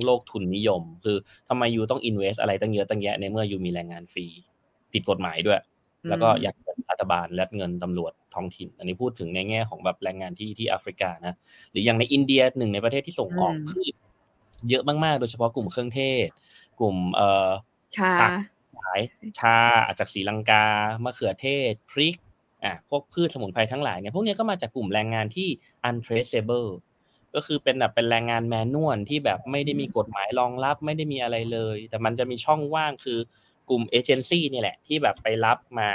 โลกทุนนิยม คือทำไมยูต้อง invest อะไรตั้งเยอะตั้งแยะในเมื่อยูมีแรงงานฟรีผิดกฎหมายด้วย แล้วก็อยากเงินรัฐบาลและเงินตำรวจท้องถิ่น อันนี้พูดถึงในแง่ของแบบแรงงานที่ที่แอฟริกานะ หรืออย่างในอินเดียหนึ่งในประเทศที่ส่งออกพืชเยอะมากๆ โดยเฉพาะกลุ่มเครื่องเทศ กลุ่มเอ่อชา ขายชาจากศรีลังกามะเขือเทศพริกอะพวกพืชสมุนไพรทั้งหลายเนี่ยพวกนี้ก็มาจากกลุ่มแรงงานที่ untraceable ก็คือเป็นแบบเป็นแรงงาน manual ที่แบบไม่ได้มีกฎหมายรองรับไม่ได้มีอะไรเลย แต่มันจะมีช่องว่างคือกลุ่มเอเจนซี่นี่แหละ ที่แบบไปรับมา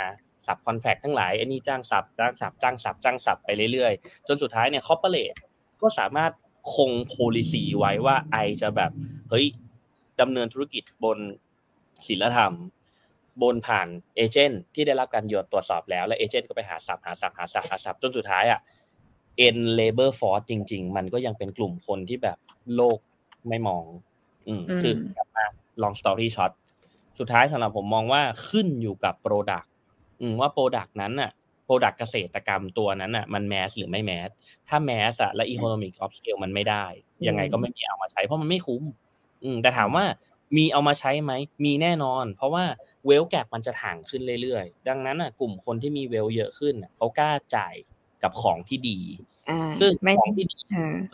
subcontract ทั้งหลายอันนี้จ้าง sub จ้าง sub จ้าง sub จ้าง sub ไปเรื่อยๆ จนสุดท้ายเนี่ย corporate ก็สามารถคง policy ไว้ว่าไอจะแบบเฮ้ยดำเนินธุรกิจบนศีลธรรม บนผ่าน agent ที่ได้รับการหยดตรวจสอบแล้ว และ agent ก็ไปหา sub หา sub หา sub หา sub จนสุดท้ายอะ end labor force จริง ๆ มันก็ยังเป็นกลุ่มคนที่แบบโลกไม่มอง อืมคือกลับมา long story short สุดท้ายสำหรับผมมองว่าขึ้นอยู่กับ product อืมว่า product นั้นน่ะ product เกษตรกรรมตัวนั้นน่ะมันแมสหรือไม่แมสถ้าแมสอะและ economic of scale มันไม่ได้ ยังไงก็ไม่มีเอามาใช้เพราะมันไม่คุ้ม อืมแต่ถามว่า มีเอามาใช้ไหม มีแน่นอน เพราะว่าเวลแกรมันจะถ่างขึ้นเรื่อยๆ ดังนั้นอะกลุ่มคนที่มีเวลเยอะขึ้นเขากล้าจ่ายกับของที่ดีซึ่งของที่ดี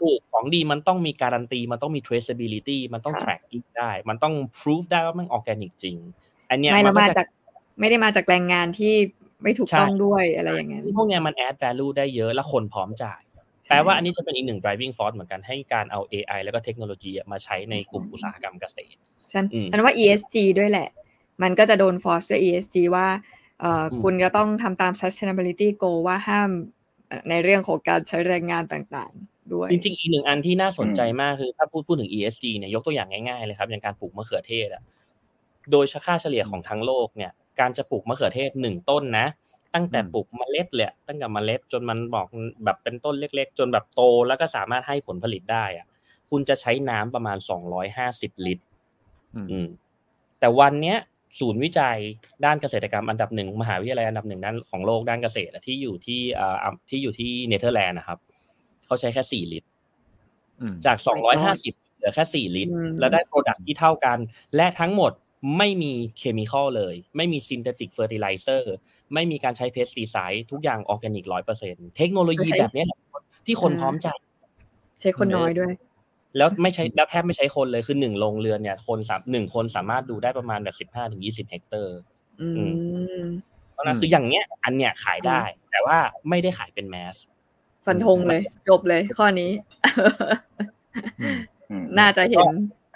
ถูกของดีมันต้องมีการันตี มันต้องมี traceability มันต้อง tracking ได้ มันต้อง proof ได้ว่ามันออร์แกนิกจริง อันเนี้ยไม่ได้มาจากไม่ได้มาจากแรงงานที่ไม่ถูกต้องด้วยอะไรอย่างเงี้ยพวกเนี้ยมัน add value ได้เยอะและคนพร้อมจ่าย แปลว่าอันนี้จะเป็นอีกหนึ่ง driving force เหมือนกันให้การเอา AI แล้วก็เทคโนโลยีมาใช้ในกลุ่มอุตสาหกรรมเกษตรฉันฉันว่า ESG ด้วยแหละ มันก็จะโดน force ด้วย ESG ว่าเอ่อคุณจะต้องทำตาม sustainability goal ว่าห้ามในเรื่องของการใช้แรงงานต่างๆ ด้วย จริงๆ อีกหนึ่งอันที่น่าสนใจมากคือ ถ้าพูดพูดถึง ESG เนี่ยยกตัวอย่างง่ายๆเลยครับ อย่างการปลูกมะเขือเทศอะโดยค่าเฉลี่ยของทั้งโลกเนี่ย การจะปลูกมะเขือเทศหนึ่งต้นนะ ตั้งแต่ปลูกเมล็ดเลยตั้งแต่เมล็ดจนมันบอกแบบเป็นต้นเล็ก ๆ จนแบบโตแล้วก็สามารถให้ผลผลิตได้อะคุณจะใช้น้ำประมาณสองร้อยห้าสิบลิตร อืม แต่วันเนี้ย ศูนย์วิจัยด้านเกษตรกรรมอันดับหนึ่งมหาวิทยาลัยอันดับหนึ่งด้านของโลกด้านเกษตรที่อยู่ที่อ่าที่อยู่ที่เนเธอร์แลนด์นะครับเขาใช้แค่สี่ลิตรจากสองร้อยห้าสิบเหลือแค่สี่ลิตร แล้วได้ product ที่เท่ากัน และทั้งหมด ไม่มี chemical เลย ไม่มี synthetic fertilizer ไม่มีการใช้ pesticide ทุกอย่างออร์แกนิกร้อยเปอร์เซ็นเทคโนโลยีแบบนี้ที่คนพร้อมใจใช้คนน้อยด้วย แล้วไม่ใช้แล้วแทบไม่ใช้คนเลยคือหนึ่งโรงเรือนเนี่ยคนสามหนึ่งคนสามารถดูได้ประมาณแบบสิบห้าถึงยี่สิบ hectare อืมเพราะนั้นคืออย่างเนี้ย อันเนี้ยขายได้ แต่ว่าไม่ได้ขายเป็น mass ฟันธงเลย จบเลยข้อนี้ น่าจะเห็น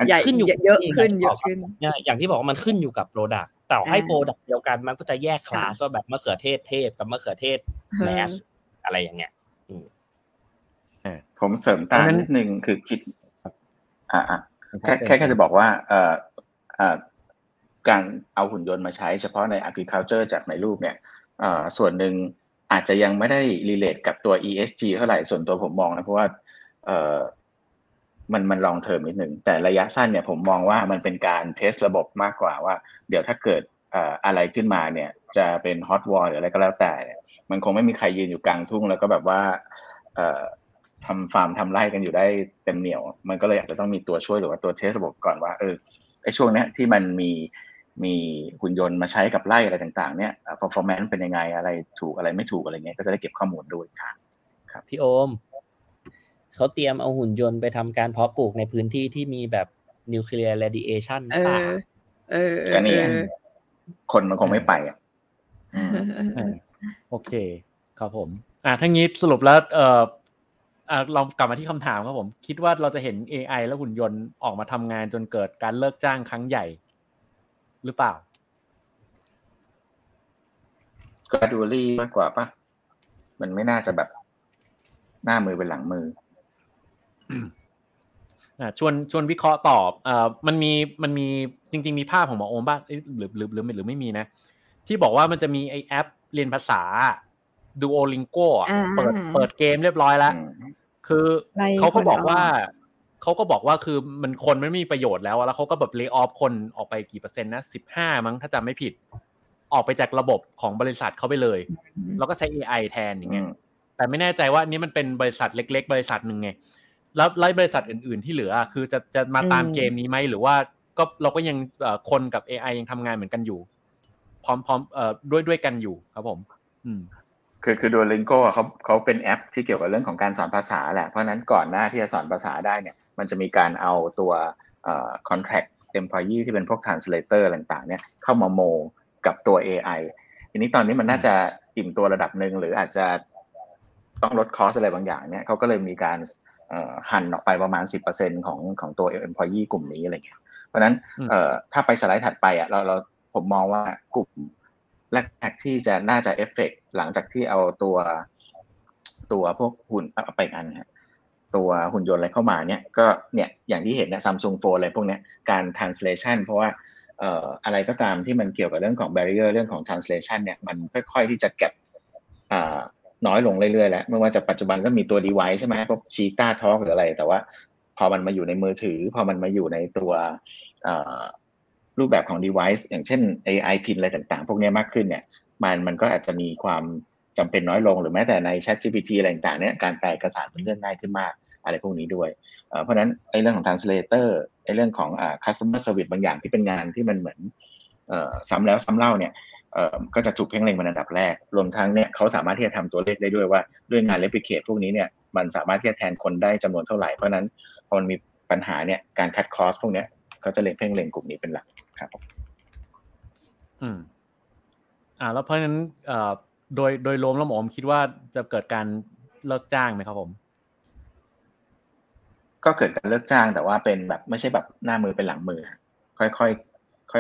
ใหญ่ขึ้นอยู่เยอะขึ้นเยอะขึ้นอย่างที่บอกว่ามันขึ้นอยู่กับ product แต่ให้ product เดียวกันมันก็จะแยกคลาสว่าแบบมะเขือเทศเทพกับมะเขือเทศแมสอะไรอย่างเงี้ยผมเสริมตามนิดนึงคือคิดอ่าแค่แค่แค่จะบอกว่าเอ่อเอ่อการเอาหุ่นยนต์มาใช้เฉพาะใน agriculture จากในรูปเนี่ยเอ่อส่วนหนึ่งอาจจะยังไม่ได้รีเลทกับตัว ESG เท่าไหร่ ส่วนตัวผมมองนะ เพราะว่าเอ่อ มันมันลองเทอมนิดหนึ่งแต่ระยะสั้นเนี่ยผมมองว่ามันเป็นการเทสระบบมากกว่าว่า เดี๋ยวถ้าเกิดอะไรขึ้นมาเนี่ยจะเป็นฮอตวอลหรืออะไรก็แล้วแต่มันคงไม่มีใครยืนอยู่กลางทุ่งแล้วก็แบบว่าทำฟาร์มทำไร่กันอยู่ได้เต็มเหนียว มันก็เลยอาจจะต้องมีตัวช่วยหรือว่าตัวเทสระบบก่อนว่าเออไอช่วงนี้ที่มันมีมีหุ่นยนต์มาใช้กับไร่อะไรต่างๆ เนี่ย performance เป็นยังไงอะไรถูกอะไรไม่ถูกอะไรเงี้ยก็จะได้เก็บข้อมูลด้วยครับครับพี่โอม เขาเตรียมเอาหุ่นยนต์ไปทำการเพาะปลูกในพื้นที่ที่มีแบบนิวเคลียร์เรดิเอชันป่าเออก็นี่คนมันคงไม่ไปอะโอเค ครับผม อ่าทั้งนี้สรุปแล้วเอ่ออ่าเรากลับมาที่คำถามครับผม คิดว่าเราจะเห็น AI แล้วหุ่นยนต์ออกมาทำงานจนเกิดการเลิกจ้างครั้งใหญ่ หรือเปล่าก็ดูรี่มากกว่าปะมันไม่น่าจะแบบหน้ามือเป็นหลังมืออ่า ชวนชวนวิเคราะห์ตอบเอ่อมันมีมันมีจริง ๆ มีภาพของหมอโอมบ้างเอ้ยหรือหรือหรือหรือไม่มีนะ ที่บอกว่ามันจะมีไอแอปเรียนภาษา Duolingo อะอ่าเปิดเปิดเกมเรียบร้อยแล้วอืมคือไล่เขาก็บอกคนออกว่าเขาก็บอกว่าคือมันคนไม่มีประโยชน์แล้วอะแล้วเขาก็แบบเล y off คนออกไปกี่เปอร์เซ็นต์นะสิบห้ามั้งถ้าจำไม่ผิด ออกไปจากระบบของบริษัทเขาไปเลย แล้วก็ใช้ AI แทนอย่างเงี้ยอืมแต่ไม่แน่ใจว่านี่มันเป็นบริษัทเล็ก ๆ บริษัทหนึ่งไง แล้วไล่บริษัทอื่น ๆ ที่เหลือ คือจะจะมาตามอืมเกมนี้ไหมหรือว่าก็เราก็ยังเอ่อคนกับ AI ยังทำงานเหมือนกันอยู่ พร้อมพร้อมเอ่อด้วยด้วยกันอยู่ครับผม อืมคือคือ Duolingo อะเขาเขาเป็นแอปที่เกี่ยวกับเรื่องของการสอนภาษาแหละ เพราะฉะนั้นก่อนหน้าที่จะสอนภาษาได้เนี่ย มันจะมีการเอาตัวเอ่อ contract employee ที่เป็นพวก translator อะไรต่างๆ เนี่ยเข้ามาโมกับตัว AI ทีนี้ตอนนี้มันน่าจะอิ่มตัวระดับหนึ่งหรืออาจจะต้องลดคอสอะไรบางอย่างเนี่ยเขาก็เลยมีการเอ่อ หั่นออกไปประมาณ 10%ของของตัว employee กลุ่มนี้อะไรเงี้ย เพราะฉะนั้นอืมเอ่อถ้าไปสไลด์ถัดไปอะเราเราผมมองว่ากลุ่มแรกๆที่จะน่าจะเอฟเฟกหลังจากที่เอาตัวตัวพวกหุ่นเอาไปอีกอันฮะตัวหุ่นยนต์อะไรเข้ามาเนี่ยก็เนี่ยอย่างที่เห็นเนี่ยซัมซุงโฟนอะไรพวกเนี้ยการ translation เพราะว่าเอ่ออะไรก็ตามที่มันเกี่ยวกับเรื่องของ barrier เรื่องของ translation เนี่ยมันค่อยๆที่จะเก็บอ่า น้อยลงเรื่อยๆแล้วไม่ว่าจะปัจจุบันก็มีตัว device ใช่ไหมพวก Cheetah Talk หรืออะไร แต่ว่าพอมันมาอยู่ในมือถือ พอมันมาอยู่ในตัวรูปแบบของ device อย่างเช่น AI pin อะไรต่างๆ พวกนี้มากขึ้นเนี่ย มันมันก็อาจจะมีความจำเป็นน้อยลงหรือแม้แต่ใน Chat GPT อะไรต่างๆเนี่ยการแปลเอกสารเป็นเรื่องง่ายขึ้นมากอะไรพวกนี้ด้วย เพราะนั้นไอ้เรื่องของ translator ไอ้เรื่องของ customer service บางอย่างที่เป็นงานที่มันเหมือนซ้ำแล้วซ้ำเล่าเนี่ย ก็จะถูกเพ่งเล็งเป็นอันดับแรก รวมทั้งเนี่ยเขาสามารถที่จะทำตัวเลขได้ด้วยว่าด้วยงาน replicate พวกนี้เนี่ยมันสามารถที่จะแทนคนได้จำนวนเท่าไหร่ เพราะฉะนั้นพอมันมีปัญหาเนี่ยการคัดคอสพวกเนี้ยเขาจะเล็งเพ่งเล็งกลุ่มนี้เป็นหลักครับผมอืมอ่า แล้วเพราะฉะนั้นเอ่อโดยโดยรวมแล้วหมอผมคิดว่าจะเกิดการเลิกจ้างไหมครับผม ก็เกิดการเลิกจ้างแต่ว่าเป็นแบบไม่ใช่แบบหน้ามือเป็นหลังมือ ค่อย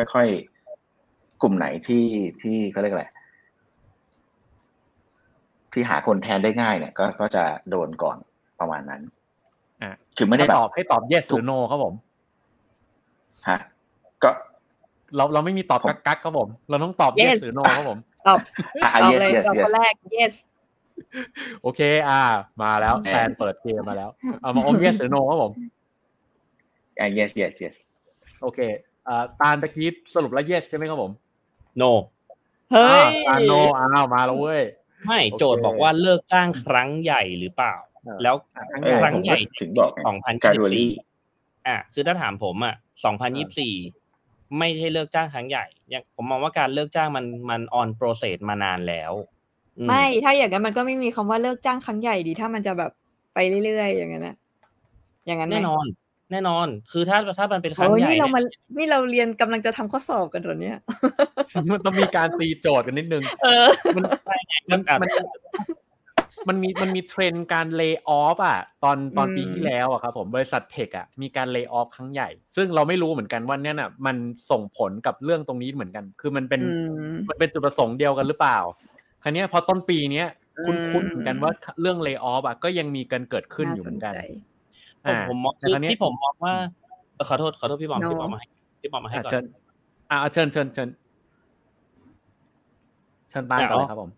ๆค่อยๆ กลุ่มไหนที่ที่เขาเรียกอะไรที่หาคนแทนได้ง่ายเนี่ย ก็ก็จะโดนก่อนประมาณนั้นอะคือไม่ได้ให้แบบตอบให้ตอบ yes หรือ no ครับผมฮะก็เราเราไม่มีตอบผมกักกักครับผม เราต้องตอบ yes Yes หรือ no ครับผมตอบอะตอบ yes เลย yes ตอบ yes คนแรก yes โอเค อ่า มาแล้วแน่แฟนเปิดเกมมาแล้ว เอามาอม yes หรือ no ครับผมอะ yes yes yes โอเคอ่าตาลตะกี้สรุปแล้ว yes ใช่ไหมครับผม no เฮ้ยอ่าตาล no อ้าวมาแล้วเว้ย ไม่โอเคโจทย์บอกว่าเลิกจ้างครั้งใหญ่หรือเปล่าเออแล้วอะครั้งเอใหอญ่ครั้งผมใหญ่ก็ถึงบอกไงสองพันการยี่ดูสิบรีสี่อะคือถ้าถามผมอะสองพันยี่สิบสี่ไม่ใช่เลิกจ้างครั้งใหญ่ยังผมมองว่าการเลิกจ้างมันมันออนโปรเซสมานานแล้วอืไม่ถ้าอย่างนั้นมันก็ไม่มีคำว่าเลิกจ้างครั้งใหญ่ดี ถ้ามันจะแบบไปเรื่อยๆอย่างนั้นนะอย่างนั้นไหมแน่นอน แน่นอน คือถ้าถ้ามันเป็นครั้งโอ้ยใหญ่นี่เราเนี่ยมานี่เราเรียนกำลังจะทำข้อสอบกันเหรอเนี่ยมันต้องมีการตีโจทย์กันนิดนึงเออมันมันมันมันมีมันมีเทรนด์การเลิ y o อ f อะ ตอนตอนอืมปีที่แล้วอะครับผมบริษัทเทคอะมีการเลิ y o อ f ครั้งใหญ่ ซึ่งเราไม่รู้เหมือนกันว่าเนี่ยน่ะ มันส่งผลกับเรื่องตรงนี้เหมือนกัน คือมันเป็นอืมมันเป็นจุดประสงค์เดียวกันหรือเปล่า คราวเนี้ยพอต้นปีเนี้ยอืมคุ้นๆเหมือนกันว่าเรื่องเลิ y o อ f อะก็ยังมีกันเกิดขึ้นอยู่เหมือนกันาสใจ ผมอ่าผมมองแต่คือคราวเนี้ยที่ผมมองว่าเออขอโทษขอโทษพี่บอม No พี่บอมมาให้พี่บอมมาให้อะก่อนเชิญอ่าเชิญเชิญเชิญเชิญตามก่อนเลยครับผม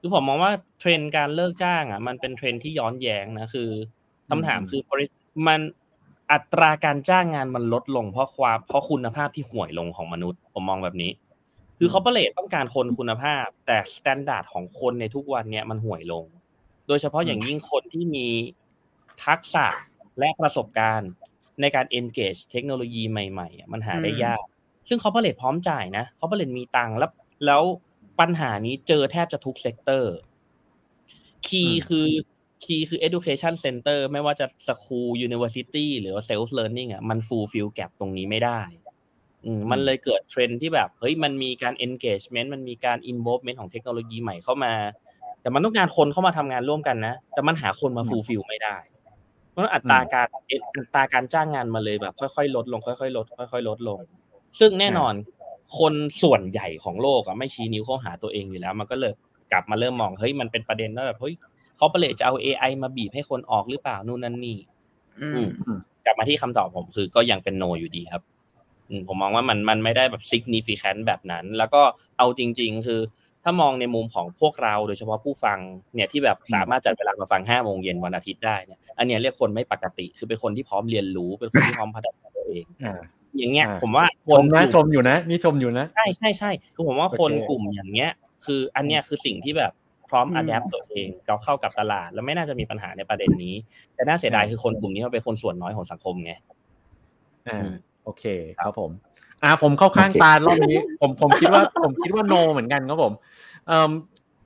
คือผมมองว่าเทรนด์การเลิกจ้าง อะ มันเป็นเทรนด์ที่ย้อนแย้งนะคือคำถามอืมคือมันอัตราการจ้างงานมันลดลงเพราะความเพราะคุณภาพที่ห่วยลงของมนุษย์ ผมมองแบบนี้ คือ corporate ต้องการคนคุณภาพ แต่ standard ของคนในทุกวันเนี่ยมันห่วยลง โดยเฉพาะอย่างยิ่งคนที่มีทักษะ และประสบการณ์ในการ engage เทคโนโลยีใหม่ๆอะมันหาได้อืมยาก ซึ่ง corporate พร้อมจ่ายนะ corporate มีตังค์แล้วแล้วปัญหานี้เจอแทบจะทุก sector key อืมคือ key คือ education center ไม่ว่าจะ school university หรือว่า self learning อะมัน fulfill gap ตรงนี้ไม่ได้อืมมันเลยเกิดเทรนด์ที่แบบเฮ้ยมันมีการ engagement มันมีการ involvement ของเทคโนโลยีใหม่เข้ามา แต่มันต้องการคนเข้ามาทำงานร่วมกันนะ แต่มันหาคนมา fulfill ไม่ได้เพ ราะอัตราการอัตราการจ้างงานมาเลยแบบ ค่อยๆลดลงค่อยๆลดค่อยๆลดลง ซึ่งแน่นอน คนส่วนใหญ่ของโลกอะไม่ชี้นิ้วเข้าหาตัวเองอยู่แล้ว มันก็เลยกลับมาเริ่มมองเฮ้ยมันเป็นประเด็นแล้วแบบเฮ้ยเขาเปรตจะเอา AI มาบีบให้คนออกหรือเปล่านู่นนั่นนี่กลับมาที่คำตอบผมคือก็ยังเป็นโนอยู่ดีครับผมมองว่ามันมันไม่ได้แบบ significant แบบนั้น แล้วก็เอาจริง ๆ คือ ถ้ามองในมุมของพวกเราโดยเฉพาะผู้ฟังเนี่ยที่แบบสามารถจัดเวลามาฟังห้าโมงเย็นวันอาทิตย์ได้เนี่ยอันนี้เรียกคนไม่ปกติคือเป็นคนที่พร้อมเรียนรู้เป็นคนที่พร้อมพัฒนาตัวเองอย่างเงี้ยผมว่าชมนะชมอยู่นะนี่ชมอยู่นะใช่ใช่ใช่คือผมว่าคนกลุ่มอย่างเงี้ย คืออันเนี้ยคือสิ่งที่แบบพร้อมอัดแอปตัวเองเราเข้ากับตลาด แล้วไม่น่าจะมีปัญหาในประเด็นนี้ แต่น่าเสียดายคือคนกลุ่มนี้มันเป็นคนส่วนน้อยของสังคมไงอ่าโอเคครับผม อ่าผมเข้าข้างตารอบนี้ ผมผมคิดว่าผมคิดว่าโนเหมือนกันครับผมเอ่อ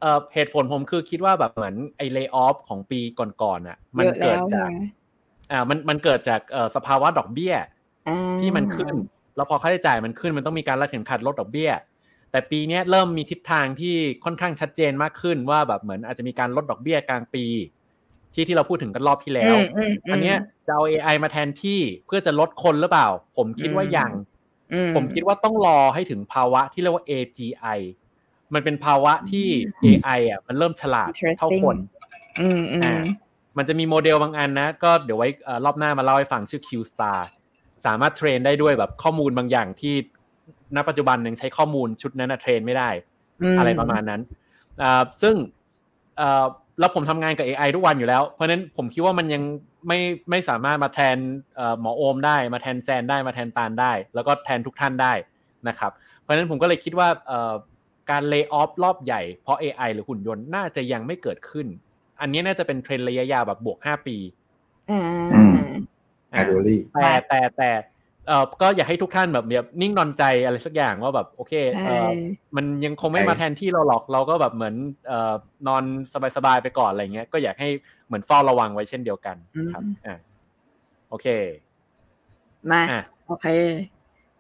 เอ่อเหตุผลผมคือคิดว่าแบบเหมือนไอ้เลิกออฟของปีก่อนๆอะ มันเกิดจากอ่ามันมันเกิดจากเอ่อสภาวะดอกเบี้ยที่มันขึ้น แล้วพอค่าใช้จ่ายมันขึ้นมันต้องมีการรัดเข็มขัดลดดอกเบี้ย แต่ปีนี้เริ่มมีทิศทางที่ค่อนข้างชัดเจนมากขึ้นว่าแบบเหมือนอาจจะมีการลดดอกเบี้ยกลางปี ที่ที่เราพูดถึงกันรอบที่แล้ว อันนี้จะเอา AI มาแทนที่เพื่อจะลดคนหรือเปล่า ผมคิดว่ายัง ผมคิดว่าต้องรอให้ถึงภาวะที่เรียกว่า AGI มันเป็นภาวะที่ AI อะมันเริ่มฉลาดเท่าคนอ่ามันจะมีโมเดลบางอันนะ ก็เดี๋ยวไว้รอบหน้ามาเล่าให้ฟังชื่อ Q Star สามารถเทรนได้ด้วยแบบข้อมูลบางอย่างที่ณปัจจุบันยังใช้ข้อมูลชุดนั้นเทรนไม่ได้ อะไรประมาณนั้น ซึ่ง แล้วผมทำงานกับ AI ทุกวันอยู่แล้ว เพราะนั้นผมคิดว่ามันยังไม่ไม่สามารถมาแทนหมอโอมได้ มาแทนแซนได้มาแทนตาลได้ แล้วก็แทนทุกท่านได้นะครับ เพราะฉะนั้นผมก็เลยคิดว่าการเลิกออฟรอบใหญ่เพราะ AI หรือหุ่นยนต์น่าจะยังไม่เกิดขึ้น อันนี้น่าจะเป็นเทรนระยะยาวแบบบวกห้าปีอ่าแต่แต่แต่ เออก็อยากให้ทุกท่านแบบแบบนิ่งนอนใจอะไรสักอย่างว่าแบบโอเคเออมันยังคงไม่มาแทนที่เราหรอกเราก็แบบเหมือนเอ่อนอนสบายๆไปก่อนอะไรเงี้ยก็อยากให้เหมือนเฝ้าระวังไว้เช่นเดียวกันครับอ่าโอเคมาโอเค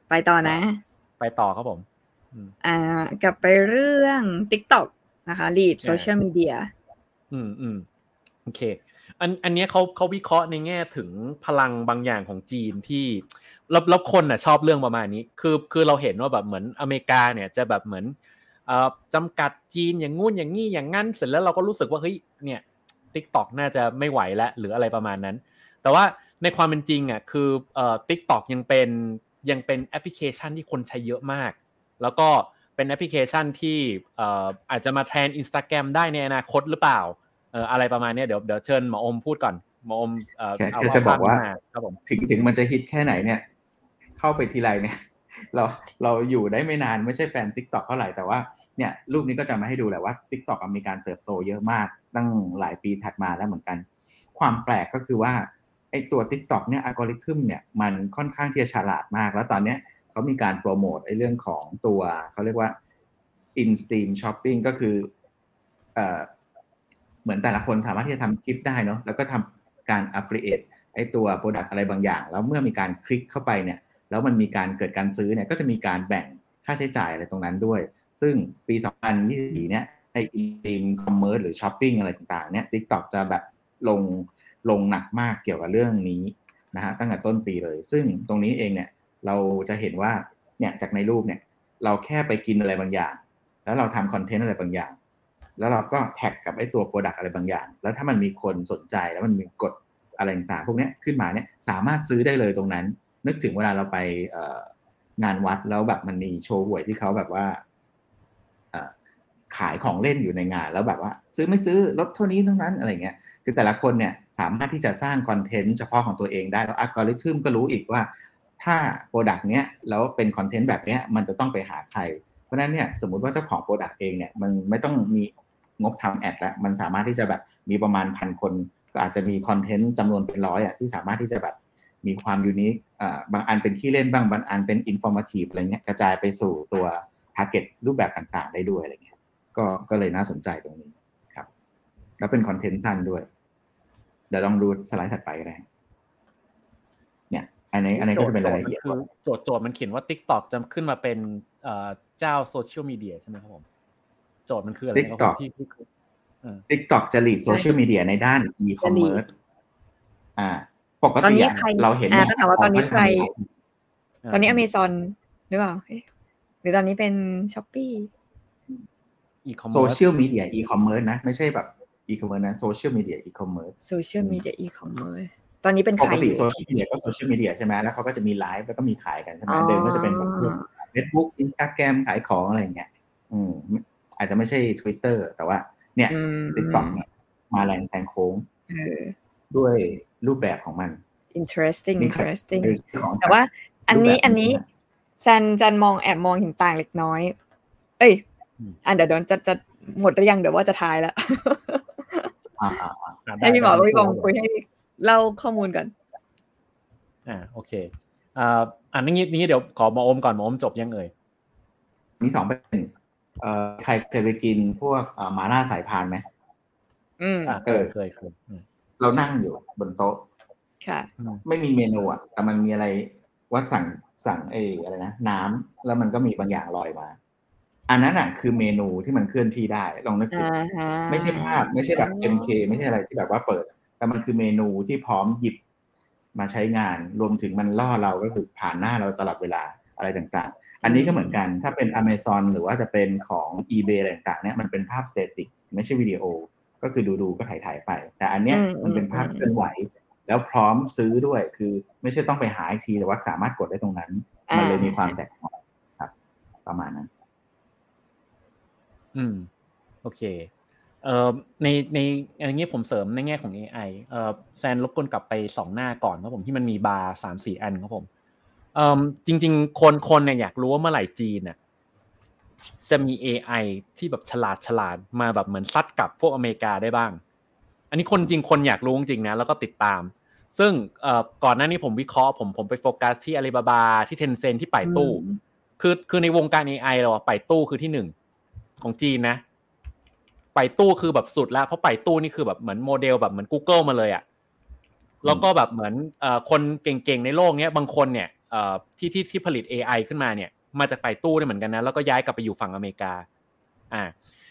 ไปต่อนะ ไปต่อครับผมอ่ากลับไปเรื่อง TikTok นะคะ lead social media อืมอืมโอเค อันอันนี้เขาเขาวิเคราะห์ในแง่ถึงพลังบางอย่างของจีนที่ แล้วแล้วคนอะชอบเรื่องประมาณนี้ คือคือเราเห็นว่าแบบเหมือนอเมริกาเนี่ยจะแบบเหมือนเอ่อจำกัดจีนอย่างงู้นอย่างงี้อย่างงั้น เสร็จแล้วเราก็รู้สึกว่าเฮ้ยเนี่ยทิกตอกน่าจะไม่ไหวแล้วหรืออะไรประมาณนั้น แต่ว่าในความเป็นจริงอะคือเอ่อ TikTok ยังเป็นยังเป็นแอปพลิเคชันที่คนใช้เยอะมาก แล้วก็เป็นแอปพลิเคชันที่เอ่ออาจจะมาแทนอินสตาแกรมได้ในอนาคตหรือเปล่าเอ่ออะไรประมาณนี้เดี๋ยวเดี๋ยวเชิญหมออมพูดก่อนหมออมเอ่อเอาจะบอกว่าครับผมถึงถึงมันจะฮิตแค่ไหนเนี่ย เข้าไปทีไรเนี่ยเราเราอยู่ได้ไม่นานไม่ใช่แฟน TikTok เท่าไหร่แต่ว่าเนี่ยรูปนี้ก็จะมาให้ดูแหละว่า TikTok มีการเติบโตเยอะมากตั้งหลายปีถัดมาแล้วเหมือนกัน ความแปลกก็คือว่าไอตัว TikTok เนี่ยอัลกอริทึมเนี่ยมันค่อนข้างที่จะฉลาดมาก แล้วตอนเนี้ยเขามีการโปรโมทไอเรื่องของตัวเขาเรียกว่า in stream shopping ก็คือเอ่อเหมือนแต่ละคนสามารถที่จะทำคลิปได้เนาะแล้วก็ทำการ affiliate ไอตัว product อะไรบางอย่าง แล้วเมื่อมีการคลิกเข้าไปเนี่ย แล้วมันมีการเกิดการซื้อเนี่ยก็จะมีการแบ่งค่าใช้จ่ายอะไรตรงนั้นด้วย ซึ่งปี 2024เนี่ยในอินคอมเมอร์หรือช้อปปิ้งอะไรต่างๆเนี่ย TikTok จะแบบลงลงหนักมากเกี่ยวกับเรื่องนี้นะฮะตั้งแต่ต้นปีเลย ซึ่งตรงนี้เองเนี่ยเราจะเห็นว่าเนี่ยจากในรูปเนี่ยเราแค่ไปกินอะไรบางอย่าง แล้วเราทำ content อะไรบางอย่าง แล้วเราก็ tag กับไอ้ตัว product อะไรบางอย่าง แล้วถ้ามันมีคนสนใจแล้วมันมีกฎอะไรต่างๆพวกนี้ขึ้นมาเนี่ยสามารถซื้อได้เลยตรงนั้น นึกถึงเวลาเราไปงานวัดแล้วแบบมันมีโชว์หวยที่เขาแบบว่าขายของเล่นอยู่ในงาน แล้วแบบว่า ซื้อไม่ซื้อลดเท่านี้เท่านั้นอะไรเงี้ยคือแต่ละคนเนี่ยสามารถที่จะสร้าง content เฉพาะของตัวเองได้แล้วอัลกอริทึมก็รู้อีกว่า ถ้า product เนี้ยแล้วเป็น content แบบเนี้ยมันจะต้องไปหาใคร เพราะนั้นเนี่ยสมมุติว่าเจ้าของ product เองเนี่ยมันไม่ต้องมีงบทำ ad แล้วมันสามารถที่จะแบบมีประมาณพันคน ก็อาจจะมี content จำนวนเป็นร้อยอะที่สามารถที่จะแบบ มีความ unique บางอันเป็นขี้เล่นบ้างบางอันเป็น informative อะไรเงี้ยกระจายไปสู่ตัว target รูปแบบต่างๆ ได้ด้วยอะไรเงี้ยก็ก็เลยน่าสนใจตรงนี้ครับ แล้วเป็น content สั้นด้วยเดี๋ยวลองดูสไลด์ถัดไปก็ได้เนี่ยอันนี้อันนี้ก็จะเป็นรายละเอียดโจทย์โจทย์มันเขียนว่า TikTok จะขึ้นมาเป็นเจ้า social media ใช่ไหมครับผม โจทย์มันคืออะไรครับที่ที่ TikTok จะหลีดโซเชียลมีเดียในด้าน e-commerce อ่าปกตอนตินี้อะ ใครเราเห็นอ่าเนี่ยก็ถามว่าตอนนี้ใคราตอนนี้อเมซอนหรือเปล่าเอ๊ะหรือตอนนี้เป็นช้อปปี้อีคอมโซเมิร์ซเชียลมีเดีย e-commerce นะ ไม่ใช่แบบ e-commerce นะโซเชียลมีเดีย e-commerce โซเชียลมีเดียอีคอมเมิร์ซตอนนี้เป็นปใครกอติยู่โซเชียลมีเดียก็โซเชียลมีเดียใช่ไหมแล้วเขาก็จะมีไลฟ์แล้วก็มีขายกันใช่ไหมอ๋อเดิมก็จะเป็นแบบFacebook Instagram ขายของอะไรอย่างเงี้ยอืมอาจจะไม่ใช่ Twitter แต่ว่า เนี่ยอืม TikTok เนี่ยมาแรงแซงโค้งเออด้วย รูปแบบของมัน interesting นี่ครับ interesting คือของแต่ว่าอันนี้รูปแบบอันนี้จันจันมองแอบมองเห็นต่างเล็กน้อย เอ้ย อันเดี๋ยวเดี๋ยวจะจะหมดหรือยังเดี๋ยวว่าจะทายแล้วอ่าอ่าอ่าอะให้พี่หมอได้พี่บอมได้คุยให้เล่าข้อมูลก่อนอ่าโอเคอ่าอันนี้นี้เดี๋ยวขอหมออมก่อนหมออมจบยังเอ่ยมีสองประเด็นเอ่อใครเคยไปกินพวกเอ่อมาล่าสายพานไหมอืมอ่าเออเคยเคยอืม เรานั่งอยู่บนโต๊ะค่ะ ไม่มีเมนูอะ แต่มันมีอะไรว่าสั่งสั่งเอออะไรนะน้ำแล้วมันก็มีบางอย่างลอยมา อันนั้นอะคือเมนูที่มันเคลื่อนที่ได้ ลองนึกถึงอ่าฮะไม่ใช่ภาพ ไม่ใช่แบบ MK ไม่ใช่อะไรที่แบบว่าเปิด แต่มันคือเมนูที่พร้อมหยิบมาใช้งาน รวมถึงมันล่อเราก็คือผ่านหน้าเราตลอดเวลาอะไรต่างๆ อันนี้ก็เหมือนกัน ถ้าเป็น Amazon หรือว่าจะเป็นของ eBay อะไรต่างๆ เนี่ย มันเป็นภาพสเตติกไม่ใช่วิดีโอ ก็คือดูๆก็ถ่ายๆไป แต่อันเนี้ยมันเป็นภาพเคลื่อนไหว แล้วพร้อมซื้อด้วยคือไม่ใช่ต้องไปหาอีกทีแต่ว่าสามารถกดได้ตรงนั้น มันเลยมีความแตกต่างครับ ประมาณนั้น อืม โอเคเอ่อในในอันนี้ผมเสริมในแง่ของ AI เอ่อแซนรบกวนกลับไปสองหน้าก่อนครับผมที่มันมีบาร์สามสี่อันครับผมเอ่อจริง ๆ คนคนเนี่ยอยากรู้ว่าเมื่อไหร่จีนเนี่ย จะมี AI ที่แบบฉลาดฉลาดมาแบบเหมือนซัดกับพวกอเมริกาได้บ้าง อันนี้คนจริงคนอยากรู้จริงๆนะแล้วก็ติดตาม ซึ่งเอ่อก่อนหน้านี้ผมวิเคราะห์ผมผมไปโฟกัสที่อาลีบาบาที่ Tencent ที่ Baidu อืมคือคือในวงการ AI เราอะ Baidu คือที่หนึ่งของจีนนะ Baidu คือแบบสุดแล้วเพราะ Baidu นี่คือแบบเหมือนโมเดลแบบเหมือน Google มาเลยอะแล้วก็แบบเหมือนเอ่อคนเก่งๆในโลกเนี้ยบางคนเนี่ยเอ่อที่ที่ที่ผลิต AI ขึ้นมาเนี่ย มาจาก Baidu ได้เหมือนกันนะแล้วก็ย้ายกลับไปอยู่ฝั่งอเมริกา อ่า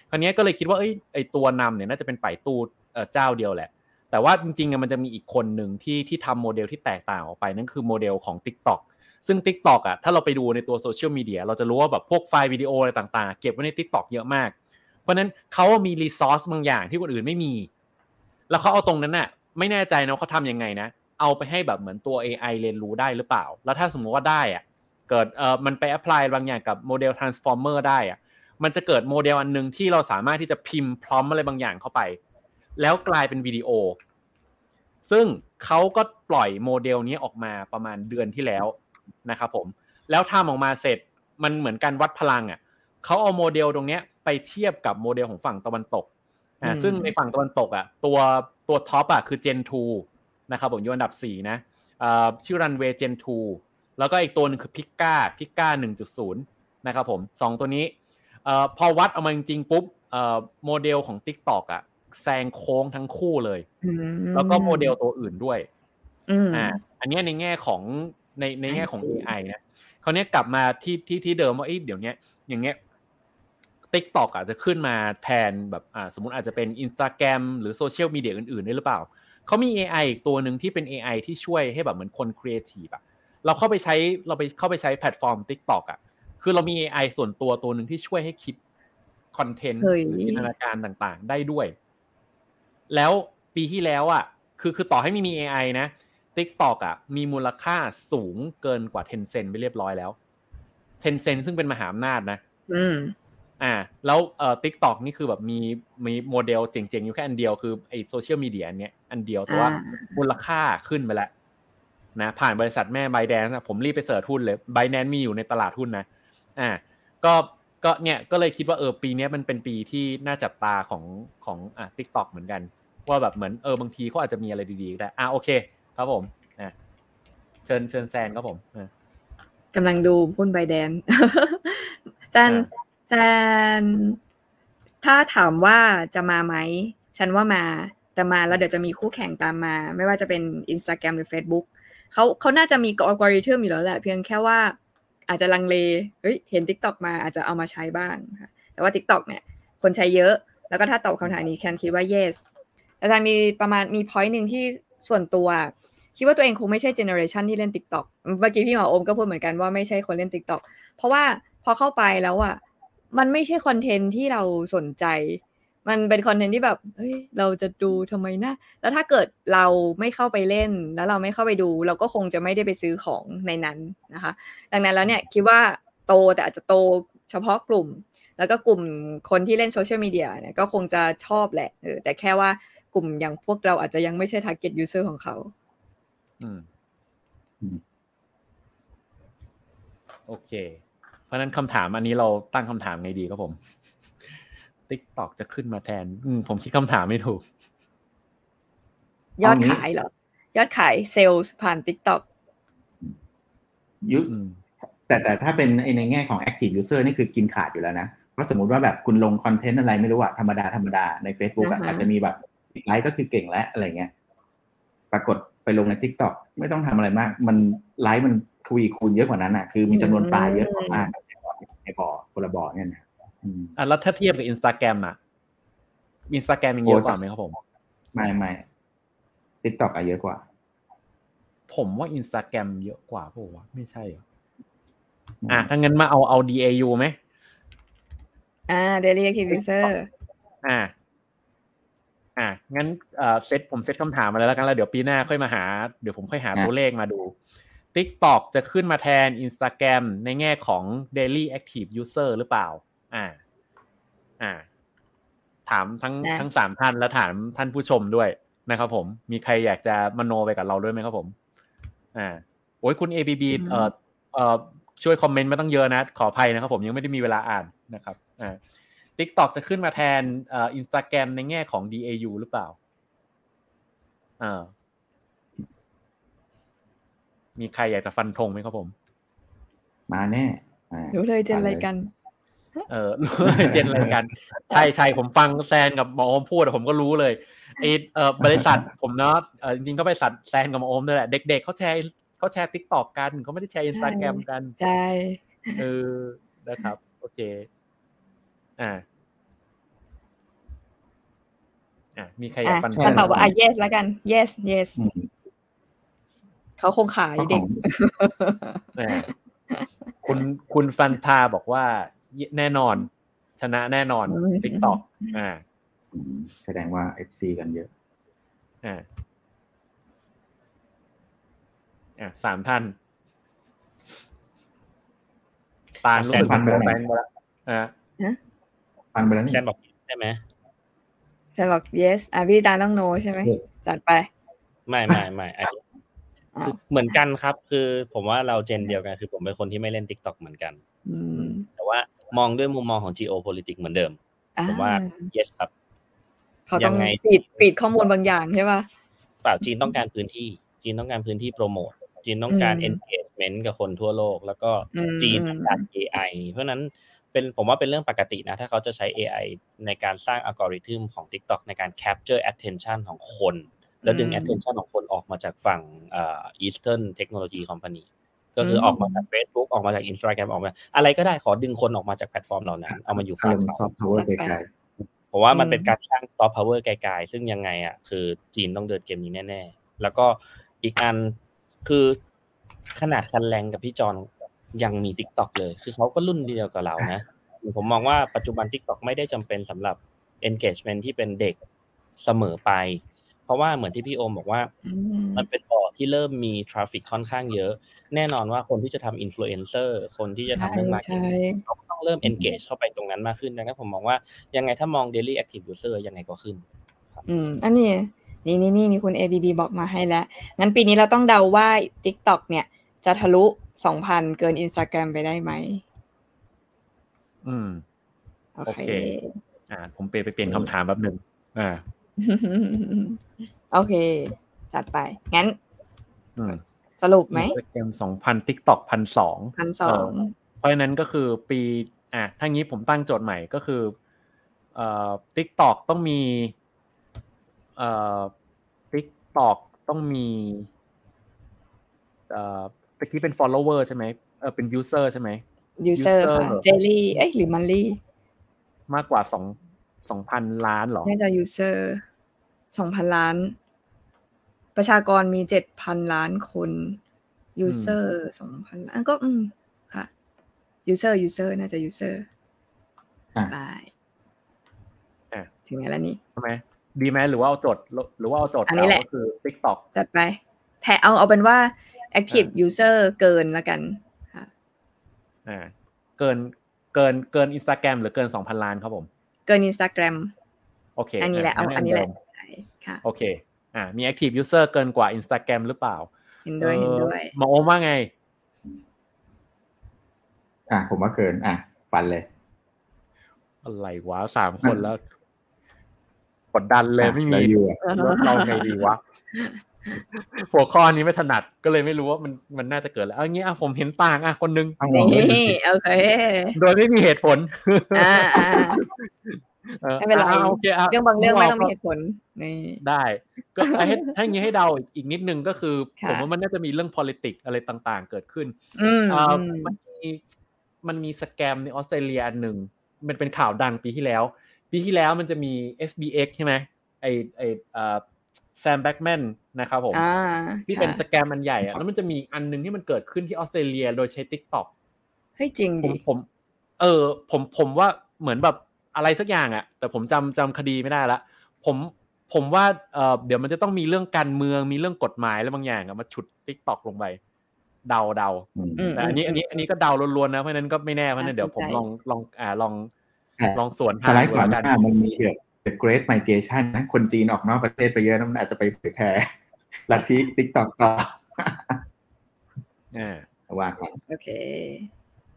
คราวนี้ก็เลยคิดว่าเอ้ยไอตัวนำเนี่ยน่าจะเป็น Baidu เจ้าเดียวแหละ แต่ว่าจริงๆมันจะมีอีกคนหนึ่งที่ที่ทำโมเดลที่แตกต่างออกไปนั่นคือโมเดลของ TikTok ซึ่ง TikTok อะถ้าเราไปดูในตัวโซเชียลมีเดียเราจะรู้ว่าแบบพวกไฟล์วิดีโออะไรต่างๆ เก็บไว้ใน TikTok เยอะมาก เพราะนั้นเขามี resource บางอย่างที่คนอื่นไม่มี แล้วเขาเอาตรงนั้นน่ะไม่แน่ใจนะเขาทำยังไงนะเอาไปให้แบบเหมือนตัว AI เรียนรู้ได้หรือเปล่า แล้วถ้าสมมติว่าได้อะ เกิดเอ่อมันไป apply บางอย่างกับโมเดล transformer ได้อะมันจะเกิดโมเดลอันหนึงที่เราสามารถที่จะพิมพ์ prompt อะไรบางอย่างเข้าไป แล้วกลายเป็นวิดีโอ ซึ่งเขาก็ปล่อยโมเดลนี้ออกมาประมาณเดือนที่แล้วนะครับผม แล้วทำออกมาเสร็จมันเหมือนการวัดพลังอะเขาเอาโมเดลตรงเนี้ยไปเทียบกับโมเดลของฝั่งตะวันตกอ่าอืมซึ่งในฝั่งตะวันตกอะตัวตัวท็อปอะคือ Gen 2นะครับผมอยู่อันดับ4นะอ่าชื่อ Runway Gen 2 แล้วก็อีกตัวหนึงคือ Pika Pika 1.0 นะครับผมสองตัวนี้เอ่อพอวัดเอามาจริงๆปุ๊บเอ่อโมเดลของ TikTok อะแซงโค้งทั้งคู่เลยอืมแล้วก็โมเดลตัวอื่นด้วยอืมอ่าอันเนี้ยในแง่ของในในแง่ของ I see AI นะคราวเนี้ยกลับมาที่ที่ที่เดิมว่าเอ้ยเดี๋ยวเนี้ยอย่างเงี้ย TikTok อาจจะขึ้นมาแทนแบบอ่าสมมติอาจจะเป็น Instagram หรือโซเชียลมีเดียอื่นๆได้หรือเปล่า เขามี AI อีกตัวหนึ่งที่เป็น AI ที่ช่วยให้แบบเหมือนคนครีเอทีฟอะ เราเข้าไปใช้เราไปเข้าไปใช้แพลตฟอร์ม TikTok อะคือเรามี AI ส่วนตัวตัวหนึ่งที่ช่วยให้คิดคอนเทนต์เฮ้ยหรือจินตนาการต่างๆ ได้ด้วย แล้วปีที่แล้วอะ คือคือต่อให้ไม่มี AI นะ TikTok อะ มีมูลค่าสูงเกินกว่า Tencent ไปเรียบร้อยแล้ว Tencent ซึ่งเป็นมหาอำนาจนะ อืม อ่า แล้วเอ่อ TikTok นี่คือแบบมีมีโมเดลเจ๋งๆ อยู่แค่อันเดียวคือไอโซเชียลมีเดียอันเนี้ยอันเดียวแต่ว่าอ่ามูลค่าขึ้นไปแล้ว นะผ่านบริษัทแม่ b บ d a n c e ผมรีบไปเสิร์ชหุ้นเลย b บ d a n c e มีอยู่ในตลาดหุ้นนะอ่าก็ก็เนี่ยก็เลยคิดว่าเออปีเนี้ยมันเป็นปีที่น่าจับตาของของอะ TikTok เหมือนกัน ว่าแบบเหมือนเออบางทีเขาอาจจะมีอะไรดีๆก็ได้อ่าโอเค ครับผมอะเชิญเชิญแซนครับผมอะกำลังดูหุ้นใบแดนจันอ่าจันถ้าถามว่าจะมาไหม ฉันว่ามาแต่มาแล้วเดี๋ยวจะมีคู่แข่งตามมา ไม่ว่าจะเป็น Instagram หรือ Facebook เขาเขาน่าจะมีอัลกอริทึมอยู่แล้วแหละ เพียงแค่ว่าอาจจะลังเลเฮ้ยเห็น TikTok มาอาจจะเอามาใช้บ้างค่ะแต่ว่า TikTok เนี่ยคนใช้เยอะ แล้วก็ถ้าตอบคำถามนี้แคนคิดว่า yes อาจารย์มีประมาณมี point หนึ่งที่ส่วนตัว คิดว่าตัวเองคงไม่ใช่เจเนอเรชันที่เล่น TikTok เมื่อกี้พี่หมอโอมก็พูดเหมือนกันว่าไม่ใช่คนเล่น TikTok เพราะว่าพอเข้าไปแล้วอะมันไม่ใช่คอนเทนต์ที่เราสนใจ มันเป็นคอนเทนต์ที่แบบเฮ้ยเราจะดูทำไมนะ แล้วถ้าเกิดเราไม่เข้าไปเล่น แล้วเราไม่เข้าไปดู เราก็คงจะไม่ได้ไปซื้อของในนั้นนะคะ ดังนั้นแล้วเนี่ยคิดว่าโตแต่อาจจะโตเฉพาะกลุ่ม แล้วก็กลุ่มคนที่เล่นโซเชียลมีเดียเนี่ยก็คงจะชอบแหละเออแต่แค่ว่ากลุ่มอย่างพวกเราอาจจะยังไม่ใช่ target user ของเขา อืมอืมโอเค เพราะฉะนั้นคำถามอันนี้เราตั้งคำถามไงดีครับผม TikTok จะขึ้นมาแทน อืมผมคิดคำถามไม่ถูก ยอดเอางี้ขายเหรอ ยอดขายเซลล์ผ่าน TikTok ยุอืมแต่แต่ถ้าเป็นในแง่ของ active user นี่คือกินขาดอยู่แล้วนะ เพราะสมมติว่าแบบคุณลงคอนเทนต์อะไรไม่รู้อะธรรมดาธรรมดาใน Facebook อะอ่าฮะอาจจะมีแบบไลค์ก็คือเก่งแล้วอะไรเงี้ย ปรากฏไปลงใน TikTok ไม่ต้องทำอะไรมาก มันไลค์มันทวีคูณเยอะกว่านั้นอะคือมีจำนวนปลาเยอะกว่ามากในบ่อคนละบ่อเนี่ยนะ อืมอะแล้วถ้าเทียบกับอินสตาแกรมอะอินสตาแกรมยังเยอะกว่าไหมครับผม ไม่ไม่ TikTok อะเยอะกว่า ผมว่าอินสตาแกรมเยอะกว่าปะวะไม่ใช่เหรออะถ้างั้นมาเอาเอา DAU ไหมอ่า daily active user อ่า อ่างั้นเอ่อเซตผมเซตคำถามมาแล้วแล้วกันแล้วเดี๋ยวปีหน้าค่อยมาหา เดี๋ยวผมค่อยหาอะตัวเลขมาดู TikTok จะขึ้นมาแทน Instagram ในแง่ของ daily active user หรือเปล่า อ่า อ่า ถามทั้งนะทั้งสามท่านและถามท่านผู้ชมด้วยนะครับผม มีใครอยากจะมโนไปกับเราด้วยไหมครับผม อ่า โอ้ยคุณ ABB เอ่อเอ่อช่วยคอมเมนต์มาตั้งเยอะนะ ขออภัยนะครับผมยังไม่ได้มีเวลาอ่านนะครับ อ่า TikTok จะขึ้นมาแทนเอ่อ Instagram ในแง่ของ DAU หรือเปล่า อ่า มีใครอยากจะฟันธงไหมครับผม มาแน่อ่ารู้เลย gen อะไรกัน เออ gen อะไรกัน ใช่ใช่ผมฟังแซนกับหมอโอมพูดอะผมก็รู้เลยไอเออบริษัทผมเนาะเออจริงๆก็บริษัทแซนกับหมอโอมนั่นแหละ เด็กๆเขาแชร์เขาแชร์ TikTok กันเขาไม่ได้แชร์อินสตาแกรมกันใช่เออนะครับ โอเค อ่าอะมีใครอยากอะฟันธถ้างตอบไหมว่าอะ yes แล้วกัน yes yes อืมเขาคงขายเด็กอ่าคุณคุณฟันทาบอกว่า แน่นอน ชนะแน่นอนอืมติ๊กตอกอ่าอืมแสดงว่า FC กันเยอะ อ่าอะสามท่านปานรู้สึกฟันไปแล้วแบงค์ไปแล้วอ่าฟังไปแล้วนี่แซนบอกใช่ไหมฉันบอก yes อะพี่ตาต้อง no ใช่ไหม Yes จัดไป ไม่ไม่ไม่อันนี้อ้าคือวเหมือนกันครับ คือผมว่าเราเจนเดียวกัน คือผมเป็นคนที่ไม่เล่น t ิ k t o k เหมือนกันอื มแต่ว่ามองด้วยมุมมองของ geopolitics เหมือนเดิม ผมว่า yes ครับ เขาต้องยังไงปิดปิดข้อมูลบางอย่างใช่ป่ะเปล่าจีนต้องการพื้นที่ จีนต้องการพื้นที่โปรโมทจีนต้องการอืม engagement กับคนทั่วโลก แล้วก็อืมจีนต้องการ AI เพราะฉะนั้นเป็นผมว่าเป็นเรื่องปกตินะ ถ้าเขาจะใช้ AI ในการสร้างอัลกอริทึมของ TikTok ในการ capture attention ของคน แล้วดึงอืม attention ของคนออกมาจากฝั่งเอ่อ Western Technology Company ก็คือออกมาจาก Facebook ออกมาจาก Instagram ออกมา อะไรก็ได้ขอดึงคนออกมาจากแพลตฟอร์มเหล่านั้นเอามาอยู่ฝั่งอารมณ์ soft power ไกลผมว่ามันอืมเป็นการสร้าง soft power ไกลๆซึ่งยังไงอะคือจีนต้องเดินเกมนี้แน่ ๆ แล้วก็อีกอันคือขนาดคันแรงกับพี่จอนยังมี t ิ k t o k เลย คือเขาก็รุ่นเดียวกับเรานะ ผมมองว่าปัจจุบัน t ิ k t o k ไม่ได้จำเป็นสำหรับ engagement ที่เป็นเด็กเสมอไป เพราะว่าเหมือนที่พี่โอมบอกว่าอืมมันเป็นบ่อที่เริ่มมี traffic ค่อนข้างเยอะ แน่นอนว่าคนที่จะทำอินฟลูเอนเซอร์คนที่จะทำเรื่อง market ใช่เขาก็ต้องเริ่ม engage เข้าไปตรงนั้นมากขึ้นดังนั้นผมมองว่ายังไงถ้ามอง daily active user ยังไงก็ขึ้นอืมอันนี้นี่นี่นี่มีคุณ ABB บอกมาให้แล้ว งั้นปีนี้เราต้องเดาว่า TikTok เนี่ย จะทะลุ2,000เกิน Instagram ไปได้ไหม อืม โอเคโอเคอ่า ผมเปลี่ยนไปเปลี่ยนคำถามแป๊บหนึ่งอ่า โอเค จัดไป งั้นอืมสรุปไหมเกมสองพันทิกตอกพันสองพันสองเพราะฉะนั้นก็คือปี อะถ้างี้ผมตั้งโจทย์ใหม่ก็คือ เอ่อทิกตอกต้องมี เอ่อทิกตอกต้องมี เอ่อตะกี้เป็น follower ใช่ไหมเออเป็น user ใช่ไหม user user ค่ะ jelly เอ้ยหรือ monthly มากกว่าสอง สองพันล้านเหรอ น่าจะ user สองพันล้าน ประชากรมีเจ็ดพันล้านคน user สองพันล้านก็อืมค่ะ user user น่าจะ user อะไปอะถึงไหนแล้วนี่ใช่ไหมดีไหมหรือว่าเอาโจทย์หรือว่าเอาโจทย์อันนี้แหละเก่าก็คือ TikTok จัดไปแทเอาเอาเป็นว่า active user เกินละกันค่ะอ่าเกินเกินเกินอินสตาแกรมหรือเกินสองพันล้านครับผม เกิน Instagram โอเค อันนี้แหละเอางั้อันนี้แหละเดิมใช่ค่ะโอเค อ่ามี active user เกินกว่า Instagram หรือเปล่า เห็นด้วยเห็นด้วยเอ่อหมอโอมว่าไง อะผมว่าเกิน อะฟันเลย อะไรวะสามคนแล้วกดดันเลยไม่มีแล้วอยู่อะเราไงดีวะ หัวข้อนี้ไม่ถนัดก็เลยไม่รู้ว่ามันมันน่าจะเกิดแล้วเอางี้อะผมเห็นต่างอะคนนึงต้องลองเล่นดูนี่สิโอเคโดยไม่มีเหตุผลอ่าอ่าออไม่เป็นไรอะโอเคอะเรื่องบางเรื่องไม่ต้องมีก็เหตุผลนี่ได้ ก็ให้ให้งี้ให้เดาอีกนิดนึงก็คือค่ะผมว่ามันน่าจะมีเรื่อง politics อะไรต่างๆ เกิดขึ้นอืมเอ่ออืมมันมีมันมี scam ในออสเตรเลียอันหนึ่งมันเป็นข่าวดังปีที่แล้ว ปีที่แล้วมันจะมี FTX ใช่ไหมไอไอเอ่อ Sam Bankman นะครับผมอ่าที่ค่ะเป็น scam อันใหญ่อะแล้วมันจะมีอันหนึงที่มันเกิดขึ้นที่ออสเตรเลีย โดยใช้ TikTok เฮ้ยจริงผมดิผม เออ ผมผมว่าเหมือนแบบอะไรสักอย่างอะแต่ผมจำจำคดีไม่ได้ละ ผมผมว่าเออเดี๋ยวมันจะต้องมีเรื่องการเมืองมีเรื่องกฎหมายอะไรบางอย่างอะมาฉุด TikTok ลงไปเดาเดาอืมอืมแต่อันนี้อันนี้อันนี้ก็เดาล้วนๆนะเพราะฉะนั้นก็ไม่แน่เพราะฉะนั้นเดี๋ยวผมลองลองอ่าลองอะลองสวนสไลด์ดูก่อนหแล้วน้ามันมีเดอะ The Great Migration นะคนจีนออกนอกประเทศไปเยอะนะมันอาจจะไปเผยแพร่ลัทธิ TikTok ต่ออ่าว่ากันโอเค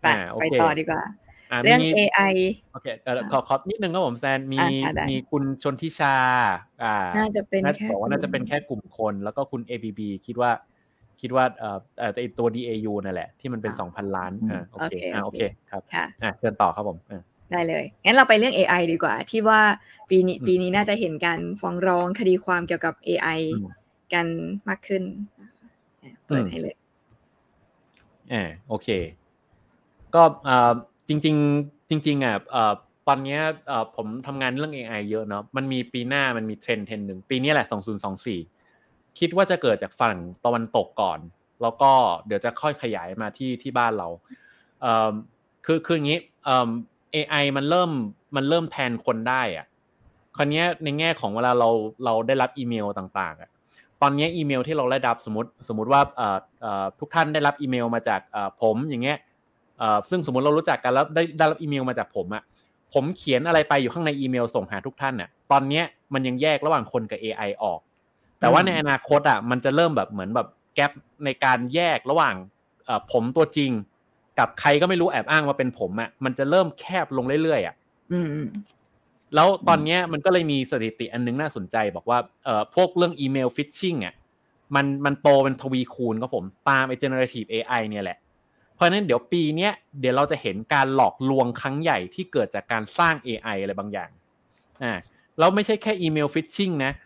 ไปอ่าโอไปเคต่อดีกว่าอ่าเรื่องมี AI โอเคเออขอขอนิดนึงครับผมแซนมีอะอะได้มีคุณชนทิชา อ่า น่าจะเป็นน่าแค่บอกว่าน่าจะเป็นแค่กลุ่มคน แล้วก็คุณ ABB คิดว่า คิดว่าเอ่อเอ่อไอตัว DAU นั่นแหละ ที่มันเป็นสองพันล้านอ่าโอเคอ่าโอเคครับค่ะอ่าเชิญต่อครับผมอ่า ได้เลย งั้นเราไปเรื่อง AI ดีกว่า ที่ว่าปีนี้อืมปีนี้น่าจะเห็นการฟ้องร้องคดีความเกี่ยวกับ AI อืมกันมากขึ้นอะเปิดอืมให้เลยอ่าโอเค ก็เอ่อจริง ๆ จริง ๆอะเอ่อตอนเนี้ยเอ่อผมทำงานเรื่อง AI เยอะเนาะ มันมีปีหน้ามันมีเทรนด์เทรนด์หนึ่งปีนี้แหละ2024คิดว่าจะเกิดจากฝั่งตะวันตกก่อน แล้วก็เดี๋ยวจะค่อยขยายมาที่ที่บ้านเราเอ่อคือคืออย่างนี้เอ่อ AI มันเริ่มมันเริ่มแทนคนได้อะคราวเนี้ยในแง่ของเวลาเราเราได้รับอีเมลต่างๆอะตอนเนี้ยอีเมลที่เราได้รับสมมติสมมติว่าเอ่อเอ่อทุกท่านได้รับอีเมลมาจากเอ่อผมอย่างเงี้ยเอ่อซึ่งสมมติเรารู้จักกันแล้วได้ได้รับอีเมลมาจากผมอะผมเขียนอะไรไปอยู่ข้างในอีเมลส่งหาทุกท่านน่ะตอนเนี้ยมันยังแยกระหว่างคนกับ AI ออก แต่ว่าในอนาคตอะมันจะเริ่มแบบเหมือนแบบแกลบในการแยกระหว่างเอ่อผมตัวจริง กับใครก็ไม่รู้แอบอ้างว่าเป็นผมอะมันจะเริ่มแคบลงเรื่อยๆอะอืมอืมแล้วตอนเนี้ยมันก็เลยมีสถิติอันนึงน่าสนใจบอกว่าเอ่อพวกเรื่องอีเมล phishing อะมันมันโตเป็นทวีคูณครับผมตามไอ้ generative AI เนี่ยแหละ เพราะฉะนั้นเดี๋ยวปีเนี้ยเดี๋ยวเราจะเห็นการหลอกลวงครั้งใหญ่ที่เกิดจากการสร้าง AI อะไรบางอย่างอ่าแล้วไม่ใช่แค่อีเมล phishing นะเอ่อ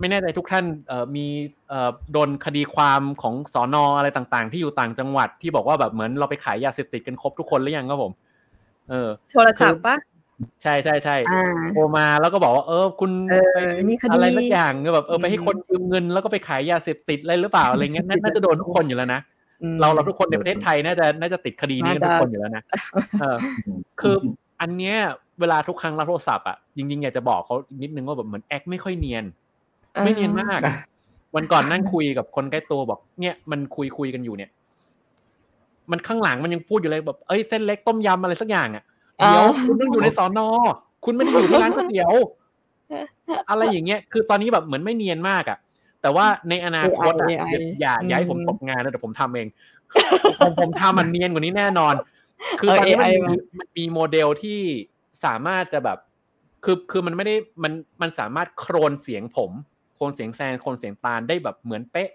ไม่แน่ใจทุกท่านเอ่อมีเอ่อโดนคดีความของสอนออะไรต่างๆ ที่อยู่ต่างจังหวัดที่บอกว่าแบบเหมือนเราไปขายยาเสพติดกันครบทุกคนหรือยังครับผม เออ โทรศัพท์ปะใช่ใช่ใช่อ่าโทรมาแล้วก็บอกว่าเออ คุณเออไปมีคดีอะไรสักอย่างแบบเออไปให้อืมคนยืมเงินแล้วก็ไปขายยาเสพติดอะไรหรือเปล่าอะไรเงี้ยน่าน่าจะโดนทุกคนอยู่แล้วนะอืมเราเราทุกคนในประเทศไทยน่าจะน่าจะติดคดีนี้กันน่าจะทุกคนอยู่แล้วนะเออคืออันเนี้ยเวลาทุกครั้งรับโทรศัพท์อะจริงๆอยากจะบอกเขาอีกนิดนึงว่าแบบเหมือนแอคไม่ค่อยเนียน ไม่เนียนมากอ่าวันก่อนนั่งคุยกับคนใกล้ตัวบอก เนี่ยมันคุยคุยกันอยู่เนี่ย มันข้างหลังมันยังพูดอยู่เลยแบบเอ้ยเส้นเล็กต้มยำอะไรสักอย่างอะอ๋อเดี๋ยวคุณต้องอยู่ในสอนอคุณไม่ได้อยู่ที่ร้านก๋วยเตี๋ยว อะไรอย่างเงี้ย คือตอนนี้แบบเหมือนไม่เนียนมากอะ แต่ว่าในอนาคตอะ AI อย่าอย่าให้ผมตกงานนะเดี๋ยวผมทำเองผมผมทำมันเนียนกว่านี้แน่นอน คือตอนนี้มันเอา AI มีมันมีโมเดลที่สามารถจะแบบ คือคือมันไม่ได้มันมันสามารถโครนเสียงผมโครนเสียงแซนโครนเสียงตาลได้แบบเหมือนเป๊ะ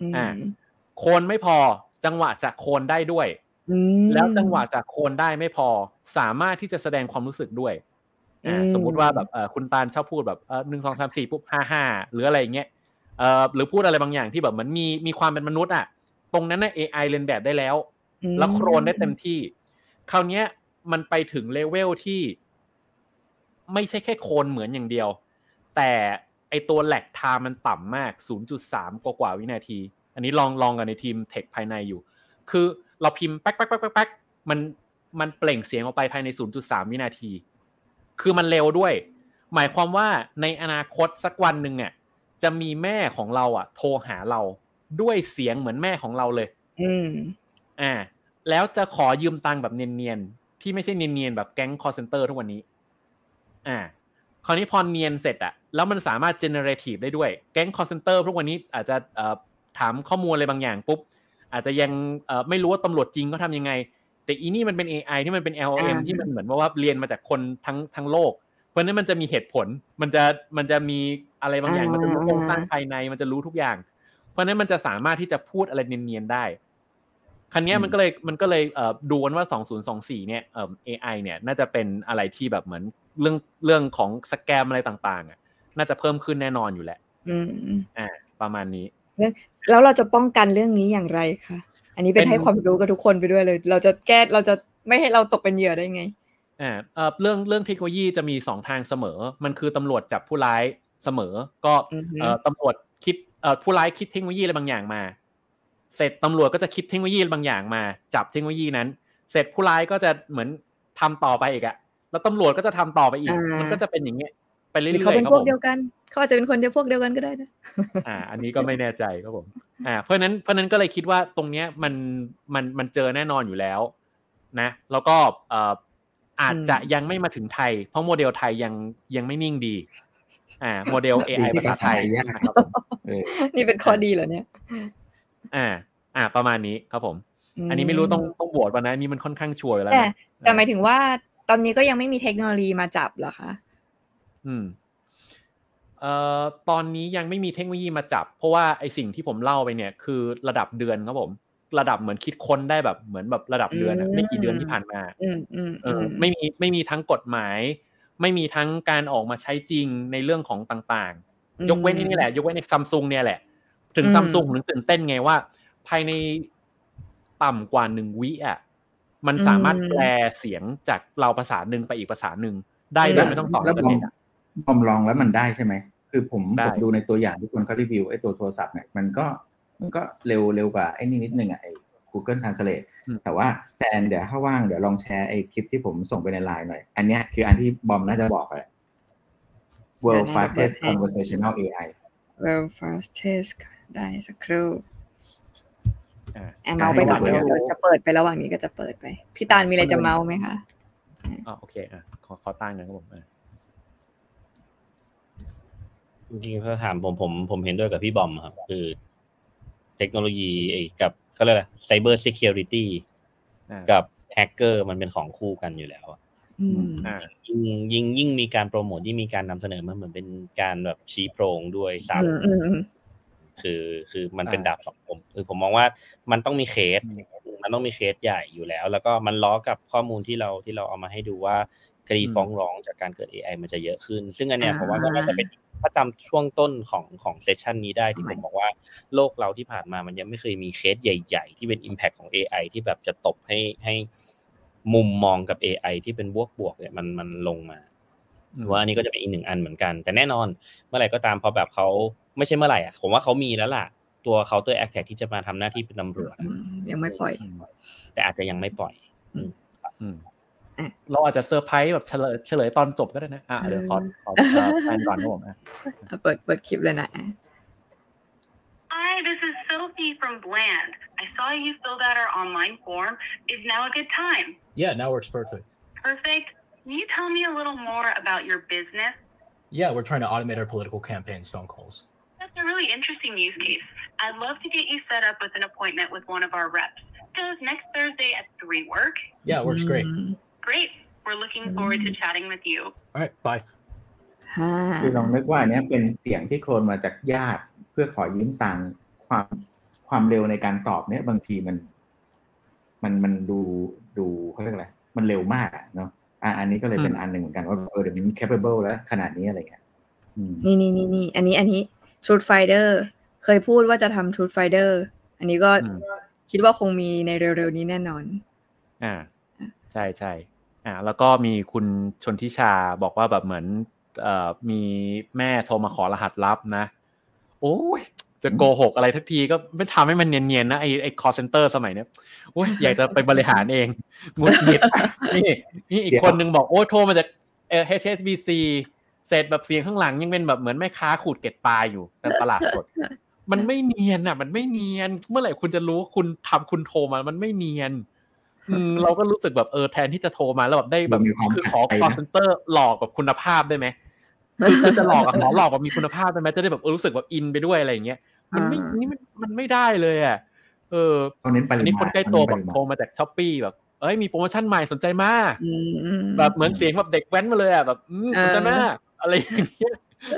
อืมอ่าโคนไม่พอจังหวะจากโคนได้ด้วยอืมแล้วจังหวะจากโคนได้ไม่พอ สามารถที่จะแสดงความรู้สึกด้วยอ่าอืมสมมุติว่าแบบเออคุณตาลชอบพูดแบบเออหนึ่งสองสามสี่ปุ๊บห้าห้าหรืออะไรอย่างเงี้ยเออหรือพูดอะไรบางอย่างที่แบบเหมันมีมีความเป็นมนุษย์อะ ตรงนั้นน่ะ AI เรียนแบบได้แล้วอืมแล้วโครนได้เต็มที่ คราวเนี้ยมันไปถึงเลเวลที่ ไม่ใช่แค่โคนเหมือนอย่างเดียว แต่ไอตัว lag time มันต่ำมาก 0.3 กว่ากว่าวินาที อันนี้ลองลองกันในทีม tech ภายในอยู่ คือเราพิมพ์แป๊กแป๊กแป๊กแป๊กแป๊กมันมันเปล่งเสียงออกไปภายใน 0.3 วินาที คือมันเร็วด้วย หมายความว่าในอนาคตสักวันหนึ่งเนี่ยจะมีแม่ของเราอะ โทรหาเราด้วยเสียงเหมือนแม่ของเราเลย อืม อ่า แล้วจะขอยืมตังค์แบบเนียนๆ ที่ไม่ใช่เนียนๆ แบบแก๊งคอลเซนเตอร์ทุกวันนี้ อ่า คราวนี้พอเนียนเสร็จอะแล้วมันสามารถ generative ได้ด้วย แก๊งคอร์เซนเตอร์ทุกวันนี้อาจจะเอ่อถามข้อมูลอะไรบางอย่างปุ๊บ อาจจะยังเอ่อไม่รู้ว่าตำรวจจริงเขาทำยังไง แต่อีนี่มันเป็น AI ที่มันเป็น LLM อ่าที่มันเหมือนว่าว่าเรียนมาจากคนทั้งทั้งโลก เพราะฉะนั้นมันจะมีเหตุผล มันจะมันจะมีอะไรบางอย่าง มันจะรู้โครงสร้างภายใน มันจะรู้ทุกอย่าง เพราะฉะนั้นมันจะสามารถที่จะพูดอะไรเนียนๆได้ คันเนี้ยมันก็เลยมันก็เลยเอ่อดูกันว่า 2024 เนี่ยเอ่อ AI เนี่ยน่าจะเป็นอะไรที่แบบเหมือนเรื่องเรื่องของสแกมอะไรต่างๆอะน่าจะเพิ่มขึ้นแน่นอนอยู่แหละ อืมอ่า ประมาณนี้ แล้วเราจะป้องกันเรื่องนี้อย่างไรคะอันนี้เป็นเป็นให้ความรู้กับทุกคนไปด้วยเลย เราจะแก้เราจะไม่ให้เราตกเป็นเหยื่อได้ไงอ่าเอ่อเรื่องเรื่องเทคโนโลยีจะมีสองทางเสมอ มันคือตำรวจจับผู้ร้ายเสมอ ก็อือฮึเอ่อตำรวจคิดเอ่อผู้ร้ายคิดเทคโนโลยีอะไรบางอย่างมา เสร็จตำรวจก็จะคิดเทคโนโลยีบางอย่างมา จับเทคโนโลยีนั้น เสร็จผู้ร้ายก็จะเหมือนทำต่อไปอีกอะแล้วตำรวจก็จะทำต่อไปอีก มันก็จะเป็นอย่างเงี้ยไปหเรื่อยรือๆเขาเป็นครับพวกผมเดียวกัน เขาอาจจะเป็นคนเดียวพวกเดียวกันก็ได้นะอ่า อันนี้ก็ไม่แน่ใจครับผมอ่าเพราะฉะนั้นเพราะฉะนั้นก็เลยคิดว่าตรงเนี้ยมันมันมันเจอแน่นอนอยู่แล้ว นะ แล้วก็เอ่ออาจจะยังไม่มาถึงไทย เพราะโมเดลไทยยังยังไม่นิ่งดีอ่าโมเดล AI ภาษาไทยยากนะครับผมเออนี่เป็นข้อดีเหรอเนี่ย อ่า อ่า ประมาณนี้ครับผม อันนี้ไม่รู้ต้องต้องโหวตป่ะนะอันนี่มันค่อนข้างชัวร์อยู่แล้วแต่นะแต่หมายถึงว่าตอนนี้ก็ยังไม่มีเทคโนโลยีมาจับเหรอคะ อืม เอ่อ ตอนนี้ยังไม่มีเทคโนโลยีมาจับ เพราะว่าไอสิ่งที่ผมเล่าไปเนี่ย คือระดับเดือนครับผม ระดับเหมือนคิดค้นได้แบบเหมือนแบบระดับเดือนอะอืมไม่กี่เดือนที่ผ่านมา อืมอืมเออ ไม่มีไม่มีทั้งกฎหมาย ไม่มีทั้งการออกมาใช้จริงในเรื่องของต่างๆ ยกเว้นไอ้นี่แหละ ยกเว้นในซัมซุงเนี่ยแหละ ถึงอืมซัมซุงถึงตื่นเต้นไงว่า ภายในต่ำกว่าหนึ่งวิอะมันสามารถแปลเสียงจากเราภาษาหนึ่งไปอีกภาษาหนึ่งได้โดยไม่ต้องต่อแล้อิวนเทบออร์มเน็ตอะ แล้วบอมลองแล้วมันได้ใช่ไหมคือผมได้ผมดูในตัวอย่างที่คนเขารีวิวไอ้ตัวโทรศัพท์เนี่ยมันก็มันก็เร็วเร็วกว่าไอ้นี่นิดนึงอะไอ้ Google Translate แต่ว่าแซนเดี๋ยวถ้าว่างเดี๋ยวลองแชร์ไอ้คลิปที่ผมส่งไปในไลน์หน่อย อันเนี้ยคืออันที่บอมน่าจะบอกแหละ World เดี๋ยวนะ Fastest เดี๋ยว Conversational AI well first test ได้สักครู่อ่าแอมเมาส์ไปก่อนใช่เดี๋ยวเดี๋ยวจะเปิดไประหว่างนี้ก็จะเปิดไป พี่ตาลมีอะไรจะเมาส์ไหมคะอ๋อโอเคอะขอขอตั้งหนะครับผมอะจริงๆถ้าถามผมผมผมเห็นด้วยกับพี่บอมครับ คือ เทคโนโลยีไอ้กับเขาเรียกอะไร cyber security อ่ากับแฮกเกอร์มันเป็นของคู่กันอยู่แล้วอะอืมอ่ายิ่งยิ่งยิ่งมีการโปรโมทยิ่งมีการนำเสนอมันเหมือนเป็นการแบบชี้โพรงด้วยซ้ำ อืมอืมอืม คือคือมันเป็นอ่าดาบสองคมคือผมมองว่ามันต้องมีเคสอืมมันต้องมีเคสใหญ่อยู่แล้ว แล้วก็มันล้อกับข้อมูลที่เราที่เราเอามาให้ดูว่าคดีอืมฟ้องร้องจากการเกิด AI มันจะเยอะขึ้น ซึ่งอันเนี้ยอ่าผมว่าก็น่าจะเป็นถ้าจำช่วงต้นของของ session นี้ได้ที่ผมบอกว่าโลกเราที่ผ่านมามันยังไม่เคยมีเคสใหญ่ ๆ ที่เป็น Impact ของ AI ที่แบบจะตบให้ให้มุมมองกับ AI ที่เป็นบวกบวกๆเนี่ยมันมันลงมาอืมว่าอันนี้ก็จะเป็นอีกหนึ่งอันเหมือนกัน แต่แน่นอนเมื่อไหร่ก็ตามพอแบบเขา ไม่ใช่เมื่อไหร่อะผมว่าเขามีแล้วล่ะ ตัว counter act ที่จะมาทำหน้าที่เป็นตำรวจอืมยังไม่ปล่อย แต่อาจจะยังไม่ปล่อยอืมอะเราอาจจะเซอร์ไพรส์แบบเฉยเลยยตอนจบก็ได้นะอะเดี๋ยวขอขอแฟนก่อนนะผมอะอะเปิดเปิดคลิปเลยนะ Hi, this is Sophie from Bland. I saw you filled out our online form. Is now a good time? Yeah, now works perfect. Perfect. Can you tell me a little more about your business? Yeah, we're trying to automate our political campaigns phone calls. That's a really interesting use case. I'd love to get you set up with an appointment with one of our reps. Does next Thursday at 3 work? Yeah, it works great. อืม Great. We're looking forward to Mm. chatting with you. All right, bye. ฮ่าคือลองนึกว่าอันเนี้ยเป็นเสียงที่โคลนมาจากญาติเพื่อขอยืมตังค์ความความเร็วในการตอบเนี่ยบางทีมัน มันมันดูดูเขาเรียกอะไรมันเร็วมากอะเนาะอะอันนี้ก็เลยเป็นอันหนึ่งเหมือนกันว่าเออเดี๋ยวมัน capable แล้วขนาดนี้อะไรเงี้ยอืมนี่นี่นี่นี่อันนี้อันนี้ Truth Finder เคยพูดว่าจะทำ Truth Finder อันนี้ก็อืมคิดว่าคงมีในเร็วๆนี้แน่นอน อ่า ใช่ใช่อ่า แล้วก็มีคุณชนทิชาบอกว่าแบบเหมือนเอ่อมีแม่โทรมาขอรหัสลับนะ โอ้ยจะโกหกอะไรทักทีก็ไม่ทำให้มันเนียนๆนะไอไอ call center สมัยเนี้ยโอ้ยอยากจะไปบริหารเองงุดหงิดนี่นี่อีกคนนึงบอกโอ้ยโทรมาจากเอ HSBC เส ร็จแบบเสียงข้างหลังยังเป็นแบบเหมือนแม่ค้าขูดเก็ดปลาอยู่ในตลาดสดมันไม่เนียนอะ มันไม่เนียน เมื่อไหร่คุณจะรู้ว่าคุณทำคุณโทรมา มันไม่เนียน อืมเราก็รู้สึกแบบเออแทนที่จะโทรมาแล้วแบบได้แบบมีความคือขอขัดใจนะ call center หลอกแบบคุณภาพได้ไหมคือคือจะหลอกอะขอหลอกแบบมีคุณภาพได้ไหมจะได้แบบเออรู้สึกแบบอินไปด้วยอะไรอย่างเงี้ยมันไม่อ่านี่นี่มันมันไม่ได้เลยอะเออเขาเน้นปริมาณ อันนี้มาคนใกล้ตัวเน้นแบบปริมาณโทรมาจาก Shopee แบบเอ้ยมีโปรโมชั่นใหม่สนใจมากอืมอืมแบบเหมือนเสียงแบบเด็กแว้นมาเลยอะแบบอืมเออสนใจมาก อะไรอย่างเงี้ย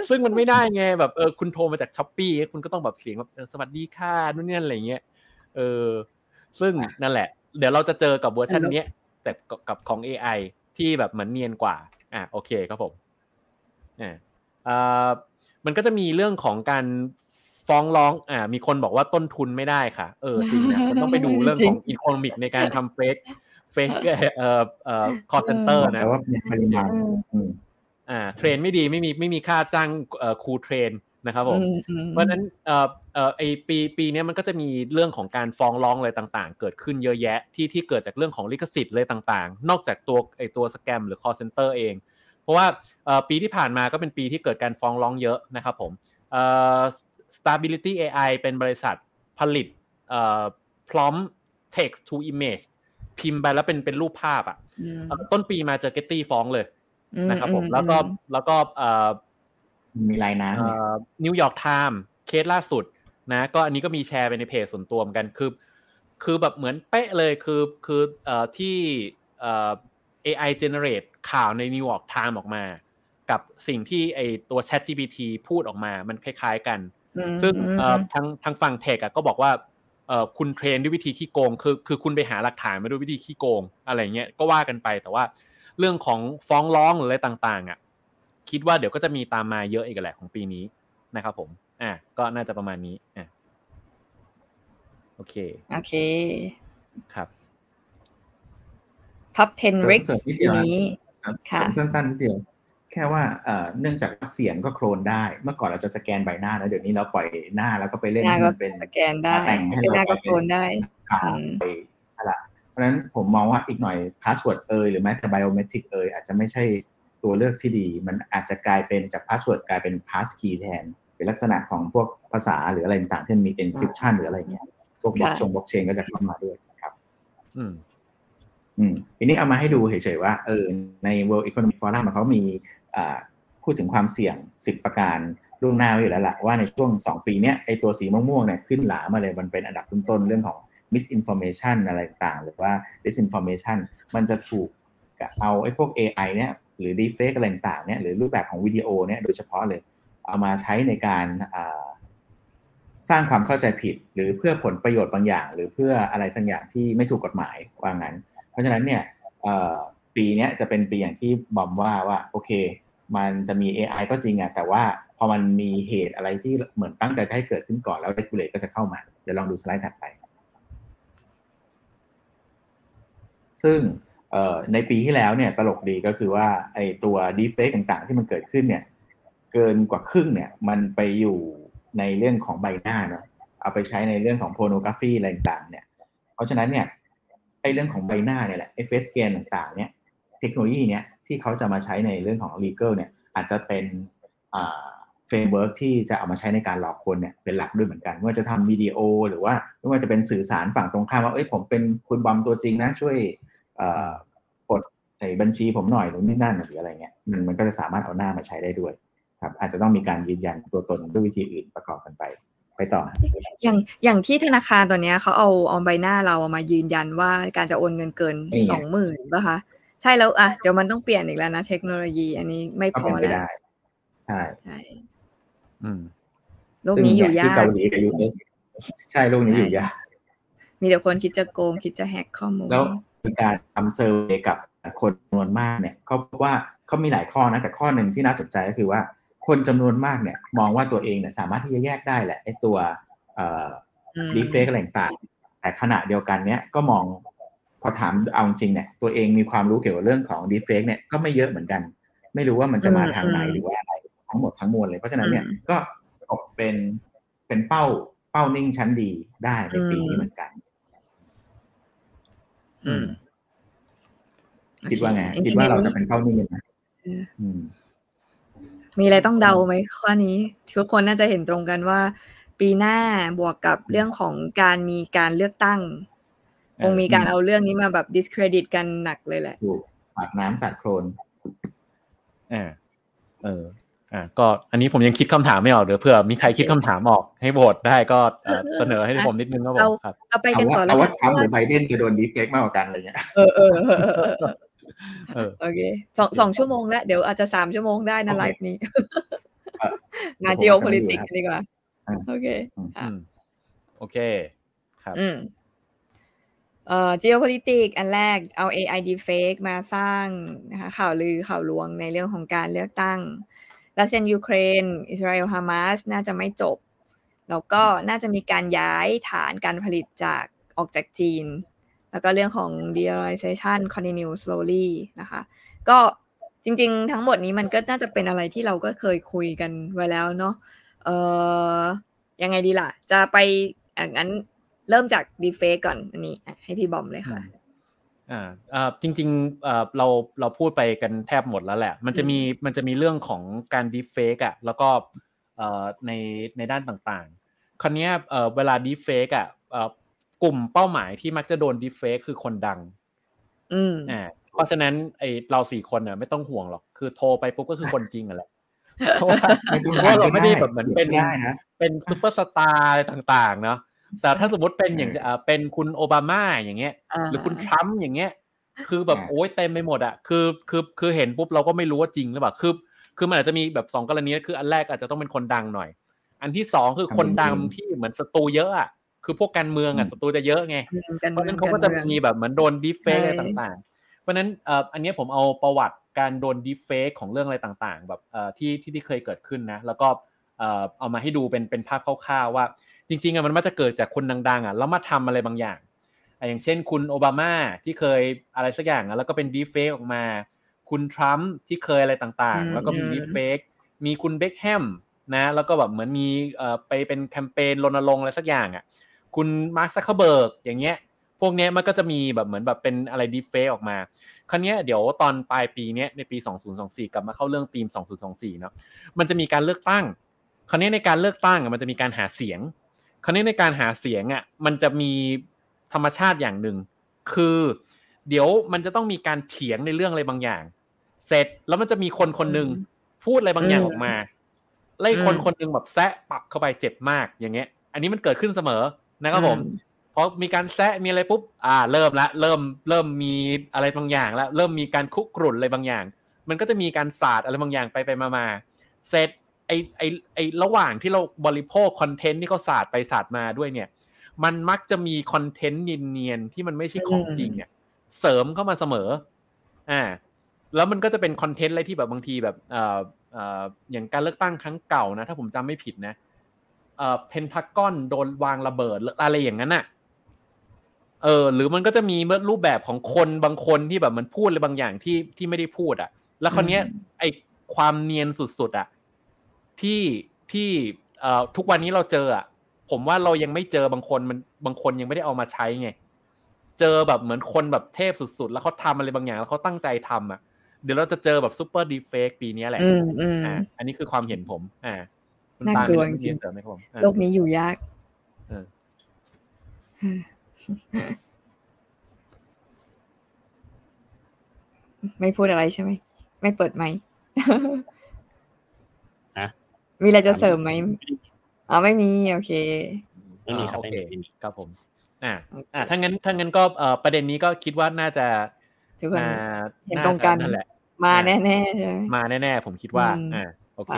ซึ่งมันไม่ได้ไงแบบเออคุณโทรมาจาก Shopee คุณก็ต้องแบบเสียงแบบเออสวัสดีค่ะนู่นนี่อะไรอย่างเงี้ยเออซึ่งนั่นแหละ เดี๋ยวเราจะเจอกับเวอร์ชันเนี้ยแต่กับกับของ AI ที่แบบเหมือนเนียนกว่า อะโอเคครับผมอ่าเอ่อมันก็จะมีเรื่องของการฟ้องร้อง อ่า มีคนบอกว่าต้นทุนไม่ได้ค่ะ เออจริงนะมันต้องไปดูเรื่องของ economic ในการทำ fake fakeเอ่อเอ่อ call center นะแต่ว่าเป็นปริมาณ อืมอืมอ่า train ไม่ดีไม่มีไม่มีค่าจ้างเอ่อครู train นะครับผมอืมอืมเพราะฉะนั้นเอ่อเอ่อไอ้ปีปีเนี้ยมันก็จะมีเรื่องของการฟ้องร้องอะไรต่างๆ เกิดขึ้นเยอะแยะที่ที่เกิดจากเรื่องของลิขสิทธิ์เลยต่างๆ นอกจากตัวไอ้ตัว scam หรือ call center เอง เพราะว่าเอ่อปีที่ผ่านมาก็เป็นปีที่เกิดการฟ้องร้องเยอะนะครับผมเอ่อ Stability AI เป็นบริษัทผลิตเอ่อ prompt text to image พิมพ์ไปแล้วเป็นเป็นรูปภาพอะอืมเอ่อต้นปีมาเจอ Getty ฟ้องเลยอืม นะครับผมอืแล้วก็แล้วก็เอ่อมีลายน้ำเนี่ย New York Times เคสล่าสุดนะก็อันนี้ก็มีแชร์ไปในเพจส่วนตัวเหมือนกันคือ คือแบบเหมือนเป๊ะเลยคือคือเอ่อที่เอ่อ AI generate ข่าวใน New York Times ออกมา กับสิ่งที่ไอ้ตัว Chat GPT พูดออกมามันคล้าย ๆกันอืมซึ่งเอ่อมทางทางฝั่งเทคอะก็บอกว่าเอ่อคุณเทรนด้วยวิธีขี้โกง คือคือคุณไปหาหลักฐานมาด้วยวิธีขี้โกง อะไรเงี้ยก็ว่ากันไปแต่ว่า เรื่องของฟ้องร้องหรืออะไรต่าง ๆ อะ คิดว่าเดี๋ยวก็จะมีตามมาเยอะอีกแหละของปีนี้นะครับผม อะก็น่าจะประมาณนี้อะโอเคโอเคครับท็อป 10 rigs เสริมนิดเดีปียวนะนี้ค่ะสั้นๆนิดเดียวแค่ว่าเอ่อเนื่องจากว่าเสียงก็โคลนได้ เมื่อก่อนเราจะสแกนใบหน้าแล้วเดี๋ยวนี้เราปล่อยหน้าแล้วก็ไปเล่นหน้าให้ก็มันเป็นสแกนได้แต่งให้เป็นหน้าเราก็โคลนได้ข่าวอืมไปสละเพ ราะฉะนั้นผมมองว่าอีกหน่อย password เอยหรือแม้แต่ biometric เอยอาจจะไม่ใช่ตัวเลือกที่ดี มันอาจจะกลายเป็นจาก password กลายเป็น passkey แทน เป็นลักษณะของพวกภาษาหรืออะไรต่างๆที่มี encryption หรืออะไรเงี้ยพวกบล็อกค่ะชงบล็อกเชนก็จะเข้ามาด้วยนะครับ อืม อืมทีนี้เอามาให้ดูเฉยๆว่าเออใน World Economic Forum เขามีอ่าพูดถึงความเสี่ยง 10 ประการล่วงหน้าไว้อยู่แล้วล่ะว่าในช่วง 2 ปีเนี้ยไอตัวสีม่วงๆเนี่ยขึ้นหลามาเลยมันเป็นอันดับต้นๆเรื่องของ misinformation อะไรต่างหรือว่า disinformation มันจะถูกเอาไอ้พวก AI เนี่ยหรือ deepfake อะไรต่างเนี่ยหรือรูปแบบของวิดีโอเนี่ยโดยเฉพาะเลยเอามาใช้ในการสร้างความเข้าใจผิด หรือเพื่อผลประโยชน์บางอย่าง หรือเพื่ออะไรบางอย่างที่ไม่ถูกกฎหมายว่างั้น เพราะฉะนั้นเนี่ยปีนี้จะเป็นปีอย่างที่บอมว่าว่าโอเค มันจะมี AI ก็จริงอะแต่ว่าพอมันมีเหตุอะไรที่เหมือนตั้งใจจะให้เกิดขึ้นก่อนแล้ว regulate ก็จะเข้ามา เดี๋ยวลองดูสไลด์ถัดไป ซึ่งในปีที่แล้วเนี่ยตลกดีก็คือว่าไอตัว deepfake ต่างๆ ที่มันเกิดขึ้นเนี่ยเกินกว่าครึ่งเนี่ยมันไปอยู่ในเรื่องของใบหน้าเนาะเอาไปใช้ในเรื่องของ pornography อะไรต่างๆเนี่ยเพราะฉะนั้นเนี่ยไอ้เรื่องของใบหน้าเนี่ยแหละไอ้ face scan ต่างๆเนี่ยเทคโนโลยีเนี่ยที่เขาจะมาใช้ในเรื่องของ legal เนี่ยอาจจะเป็น framework ที่จะเอามาใช้ในการหลอกคนเนี่ยเป็นหลักด้วยเหมือนกันไม่ว่าจะทำวิดีโอหรือว่าไม่ว่าจะเป็นสื่อสารฝั่งตรงข้ามว่าเอ้ยผมเป็นคุณบอมตัวจริงนะช่วย กดในบัญชีผมหน่อยหรือนี่นั่นหรืออะไรเงี้ยมันมันก็จะสามารถเอาหน้ามาใช้ได้ด้วย ครับ อาจจะต้องมีการยืนยันตัวตนด้วยวิธีอื่นประกอบกันไปไปต่ออย่างอย่างที่ธนาคารตอนเนี้ยเขาเอาเอาใบหน้าเรามายืนยันว่าการจะโอนเงินเกินนี่ไงสองหมื่นป่ะคะใช่แล้วอะเดี๋ยวมันต้องเปลี่ยนอีกแล้วนะเทคโนโลยีอันนี้ไม่ก็พอเป็นไปแล้วได้ใช่ใช่อืมโลกนี้อยู่ซึ่งยาที่กเกาหลีกับยูเอสใช่โลกนี้อยู่ยากมีแต่คนคิดจะโกงคิดจะแฮกข้อมูลแล้ว มีการทำเซอร์เวยกับคนจำนวนมากเนี่ยเขาพบว่าเขามีหลายข้อนะแต่ข้อหนึ่งที่น่าสนใจก็คือว่าคนจำนวนมากเนี่ย มองว่าตัวเองเนี่ยสามารถที่จะแยกได้แหละไอ้ตัวเอ่ออืมดีเฟกอะไรต่างๆแต่ขณะเดียวกันเนี่ยก็มองพอถามเอาจริงเนี่ยตัวเองมีความรู้เกี่ยวกับเรื่องของ deepfake เนี่ยก็ไม่เยอะเหมือนกัน ไม่รู้ว่ามันจะมาทางไหนหรือว่าอะไรทั้งหมดทั้งมวลเลย เพราะฉะนั้นเนี่ยก็ตกเป็นเป็นเป้าเป้านิ่งชั้นดีได้ในปีนี้เหมือนกันอืม คิดว่าไงโอเคคิดว่าเราจะเป็นเป้านิ่งกันไหมเอออืมมีอะไรต้องเดาไหมข้อนี้ทุกคนน่าจะเห็นตรงกันว่า ปีหน้าบวกกับเรื่องของการมีการเลือกตั้ง คงมีการเอาเรื่องนี้มาแบบ discredit กันหนักเลยแหละถูกสาดน้ำสาดโคลนอ่าเออ อ่าก็อันนี้ผมยังคิดคำถามไม่ออกเดี๋ยวเผื่อมีใครคิดคำถามออกให้โหวตได้ก็เอ่อเสนอให้ผมนิดนึงครับผเอามครับเราไปเอากันว่าต่อแล้เอาวว่ากันทรัมป์เพหราะรือว่าไบเดนจะโดนดีเฟกมากกว่ากันอะไรเงี้ยเออเออเออเออเออเออโอเคสองสองชั่วโมงแล้ว เดี๋ยวอาจจะสามชั่วโมงได้นะโอเคไลฟ์นี้เออมาเดี๋ยวผม geopolitics จะไม่อยู่นะดีกว่าอ่าโอเคอืมโอเค ครับอืมเอ่อ geopolitics อันแรกเอา AI deepfake มาสร้างนะคะข่าวลือข่าวลวงในเรื่องของการเลือกตั้ง รัสเซียยูเครน อิสราเอลฮามาสน่าจะไม่จบ แล้วก็น่าจะมีการย้ายฐานการผลิตจากออกจากจีน แล้วก็เรื่องของ dealization continue slowly นะคะ ก็จริง ๆ ทั้งหมดนี้มันก็น่าจะเป็นอะไรที่เราก็เคยคุยกันไว้แล้วเนาะเอ่อยังไงดีล่ะ จะไปอะงั้นเริ่มจาก deepfake ก่อนอันนี้ให้พี่บอมเลยค่ะ อ่าอ่าจริงๆเอ่อเราเราพูดไปกันแทบหมดแล้วแหละ มันจะมีมันจะมีเรื่องของการ deepfake อะแล้วก็เอ่อในในด้านต่างๆ คราวเนี้ยเอ่อเวลา deepfake อะเอ่อกลุ่มเป้าหมายที่มักจะโดน deepfake คือคนดัง อืมอ่าเพราะฉะนั้นไอ้เราสี่คนเนี่ยไม่ต้องห่วงหรอกคือโทรไปปุ๊บก็คือคนจริงอะแหละเพราะว่าไม่ต้องเพราะว่าเราไม่ได้แบบเหมือนเป็นได้นะเป็นซูเปอร์สตาร์ต่างๆเนาะ แต่ถ้าสมมติเป็นอย่างเอ่อเป็นคุณโอบามาอย่างเงี้ยอ่าหรือคุณทรัมป์อย่างเงี้ย คือแบบอ่าโอ้ยเต็มไปหมดอะคือคือคือเห็นปุ๊บเราก็ไม่รู้ว่าจริงหรือเปล่าคือคือมันอาจจะมีแบบสองกรณีคืออันแรกอาจจะต้องเป็นคนดังหน่อย อันที่สองคือคนดังที่เหมือนศัตรูเยอะอะคือพวกการเมืองอะศัตรูจะเยอะไงอืมกันเพราะเมืฉะองนั้นเขาก็จะนมืองมีแบบเหมือนโดนดีเฟกใช่อะไรต่างๆ เพราะฉะนั้นเอ่ออันเนี้ยผมเอาประวัติการโดนดีเฟกของเรื่องอะไรต่างๆ แบบเอ่อที่ที่ที่เคยเกิดขึ้นนะ แล้วก็เอ่อเอามาให้ดูเป็นเป็นภาพคร่าวๆว่า จริงๆอะมันมักจะเกิดจากคนดังๆอะแล้วมาทำอะไรบางอย่างอะอย่างเช่น คุณโอบามาที่เคยอะไรสักอย่างอะแล้วก็เป็น deepfake ออกมา คุณทรัมป์ที่เคยอะไรต่างอืมแล้วก็มีอืม deepfake มีคุณเบคแฮมนะ แล้วก็แบบเหมือนมีเอ่อไปเป็นแคมเปญรณรงค์อะไรสักอย่างอะคุณมาร์คซักเคอร์เบิร์กอย่างเงี้ย พวกเนี้ยมันก็จะมีแบบเหมือนแบบเป็นอะไร deepfake ออกมา คราวเนี้ยเดี๋ยวตอนปลายปีเนี้ยในปี 2024 กลับมาเข้าเรื่องธีม 2024 เนาะมันจะมีการเลือกตั้ง คราวนี้ในการเลือกตั้งอะมันจะมีการหาเสียง คราวนี้ในการหาเสียงอะมันจะมีธรรมชาติอย่างหนึ่ง คือ เดี๋ยวมันจะต้องมีการเถียงในเรื่องอะไรบางอย่าง เสร็จแล้วมันจะมีคนคนหนึ่งพูดอะไรบางอย่างออกมาไล่คนอืมคนหนึ่งแบบแซะปักเข้าไปเจ็บมากอย่างเงี้ย อันนี้มันเกิดขึ้นเสมอนะครับผมอืมพอมีการแซะมีอะไรปุ๊บ อ่า เริ่มละ เริ่มเริ่มมีอะไรบางอย่างแล้วเริ่มมีการคุกรุ่นอะไรบางอย่าง มันก็จะมีการศาสตร์อะไรบางอย่างไปไปมามาเสร็จ ไอไอไอระหว่างที่เราบริโภคคอนเทนต์ที่เขาศาสตร์ไปศาสตร์มาด้วยเนี่ย มันมักจะมีคอนเทนต์เนียนๆที่มันไม่ใช่ของจริงเนี่ย เสริมเข้ามาเสมอ อ่า แล้วมันก็จะเป็นคอนเทนต์อะไรที่แบบบางทีแบบเอ่อเอ่ออย่างการเลือกตั้งครั้งเก่านะ ถ้าผมจำไม่ผิดนะเอ่อเพนทากอนโดนวางระเบิดหรืออะไรอย่างนั้นน่ะเออ หรือมันก็จะมีรูปแบบของคนบางคนที่แบบมันพูดอะไรบางอย่างที่ที่ไม่ได้พูดอะแล้วคราวเนี้ยอืมไอความเนียนสุดๆอะ ที่ที่เอ่อทุกวันนี้เราเจออะผมว่าเรายังไม่เจอบางคนมันบางคนยังไม่ได้เอามาใช้ไง เจอแบบเหมือนคนแบบเทพสุดๆ แล้วเขาทำอะไรบางอย่างแล้วเขาตั้งใจทำอะ เดี๋ยวเราจะเจอแบบซูเปอร์ดีเฟกปีนี้แหละอืมอืมอ่าอันนี้คือความเห็นผม อ่าคุณน่าตามกลัวมีจริงๆเสริมไหมครับผมอ่าโลกนี้อยู่ยากเออไม่พูดอะไรใช่ไหม ไม่เปิดไหมค์ฮะ มีอะไรจะเสริมไหมอ๋อไม่มีโอเคไม่มีครับอ่าโอไม่เคมีไม่มีครับผม อ่าโอเคอ่าถ้างั้นถ้างั้นก็เอ่อประเด็นนี้ก็คิดว่าน่าจะทุกคนน่าเห็นตรงกันาจะนั่นแหละมาอ่าแน่ๆใช่ไหมมาแน่ๆผมคิดว่าอืมอ่าโอเค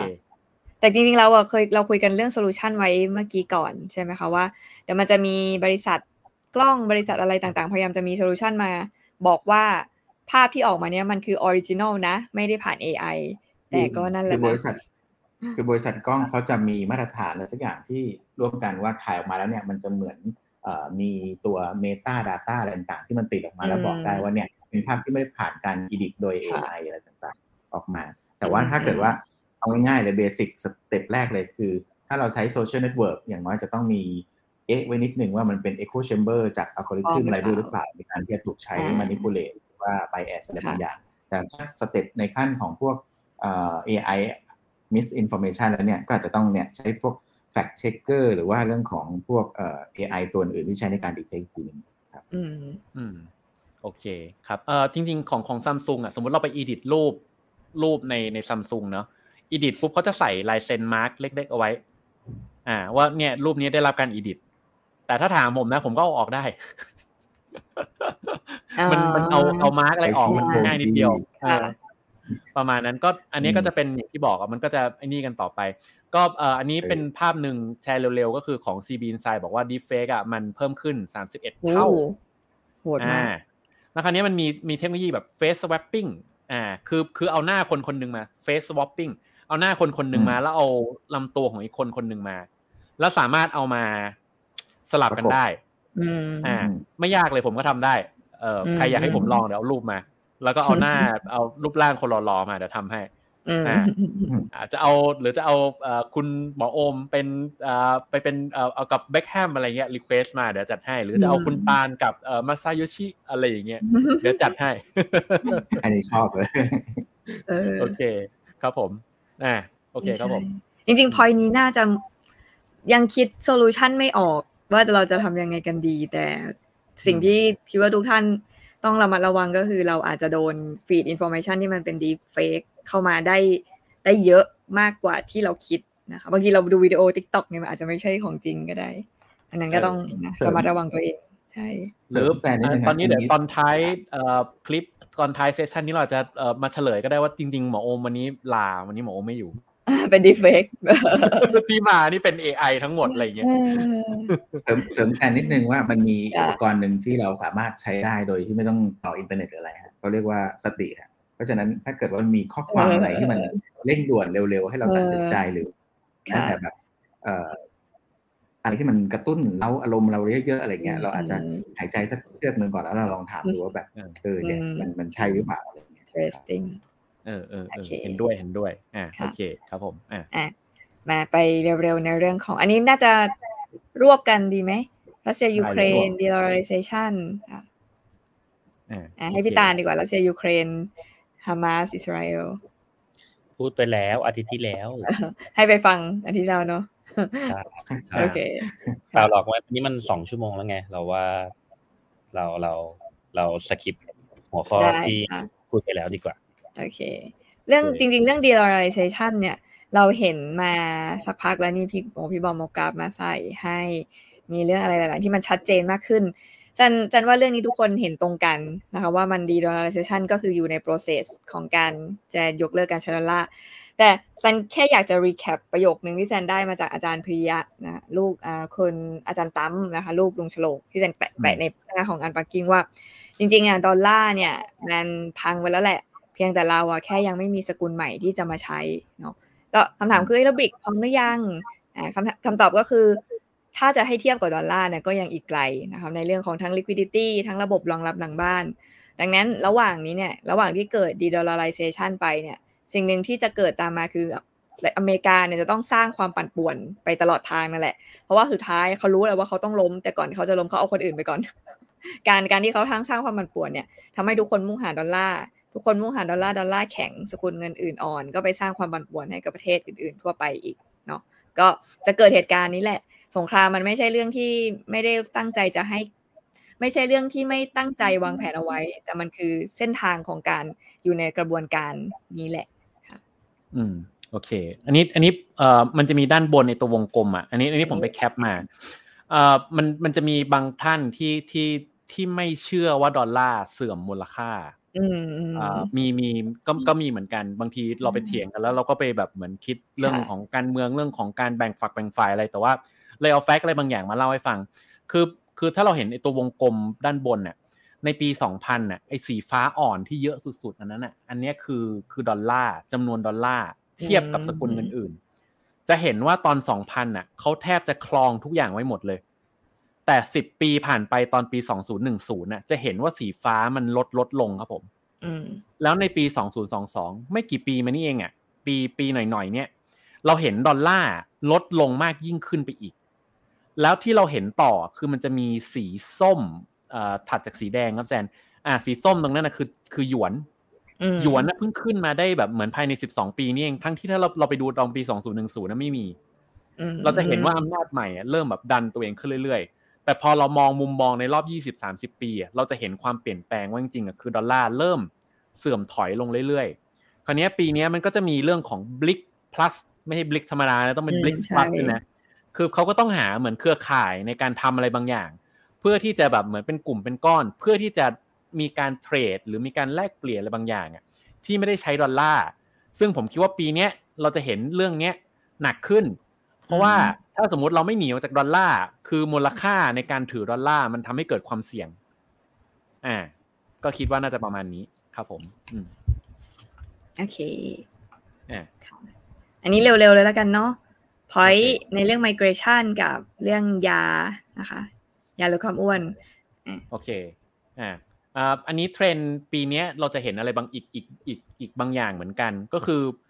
แต่จริงๆเราอะเคยเราคุยกันเรื่อง solution ไว้เมื่อกี้ก่อนใช่ไหมคะว่าเดี๋ยวมันจะมีบริษัทกล้องบริษัทอะไรต่างๆ พยายามจะมี solution มาบอกว่าภาพที่ออกมาเนี้ยมันคือ original นะ ไม่ได้ผ่าน AI แต่ก็นั่นแหคืละอบนะริษัคือบริษัทกล้องเขาจะมีมาตรฐานอะไรสักอย่างที่ร่วมกันว่าถ่ายออกมาแล้วเนี่ยมันจะเหมือนเอ่อมีตัว Meta Data อะไรต่างๆ ที่มันติดออกมาแล้วบอกได้ว่าเนี่ยเป็นภาพที่ไม่ได้ผ่านการ edit โดย AI อะไรต่างๆ ออกมา แต่ว่าถ้าเกิดว่าเอาง่ายๆเลย basic step แรกเลยคือ ถ้าเราใช้โซเชียลเน็ตเวิร์กอย่างน้อยจะต้องมีเอ๊ะไว้นิดนึงว่ามันเป็น echo chamber จากอัลกอริทึมอะไรด้วยหรือเปล่าในการที่จะถูกใช้ manipulate หรือว่า bias อะไรบางอย่าง แต่ถ้า step ในขั้นของพวกเอ่อ AI misinformation แล้วเนี่ยก็อาจจะต้องเนี่ยใช้พวก fact checker หรือว่าเรื่องของพวกเอ่อ AI ตัวอื่นที่ใช้ในการ detect อีกทีหนึงครับอืมอืมโอเคครับเอ่อจริง ๆ ของของซัมซุงอะสมมติเราไป edit รูปรูปในในซัมซุงเนาะ edit ปุ๊บเขาจะใส่ลายเซ็น mark เล็ก ๆ เอาไว้ อ่า ว่าเนี่ยรูปนี้ได้รับการ edit แต่ถ้าถามผมนะ ผมก็เอาออกได้ มันมันเอาเอา mark อะไรออกมันใช่ง่ายนิดเดียวค่ะเออ ประมาณนั้นก็อันนี้ก็จะเป็นอย่างที่บอกอะมันก็จะไอ้นี่กันต่อไป ก็เอ่ออันนี้เป็นภาพหนึ่งแชร์เร็วๆ ก็คือของ CB Insight บอกว่า Deepfake อะมันเพิ่มขึ้น 31โอ้เท่าโหดมากอ่แล้วคราวนี้มันมีมีเทคโนโลยีแบบ face swapping อ่าคือคือเอาหน้าคนคนหนึ่งมา face swapping เอาหน้าคนคนหนึ่งมา แล้วเอาลำตัวของอีกคนคนหนึ่งมา แล้วสามารถเอามาสลับกันได้อืมอ่า ไม่ยากเลยผมก็ทำได้เอ่ออมใครอยากให้ผมลองเดี๋ยวเอารูปมา แล้วก็เอาหน้าเอารูปร่างคนรอๆมาเดี๋ยวทำให้อืมอ่าอาจจะเอาหรือจะเอาเอ่อคุณหมอโอมเป็นเอ่อไปเป็นเอ่อเอากับเบคแฮมอะไรเงี้ย request มาเดี๋ยวจัดให้ หรือจะเอาคุณปานกับเอ่อมาซาโยชิอะไรอย่างเงี้ยเดี๋ยวจัดให้ อันนี้ชอบเลยเออโอเค ครับผมอ่าโอเคครับผมใช่จริงๆพอยนี้น่าจะยังคิด solution ไม่ออกว่าเราจะทำยังไงกันดี แต่สิ่งที่คิดว่าทุกท่าน ต้องระมัดระวังก็คือเราอาจจะโดนฟีดอินโฟ a t ชันที่มันเป็น deepfakeเข้ามาได้ได้เยอะมากกว่าที่เราคิดนะคะบางทีเราดูวิดีโอ t ิ k t o k เนี่ยมันอาจจะไม่ใช่ของจริงก็ได้ อันนั้นก็ต้องนะเสริมระมัดระวังตัวเอง ใช่หรือแซนนิดนึงตอนนี้ครับเดี๋ยวตอนท้ายเอ่อคลิปตอนท้ายเซสชันนี้เราอาจจะเอ่อมาเฉลยก็ได้ว่าจริง ๆ หมอโอมวันนี้ลาวันนี้หมอโอมไม่อยู่ เป็นดีเฟกที่มานี่เป็น AI ทั้งหมดอะไรอย่างเงี้ยเสริมเสริมแซนนิดนึงว่ามันมีค่ะอุปกรณ์หนึ่งที่เราสามารถใช้ได้โดยที่ไม่ต้องต่ออินเทอร์เน็ตหรืออะไรฮะเขาเรียกว่าสติฮะเพราะฉะนั้นถ้าเกิดว่ามันมีข้อความอะไรที่มันเร่งด่วนเร็วๆ ให้เราตัดสินใจหรือแม้ค่ะแต่แบบเอ่ออะไรที่มันกระตุ้นเราอารมณ์เราเยอะๆอะไรเงี้ยเราอาจจะอืมหายใจสักเฮือกหนึ่งก่อนแล้วเราลองถามดูว่าแบบเออเนี่ยอืมมันมันใช่หรือเปล่าอะไรเงี้ย interesting เออเออเอโออเคเห็นด้วยเห็นด้วยอ่าค่ะโอเคครับผมอ่าอะมาไปเร็วๆในเรื่องของ อันนี้น่าจะรวบกันดีไหมรัสเซียยูเครน dedollarization อะอ่าอะให้พี่ตาลดีกว่ารัสเซียยูเครนฮามาสอิสราเอลพูดไปแล้วอาทิตย์ที่แล้ว ให้ไปฟังอาทิตย์แล้วเนาะใช่ใช่โอเคเปล่าหรอกว่านี่มันสองชั่วโมงแล้วไง เราว่าเราเราเรา skip หัวข้อได้ที่ค่ะพูดไปแล้วดีกว่า โอเค เรื่องโอเคจริง ๆ เรื่อง dedollarization เนี่ย เราเห็นมาสักพักแล้วนี่พี่โอพี่บอมโมกราฟมาใส่ให้มีเรื่องอะไรหลาย ๆ ที่มันชัดเจนมากขึ้นจันจันว่าเรื่องนี้ทุกคนเห็นตรงกันนะคะว่ามัน dedollarization ก็คืออยู่ใน process ของการจะยกเลิกการใช้ดอลลาร์แต่จันแค่อยากจะ recap ประโยคนึงที่แซนได้มาจากอาจารย์พริยะนะลูกอ่าคนอาจารย์ตั้มนะคะลูกลุงฉลกที่แซนแปะแปะในหน้าของอันปักกิ้งว่า จริง ๆอะดอลลาร์เนี่ยมันพังไปแล้วแหละเพียงแต่เราอะแค่ยังไม่มีสกุลใหม่ที่จะมาใช้เนาะก็คำถามคือเอ้ยแล้วบริกพร้อมหรือยังอ่าคำคำตอบก็คือ ถ้าจะให้เทียบกับดอลลาร์เนี่ยก็ยังอีกไกลนะครับในเรื่องของทั้ง liquidity ทั้งระบบรองรับหลังบ้าน ดังนั้นระหว่างนี้เนี่ยระหว่างที่เกิด de-dollarization ไปเนี่ยสิ่งหนึ่งที่จะเกิดตามมาคืออเมริกาเนี่ยจะต้องสร้างความปั่นป่วนไปตลอดทางนั่นแหละ เพราะว่าสุดท้ายเขารู้แล้วว่าเขาต้องล้ม แต่ก่อนที่เขาจะล้มเขาเอาคนอื่นไปก่อน การการที่เขาทั้งสร้างความปั่นป่วนเนี่ยทำให้ทุกคนมุ่งหาดอลลาร์ ทุกคนมุ่งหาดอลลาร์ดอลลาร์แข็งสกุลเงินอื่นอ่อน ก็ไปสร้างความปั่นป่วนให้กับประเทศอื่นๆ ทั่วไปอีกเนาะก็จะเกิดเหตุการณ์นี้แหละ สงครามมันไม่ใช่เรื่องที่ไม่ได้ตั้งใจจะให้ ไม่ใช่เรื่องที่ไม่ตั้งใจวางแผนเอาไว้ แต่มันคือเส้นทางของการอยู่ในกระบวนการนี้แหละค่ะอืมโอเค อันนี้อันนี้เอ่อมันจะมีด้านบนในตัววงกลมอะอันนี้อันนี้ผมไป cap มาเอ่อมันมันจะมีบางท่านที่ที่ที่ไม่เชื่อว่าดอลลาร์เสื่อมมูลค่า มอืมอ่ามีมีก็ก็มีเหมือนกันบางทีเราไปเถียงกันแล้วเราก็ไปแบบเหมือนคิดเรื่องค่ะของการเมืองเรื่องของการแบ่งฝักแบ่งฝ่ายอะไรแต่ว่าเลยเอา fact อะไรบางอย่างมาเล่าให้ฟัง คือคือถ้าเราเห็นไอ้ตัววงกลมด้านบนเนี่ยในปี 2000น่ะไอ้สีฟ้าอ่อนที่เยอะสุดๆ อันนั้นน่ะอันเนี้ยคือคือดอลลาร์จำนวนดอลลาร์เทียบกับสกุลเงินอื่น จะเห็นว่าตอน 2000น่ะเขาแทบจะคลองทุกอย่างไว้หมดเลย แแต่สิบปีผ่านไปตอนปีสองศูนย์หนึ่งศูนย์น่ะจะเห็นว่าสีฟ้ามันลดลดลงครับผมอืมแล้วในปี 2022 ไม่กี่ปีมานี่เองอะ ปีปีหน่อยๆเนี่ย เราเห็นดอลลาร์ลดลงมากยิ่งขึ้นไปอีก แล้วที่เราเห็นต่อคือมันจะมีสีส้มเอ่อถัดจากสีแดงครับแซนอ่าสีส้มตรงนั้นนะคือ คือหยวนอืมหยวนนะเพิ่งขึ้นมาได้แบบเหมือนภายใน 12 ปีนี่เอง ทั้งที่ถ้าเราเราไปดูตอนปี 2010นะไม่มีอืมเราจะเห็นว่าอำนาจใหม่อะเริ่มแบบดันตัวเองขึ้นเรื่อยๆ แต่พอเรามองมุมมองในรอบ 20-30 ปีอะเราจะเห็นความเปลี่ยนแปลงว่าจริงๆอะคือดอลลาร์เริ่มเสื่อมถอยลงเรื่อยๆ คราวนี้ปีนี้มันก็จะมีเรื่องของ Blick plus ไม่ใช่ Blick ธรรมดานะต้องเป็น Blick อืมใช่ plus ด้วยนะ คือเขาก็ต้องหาเหมือนเครือข่ายในการทำอะไรบางอย่าง เพื่อที่จะแบบเหมือนเป็นกลุ่มเป็นก้อน เพื่อที่จะมีการเทรด หรือมีการแลกเปลี่ยนอะไรบางอย่างอะที่ไม่ได้ใช้ดอลลาร์ ซึ่งผมคิดว่าปีเนี้ยเราจะเห็นเรื่องเนี้ยหนักขึ้น เพราะว่า ถ้าสมมุติเราไม่หนีออกจากดอลลาร์คือมูลค่าในการถือดอลลาร์มันทำให้เกิดความเสี่ยง อ่า ก็คิดว่าน่าจะประมาณนี้ครับผม อืมโอเคอ่าค่ะอันนี้เร็วๆเลยแล้วกันเนาะ point โอเคในเรื่อง migration กับเรื่องยานะคะ ยาลดความอ้วนโอเคอ่าอ่าอันนี้เทรนด์ปีเนี้ยเราจะเห็นอะไรบางอีกอีกอีกอีกบางอย่างเหมือนกัน ก็คือเอ่อ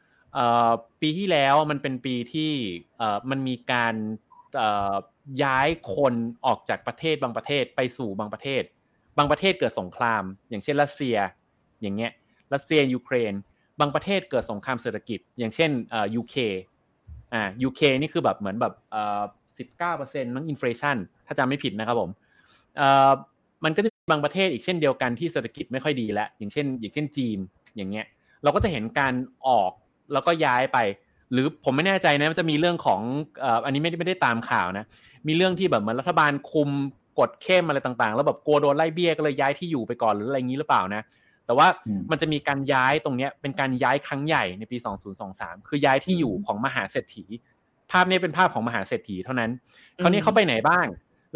ปีที่แล้วมันเป็นปีที่มันมีการย้ายคนออกจากประเทศบางประเทศไปสู่บางประเทศ บางประเทศเกิดสงคราม อย่างเช่นรัสเซีย อย่างเงี้ยรัสเซียยูเครน บางประเทศเกิดสงครามเศรษฐกิจ อย่างเช่นอ่อยูเคอ่ายูเคนี่คือแบบเหมือนแบบอ่อสิบเก้าเปอร์เซ็นต์มั้งอินฟลชันถ้าจำไม่ผิดนะครับผมมันก็จะมีบางประเทศอีกเช่นเดียวกันที่เศรษฐกิจไม่ค่อยดีแล้วอย่างเช่น อย่างเช่นจีนอย่างเงี้ยเราก็จะเห็นการออก แล้วก็ย้ายไป หรือผมไม่แน่ใจนะมันจะมีเรื่องของเอ่ออันนี้ไม่ได้ไม่ได้ตามข่าวนะ มีเรื่องที่แบบเหมือนรัฐบาลคุมกฎเข้มอะไรต่างๆ แล้วแบบกลัวโดนไล่เบี้ยก็เลยย้ายที่อยู่ไปก่อนหรืออะไรอย่างนี้หรือเปล่านะ แต่ว่าอืมมันจะมีการย้ายตรงเนี้ยเป็นการย้ายครั้งใหญ่ในปี 2023 คือย้ายที่อยู่ของมหาเศรษฐี ภาพนี้เป็นภาพของมหาเศรษฐีเท่านั้นคราวนี้เขาไปไหนบ้าง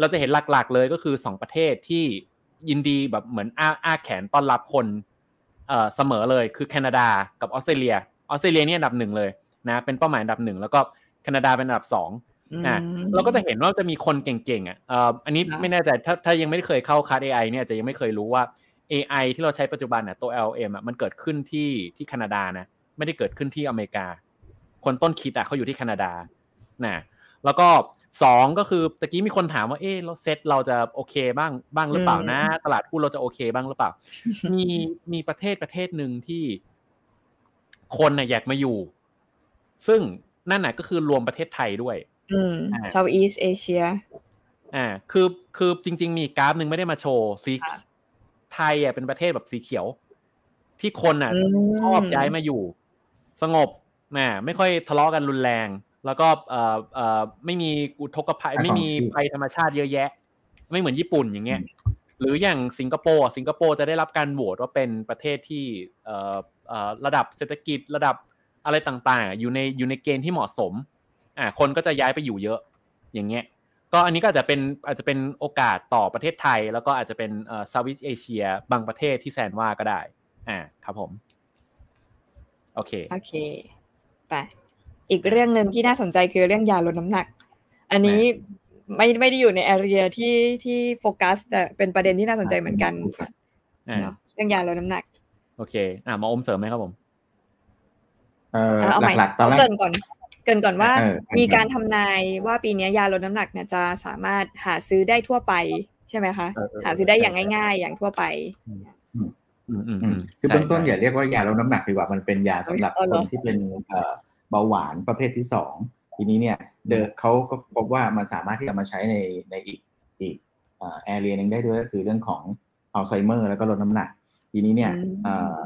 เราจะเห็นหลักๆ เลยก็คือสองประเทศที่ยินดีแบบเหมือนอ้าอ้าแขนต้อนรับคนเอ่อเสมอเลยคือแคนาดากับออสเตรเลีย ออสเตรเลียเนี่ยอันดับหนึ่งเลยนะเป็นเป้าหมายอันดับหนึ่งแล้วก็แคนาดาเป็นอันดับสองอะอืมเราก็จะเห็นว่าจะมีคนเก่งๆอะเอ่ออันนี้ครับไม่แน่ใจถ้าถ้ายังไม่ได้เคยเข้าคัส AI เนี่ยอาจจะยังไม่เคยรู้ว่า AI ที่เราใช้ปัจจุบันน่ะตัว LM อะมันเกิดขึ้นที่ที่แคนาดานะไม่ได้เกิดขึ้นที่อเมริกา คนต้นคิดอะเขาอยู่ที่แคนาดานะแล้วก็สองก็คือตะกี้มีคนถามว่าเออเราเซตเราจะโอเคบ้างบ้างหรือเปล่านะ ตลาดหุ้นเราจะโอเคบ้างหรือเปล่า มีมีประเทศประเทศหนึ่งที่ คนน่ะอยากมาอยู่ ซึ่งนั่นน่ะก็คือรวมประเทศไทยด้วย อืมอ่า Southeast Asia อ่า คือคือจริง ๆ มีกราฟหนึ่งไม่ได้มาโชว์สีค่ะไทยอะเป็นประเทศแบบสีเขียว ที่คนอะอืมชอบย้ายมาอยู่ สงบนะไม่ค่อยทะเลาะกันรุนแรง แล้วก็เอ่อเอ่อไม่มีอุทกภัยให้ความไม่มีชีพภัยธรรมชาติเยอะแยะ ไม่เหมือนญี่ปุ่นอย่างเงี้ยหรืออย่างสิงคโปร์สิงคโปร์จะได้รับการโหวตว่าเป็นประเทศที่เอ่อเอ่อ ระดับเศรษฐกิจระดับอะไรต่างๆอะอยู่ในอยู่ในเกณฑ์ที่เหมาะสมอ่าคนก็จะย้ายไปอยู่เยอะอย่างเงี้ยก็อันนี้ก็อาจจะเป็นอาจจะเป็นโอกาสต่อประเทศไทย แล้วก็อาจจะเป็นเอ่อ Southeast Asia บางประเทศที่แซนว่าก็ได้ อ่าครับผมโอเคโอเคไปอีกเรื่องหนึ่งที่น่าสนใจคือเรื่องยาลดน้ำหนัก อันนี้ไม่ไม่ได้อยู่ในแอเรียที่ที่โฟกัสแต่เป็นประเด็นที่น่าสนใจเหมือนกันอ่าเนาะเรื่องยาลดน้ำหนัก โอเค อ่ามาอมเสริมไหมครับผม เออเอาใหม่หลักๆตอนแรกเกรินก่อน เกรินก่อนว่าเออเกริ่นก่อนมีการทำนายว่าปีนี้ยาลดน้ำหนักเนี่ยจะสามารถหาซื้อได้ทั่วไปใช่ไหมคะเออเออหาซื้อได้อย่างง่าย ๆ อย่างทั่วไปอืมอืมอือืมมคือเบื้องต้นใช่อย่าเรียกว่ายาลดน้ำหนักดีกว่ามันเป็นยาสำหรับอ๋อเหรคอนที่เป็นเอ่อเบาหวานประเภทที่สองทีนี้เนี่ย เดเขาก็พบว่ามันสามารถที่จะมาใช้ในในอีกอีกแอเรียหนึ่งได้ด้วยก็คือเรื่องของอัลไซเมอร์แล้วก็ลดน้ำหนัก ทีนี้เนี่ยอืมเอ่อ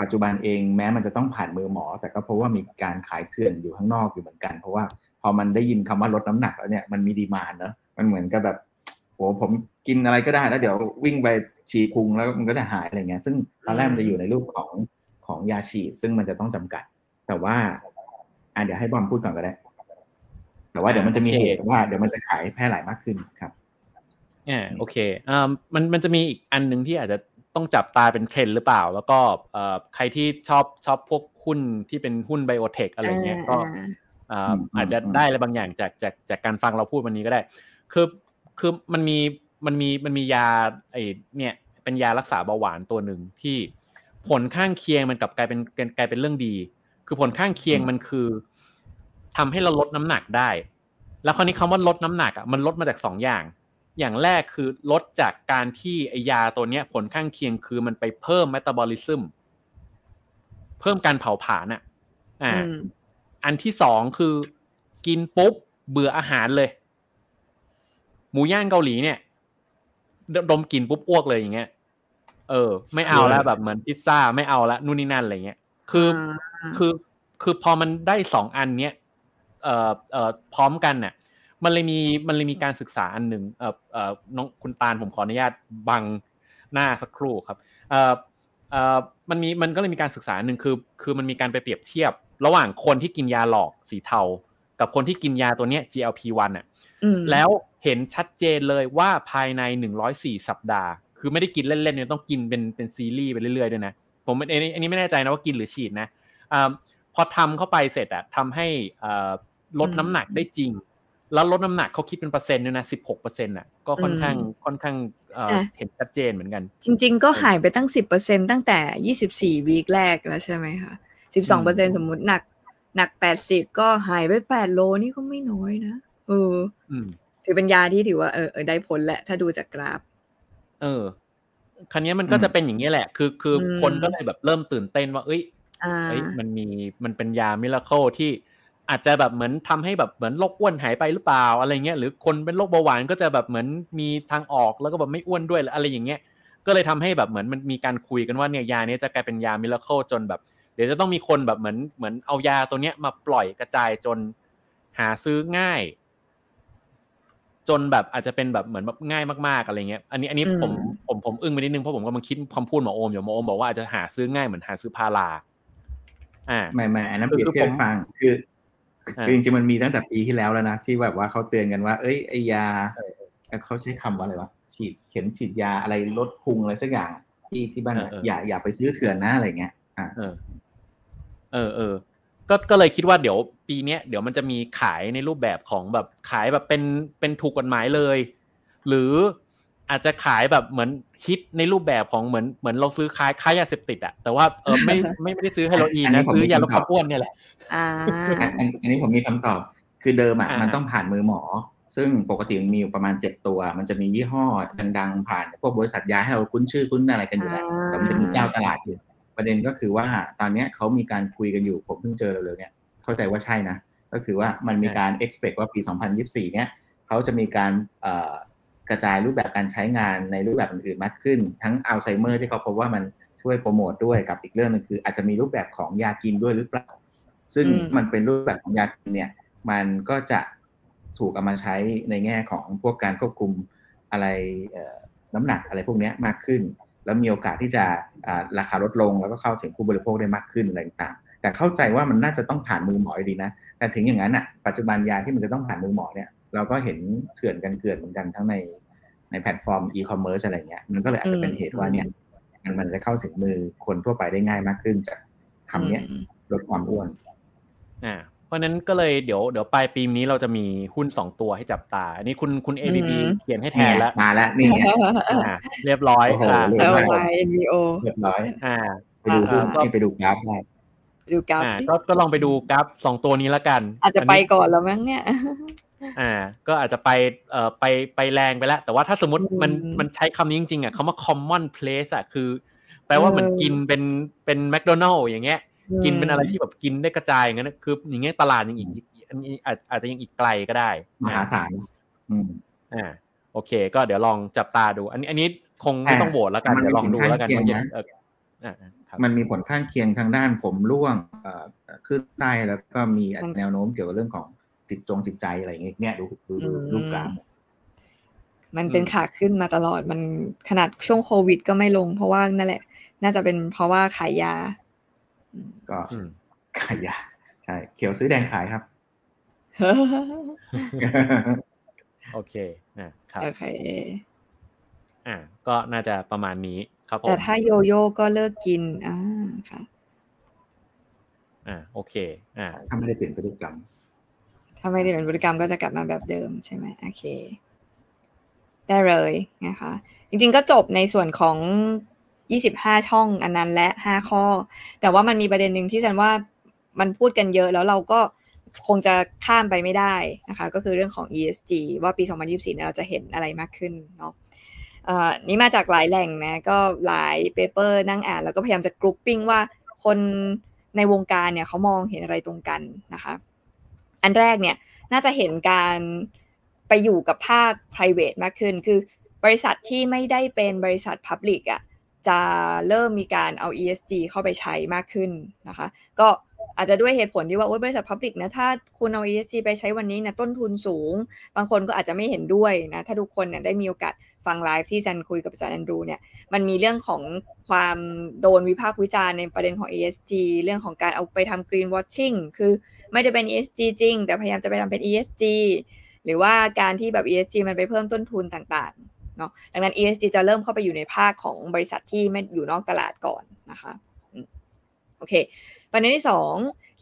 ปัจจุบันเองแม้มันจะต้องผ่านมือหมอ แต่ก็เพราะว่ามีการขายเถื่อนอยู่ข้างนอกอยู่เหมือนกัน เพราะว่าพอมันได้ยินคำว่าลดน้ำหนักแล้วเนี่ยมันมีดีมานเนอะมันเหมือนกับแบบโหผมกินอะไรก็ได้แล้วเดี๋ยววิ่งไปฉี่พุงแล้วมันก็จะหายอะไรเงี้ยซึ่งตอนแรกมันจะอยู่ในรูปของของยาฉีด ซึ่งมันจะต้องจำกัด แต่ว่าอะเดี๋ยวให้บอมพูดก่อนก็ได้ แต่ว่าเดี๋ยวมันจะมีเหตุว่าเดี๋ยวมันจะขายแพร่หลายมากขึ้นครับอ่าโอเคอ่ามันมันจะมีอีกอันหนึ่งที่อาจจะ ต้องจับตาเป็นเทรนด์หรือเปล่า แล้วก็เอ่อใครที่ชอบชอบพวกหุ้นที่เป็นหุ้นไบโอเทคอะไรเงี้ยก็อ่าอ่าอืมอาจจะอืมได้อะไรบางอย่างจากจากจากการฟังเราพูดวันนี้ก็ได้ คือคือมันมีมันมีมันมียาไอเนี่ยเป็นยารักษาเบาหวานตัวหนึ่งที่ผลข้างเคียงมันกลับกลายเป็นกลายเป็นเรื่องดี คือผลข้างเคียงมันคือทำให้เราลดน้ำหนักได้ แล้วคราวนี้คำว่าลดน้ำหนักอะมันลดมาจากสองอย่าง อย่างแรกคือลดจากการที่ไอยาตัวเนี้ย ผลข้างเคียงคือมันไปเพิ่มเมตาบอลิซึมเพิ่มการเผาผลาญอะ อ่าอืมอันที่สองคือกินปุ๊บเบื่ออาหารเลย หมูย่างเกาหลีเนี่ยดดมกลินปุ๊บอ้วกเลยอย่างเงี้ย เออ ไม่เอาแล้วแบบเหมือนพิซซ่าไม่เอาละนู่นนี่นั่นอะไรเงี้ย คืออาคือคือพอมันได้สองอันเนี้ย เอ่อเอ่อพร้อมกันเนี่ย มันเลยมีมันเลยมีการศึกษาอันหนึ่งเอ่อเอ่อน้องคุณตาลผมขออนุญาตบังหน้าสักครู่ครับเอ่อเอ่อมันมีมันก็เลยมีการศึกษาอันหนึ่งคือ คือมันมีการไปเปรียบเทียบ ระหว่างคนที่กินยาหลอกสีเทา กับคนที่กินยาตัวเนี้ย GLP-1 อะอืมแล้วเห็นชัดเจนเลยว่าภายใน104สัปดาห์ คือไม่ได้กินเล่นๆเนี่ยต้องกินเป็นเป็นซีรีส์ไปเรื่อยๆด้วยนะ ผมอันนี้อันนี้ไม่แน่ใจนะว่ากินหรือฉีดนะอ่าพอทำเข้าไปเสร็จอะทำให้อ่าลดน้ำหนักได้จริง แล้วลดน้ำหนักเขาคิดเป็นเปอร์เซ็นต์ด้วยนะ16เปอร์เซ็นต์อะก็ค่อนข้างค่อนข้างเอ่อเห็นชัดเจนเหมือนกัน จริง ๆ ก็หายไปตั้งสิบเปอร์เซ็นตั้งแต่ยี่สิบสี่วีคแรกแล้วใช่ไหมคะสิบสองเปอร์เซ็นสมมติหนักหนักแปดสิบก็หายไปแปดโลนี่ก็ไม่น้อยนะเอออืมถือเป็นยาที่ถือว่าเออเออได้ผลแหละ ถ้าดูจากกราฟ เออ ครั้นี้ยมันก็จะเป็นอย่างนี้ยแหละ คือคืออมคนก็เลยแบบเริ่มตื่นเต้นว่า เอ้ยอ่าเฮ้ยมันมีมันเป็นยามิราเคิลที่ อาจจะแบบเหมือนทำให้แบบเหมือนโรคอ้วนหายไปหรือเปล่าอะไรเงี้ยหรือคนเป็นโรคเบาหวานก็จะแบบเหมือนมีทางออกแล้วก็แบบไม่อ้วนด้วยหรืออะไรอย่างเงี้ยก็เลยทำให้แบบเหมือนมันมีการคุยกันว่าเนี่ยยาเนี้ยจะกลายเป็นยามิราเคิลจนแบบ เดี๋ยวจะต้องมีคนแบบเหมือนเหมือนเอายาตัวเนี้ยมาปล่อยกระจายจนหาซื้อง่าย จนแบบอาจจะเป็นแบบเหมือนแบบง่ายมากๆอะไรเงี้ย อันนี้อันนี้อืมผมผมผมอึ้งไปนิดนึงเพราะผมกำลังคิดคำพูดหมอโอมอยู่หมอโอมบอกว่าอาจจะหาซื้อง่ายเหมือนหาซื้อพาราอ่าไม่ไม่อันนั้นคืเปอรียบเทียบผมให้ฟังคืออ่า คือจริงๆมันมีตั้งแต่ปีที่แล้วแล้วนะที่แบบว่าเขาเตือนกันว่า เอ้ยไอยาเขาใช้คำว่าอะไรวะฉีดเข็มฉีดยาอะไรลดพุงอะไรสักอย่างที่ที่บ้านอะอย่าอย่าไปซื้อเถื่อนนะอะไรเงี้ยอ่าเออ เออเออก็ก็เลยคิดว่าเดี๋ยวปีเนี้ยเดี๋ยวมันจะมีขายในรูปแบบของแบบขายแบบเป็นเป็นถูกกฎหมายเลย หรือ อาจจะขายแบบเหมือนฮิตในรูปแบบของเหมือนเหมือนเราซื้อค้ายค้ายาเสพติดอะแต่ว่าเออไม่ไม่ไม่ได้ซื้อเฮโรอีนนะซื้อยาลดความอ้วนเนี่ยแหละอ่าอันอันอันนี้ผมมีคำตอบ คือเดิมอะอ่ามัมันต้องผ่านมือหมอ ซึ่งปกติมันมีอยู่ประมาณเจ็ดตัว มันจะมียี่ห้อดังๆ ผ่านพวกบริษัทยาให้เราคุ้นชื่อคุ้นอะไรกันอยู่แล้วอ่าแต่มันจะมีเจ้าตลาดอยู่ประเด็นก็คือว่าตอนเนี้ยเขามีการคุยกันอยู่ผมเพิ่งเจอเร็วๆเนี่ยเข้าใจว่าใช่นะก็คือว่ามันมีการ expect ว่าปี 2024 เนี่ยเขาจะมีการเอ่อ กระจายรูปแบบการใช้งานในรูปแบบอื่นๆมากขึ้น ทั้งอัลไซเมอร์ที่เขาพบว่ามันช่วยโปรโมทด้วยกับอีกเรื่องหนึงคือ อาจจะมีรูปแบบของยากินด้วยหรือเปล่า ซึ่งอืมมันเป็นรูปแบบของยากินเนี่ยมันก็จะถูกเอามาใช้ในแง่ของพวกการควบคุมอะไรเอ่อน้ำหนักอะไรพวกเนี้ยมากขึ้น แล้วมีโอกาสที่จะอ่าราคาลดลง แล้วก็เข้าถึงผู้บริโภคได้มากขึ้นอะไรต่างๆแต่เข้าใจว่ามันน่าจะต้องผ่านมือหมออยู่ดีนะ แต่ถึงอย่างนั้นอะปัจจุบันยาที่มันจะต้องผ่านมือหมอเนี่ย เราก็เห็นเถื่อนกันเกลื่อนเหมือนกันทั้งในในแพลตฟอร์มอีคอมเมิร์ซอะไรเงี้ยมันก็เลยอาจจะเป็นเหตุว่าเนี่ยมันมันจะเข้าถึงมือคนทั่วไปได้ง่ายมากขึ้นจากคำเนี้ยอืมลดความอ้วนอ่าเพราะฉะนั้นก็เลยเดี๋ยวเดี๋ยวปลายปีนี้เราจะมีหุ้นสองตัวให้จับตา อันนี้คุณคุณ ABB อืมเขียนให้แทนี่นไงแล้วมาแล้วนี่ไงอ่าเรียบร้อยโอ้โหอ่าเรียแล้บวร้อยมา NVO เรียบร้อย อ่าไปดูหุ้นอ่านี่ไปดูกราฟได้ดูกราฟอ่าสิก็ก็ลองไปดูกราฟสองตัวนี้แล้วกัน อาจจะไปนนี้ก่อนแล้วมั้งเนี่ย อ่า ก็อาจจะไปเอ่อไปไปแรงไปแล้ว แต่ว่าถ้าสมมติมันอืมมันใช้คำนี้จริงๆอะคำว่า common place อะคือ แปลว่าเหมือนเออกินเป็นเป็นแมคโดนัลล์อย่างเงี้ย กินเป็นอะไรที่แบบกินได้กระจายอย่างนั้นนะคือ อย่างเงี้ยตลาดยังอีกอันนี้อาจอาจจะยังอีกไกลก็ได้ มหาศาลอืมอ่า โอเค ก็เดี๋ยวลองจับตาดู อันนี้อันนี้คงไม่ต้องโหวตแล้วกันแต่มันเดี๋ยวลองดูแล้วกันมีผลว่าข้างเคียงเอนะออ่าอ่าครับมันมีผลข้างเคียงทางด้านผมร่วงเอ่อขึ้นใต้แล้วก็มีมันแนวโน้มเกี่ยวกับเรื่องของ จิตจงจิตใจอะไรอย่างเงี้ยเนี่ยดูดูดูอืมรูปกราฟมันเป็นขาขึ้นมาตลอดมันขนาดช่วงโควิดก็ไม่ลง เพราะว่านั่นแหละ น่าจะเป็นเพราะว่าขายยาอืมก็อืมขายยา ใช่ เขียวซื้อแดงขายครับ โอเคอ่าครับโอเคอ่าก็น่าจะประมาณนี้ครับผมแต่ถ้าโยโย่ก็เลิกกินอ่าค่ะ อ่าโอเค อ่าถ้าไม่ได้เปลี่ยนพฤติกรรม ถ้าไม่ได้เป็นพฤติกรรมก็จะกลับมาแบบเดิมใช่ไหมโอเค ได้เลยนะคะ จริงๆก็จบในส่วนของ 25 ช่องอันนั้นและ 5 ข้อ แต่ว่ามันมีประเด็นหนึ่งที่ฉันว่ามันพูดกันเยอะแล้วเราก็คงจะข้ามไปไม่ได้นะคะ ก็คือเรื่องของ ESG ว่าปี 2024เนี่ยเราจะเห็นอะไรมากขึ้นเนาะนี่มาจากหลายแหล่งนะ ก็หลาย paper นั่งอ่านแล้วก็พยายามจะ grouping ว่าคนในวงการเนี่ยเขามองเห็นอะไรตรงกันนะคะ อันแรกเนี่ยน่าจะเห็นการไปอยู่กับภาค private มากขึ้น คือบริษัทที่ไม่ได้เป็นบริษัท public อะจะเริ่มมีการเอา ESG เข้าไปใช้มากขึ้นนะคะ ก็อาจจะด้วยเหตุผลที่ว่าบริษัท Public นะถ้าคุณเอา ESG ไปใช้วันนี้นะต้นทุนสูง บางคนก็อาจจะไม่เห็นด้วยนะถ้าทุกคนเนี่ยได้มีโอกาสฟังไลฟ์ที่แซนคุยกับอาจารย์แอนดรูเนี่ยมันมีเรื่องของความโดนวิพากษ์วิจารณ์ในประเด็นของ ESG เรื่องของการเอาไปทำ green watching คือ ไม่ได้เป็น ESG จริง แต่พยายามจะไปทำเป็น ESG หรือว่าการที่แบบ ESG มันไปเพิ่มต้นทุนต่างๆเนาะดังนั้น ESG จะเริ่มเข้าไปอยู่ในภาคของบริษัทที่ไม่อยู่นอกตลาดก่อนนะคะโอเคประเด็นที่สอง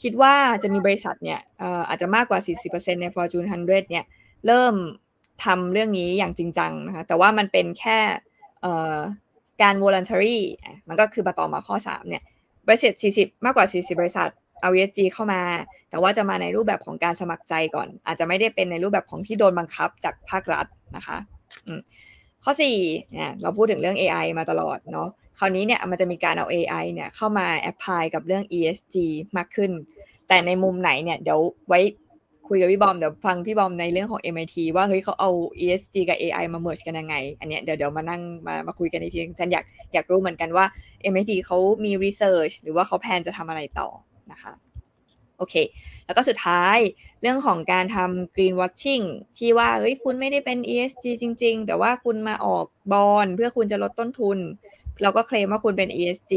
คิดว่าจะมีบริษัทเนี่ยอาจจะมากกว่า 40%ใน Fortune 100 เนี่ยเริ่มทำเรื่องนี้อย่างจริงจังนะคะแต่ว่ามันเป็นแค่การ voluntary มันก็คือมาต่อมาข้อ 3 เนี่ยบริษัท 40 มากกว่า 40 บริษัท เอา ESG เข้ามา แต่ว่าจะมาในรูปแบบของการสมัครใจก่อน อาจจะไม่ได้เป็นในรูปแบบของที่โดนบังคับจากภาครัฐนะคะข้อ4เนี่ยเราพูดถึงเรื่อง AI มาตลอดเนาะคราวนี้เนี่ยมันจะมีการเอา AI เนี่ยเข้ามาแอพพลายกับเรื่อง ESG มากขึ้น แต่ในมุมไหนเนี่ยเดี๋ยวไว้คุยกับพี่บอมเดี๋ยวฟังพี่บอมในเรื่องของ MIT ว่าเฮ้ยเขาเอา ESG กับ AI มา merge กันยังไง อันเนี้ยเดี๋ยวเดี๋ยวมานั่งมามาคุยกันในทีฉันอยากอยากรู้เหมือนกันว่า MIT เขามี research หรือว่าเขา plan จะทำอะไรต่อ นะคะโอเค แล้วก็สุดท้ายเรื่องของการทำ greenwashing ที่ว่าเฮ้ยคุณไม่ได้เป็น ESG จริง ๆ แต่ว่าคุณมาออกบอลเพื่อคุณจะลดต้นทุน แล้วก็เคลมว่าคุณเป็น ESG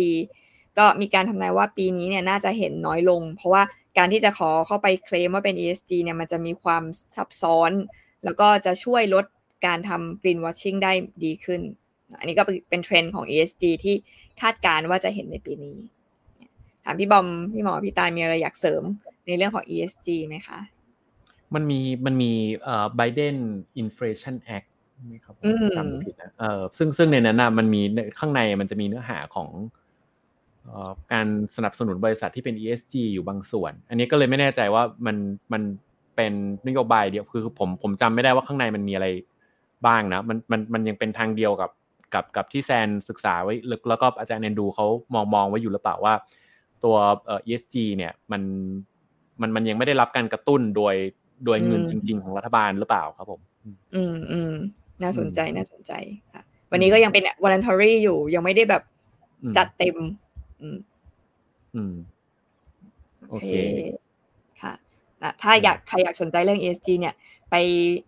ก็มีการทำนายว่าปีนี้เนี่ยน่าจะเห็นน้อยลง เพราะว่าการที่จะขอเข้าไปเคลมว่าเป็น ESG เนี่ยมันจะมีความซับซ้อน แล้วก็จะช่วยลดการทำ green washing ได้ดีขึ้น อันนี้ก็เป็นเทรนด์ของ ESG ที่คาดการว่าจะเห็นในปีนี้ ถามพี่บอมพี่หมอพี่ตายมีอะไรอยากเสริมในเรื่องของ ESG ไหมคะ มันมีมันมีเอ่อ Biden Inflation Act ไม่ครับจำไม่ผิดนะเออซึ่งซึ่งในนั้นนะมันมีข้างในมันจะมีเนื้อหาของการสนับสนุนบริษัทที่เป็น ESG อยู่บางส่วน อันนี้ก็เลยไม่แน่ใจว่ามันมันเป็นนโยบายเดียวคือผมผมจำไม่ได้ว่าข้างในมันมีอะไรบ้างนะ มันมันมันยังเป็นทางเดียวกับกับกับที่แซนศึกษาไว้แล้วก็อาจารย์เนนดูเขามองมองไว้อยู่หรือเปล่าว่า ตัวเอ่อ ESG เนี่ยมันมันมันยังไม่ได้รับการกระตุ้นโดยโดยเงินจริง ๆ ของรัฐบาลหรือเปล่าครับผม อืมอืมน่าสนใจน่าสนใจค่ะ วันนี้ก็ยังเป็น voluntary อยู่ยังไม่ได้แบบจัดเต็ม อืมอืมโอเคค่ะนะถ้าอยากใครอยากสนใจเรื่อง ESG เนี่ย ไป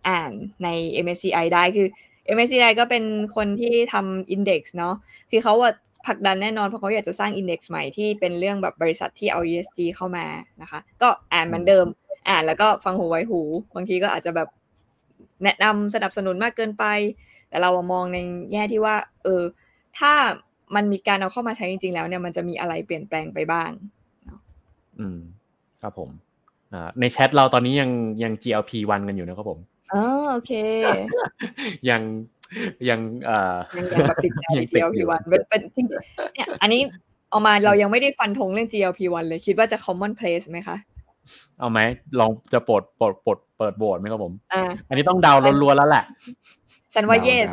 อ่านใน MSCI ได้คือ MSCI ก็เป็นคนที่ทำ index เนาะคือเขาว่า ผลักดันแน่นอนเพราะเขาอยากจะสร้าง index ใหม่ที่เป็นเรื่องแบบบริษัทที่เอา ESG เข้ามานะคะ ก็อ่านเหมือนเดิม อ่านแล้วก็ฟังหูไว้หู บางทีก็อาจจะแบบแนะนำสนับสนุนมากเกินไป แต่เรามองในแง่ที่ว่า เออ ถ้ามันมีการเอาเข้ามาใช้จริง ๆ แล้วเนี่ยมันจะมีอะไรเปลี่ยนแปลงไปบ้างอืม ครับผมอ่าในแชทเราตอนนี้ยังยัง GLP วันกันอยู่นะครับผมอ๋อโอเค ยัง ยังเอ่อยังยังติดใจ GLP วันเป็นเป็นจริงเนี่ยอันนี้เอามาเรายังไม่ได้ฟันธงเรื่อง GLP วันเลย คิดว่าจะ common place ไหมคะ เอาไหมลองจะปลดปลดปลดเปิดโบสไหมครับผมอ่าอันนี้ต้องดาวล้วนๆแล้วแหละ ฉันว่า yes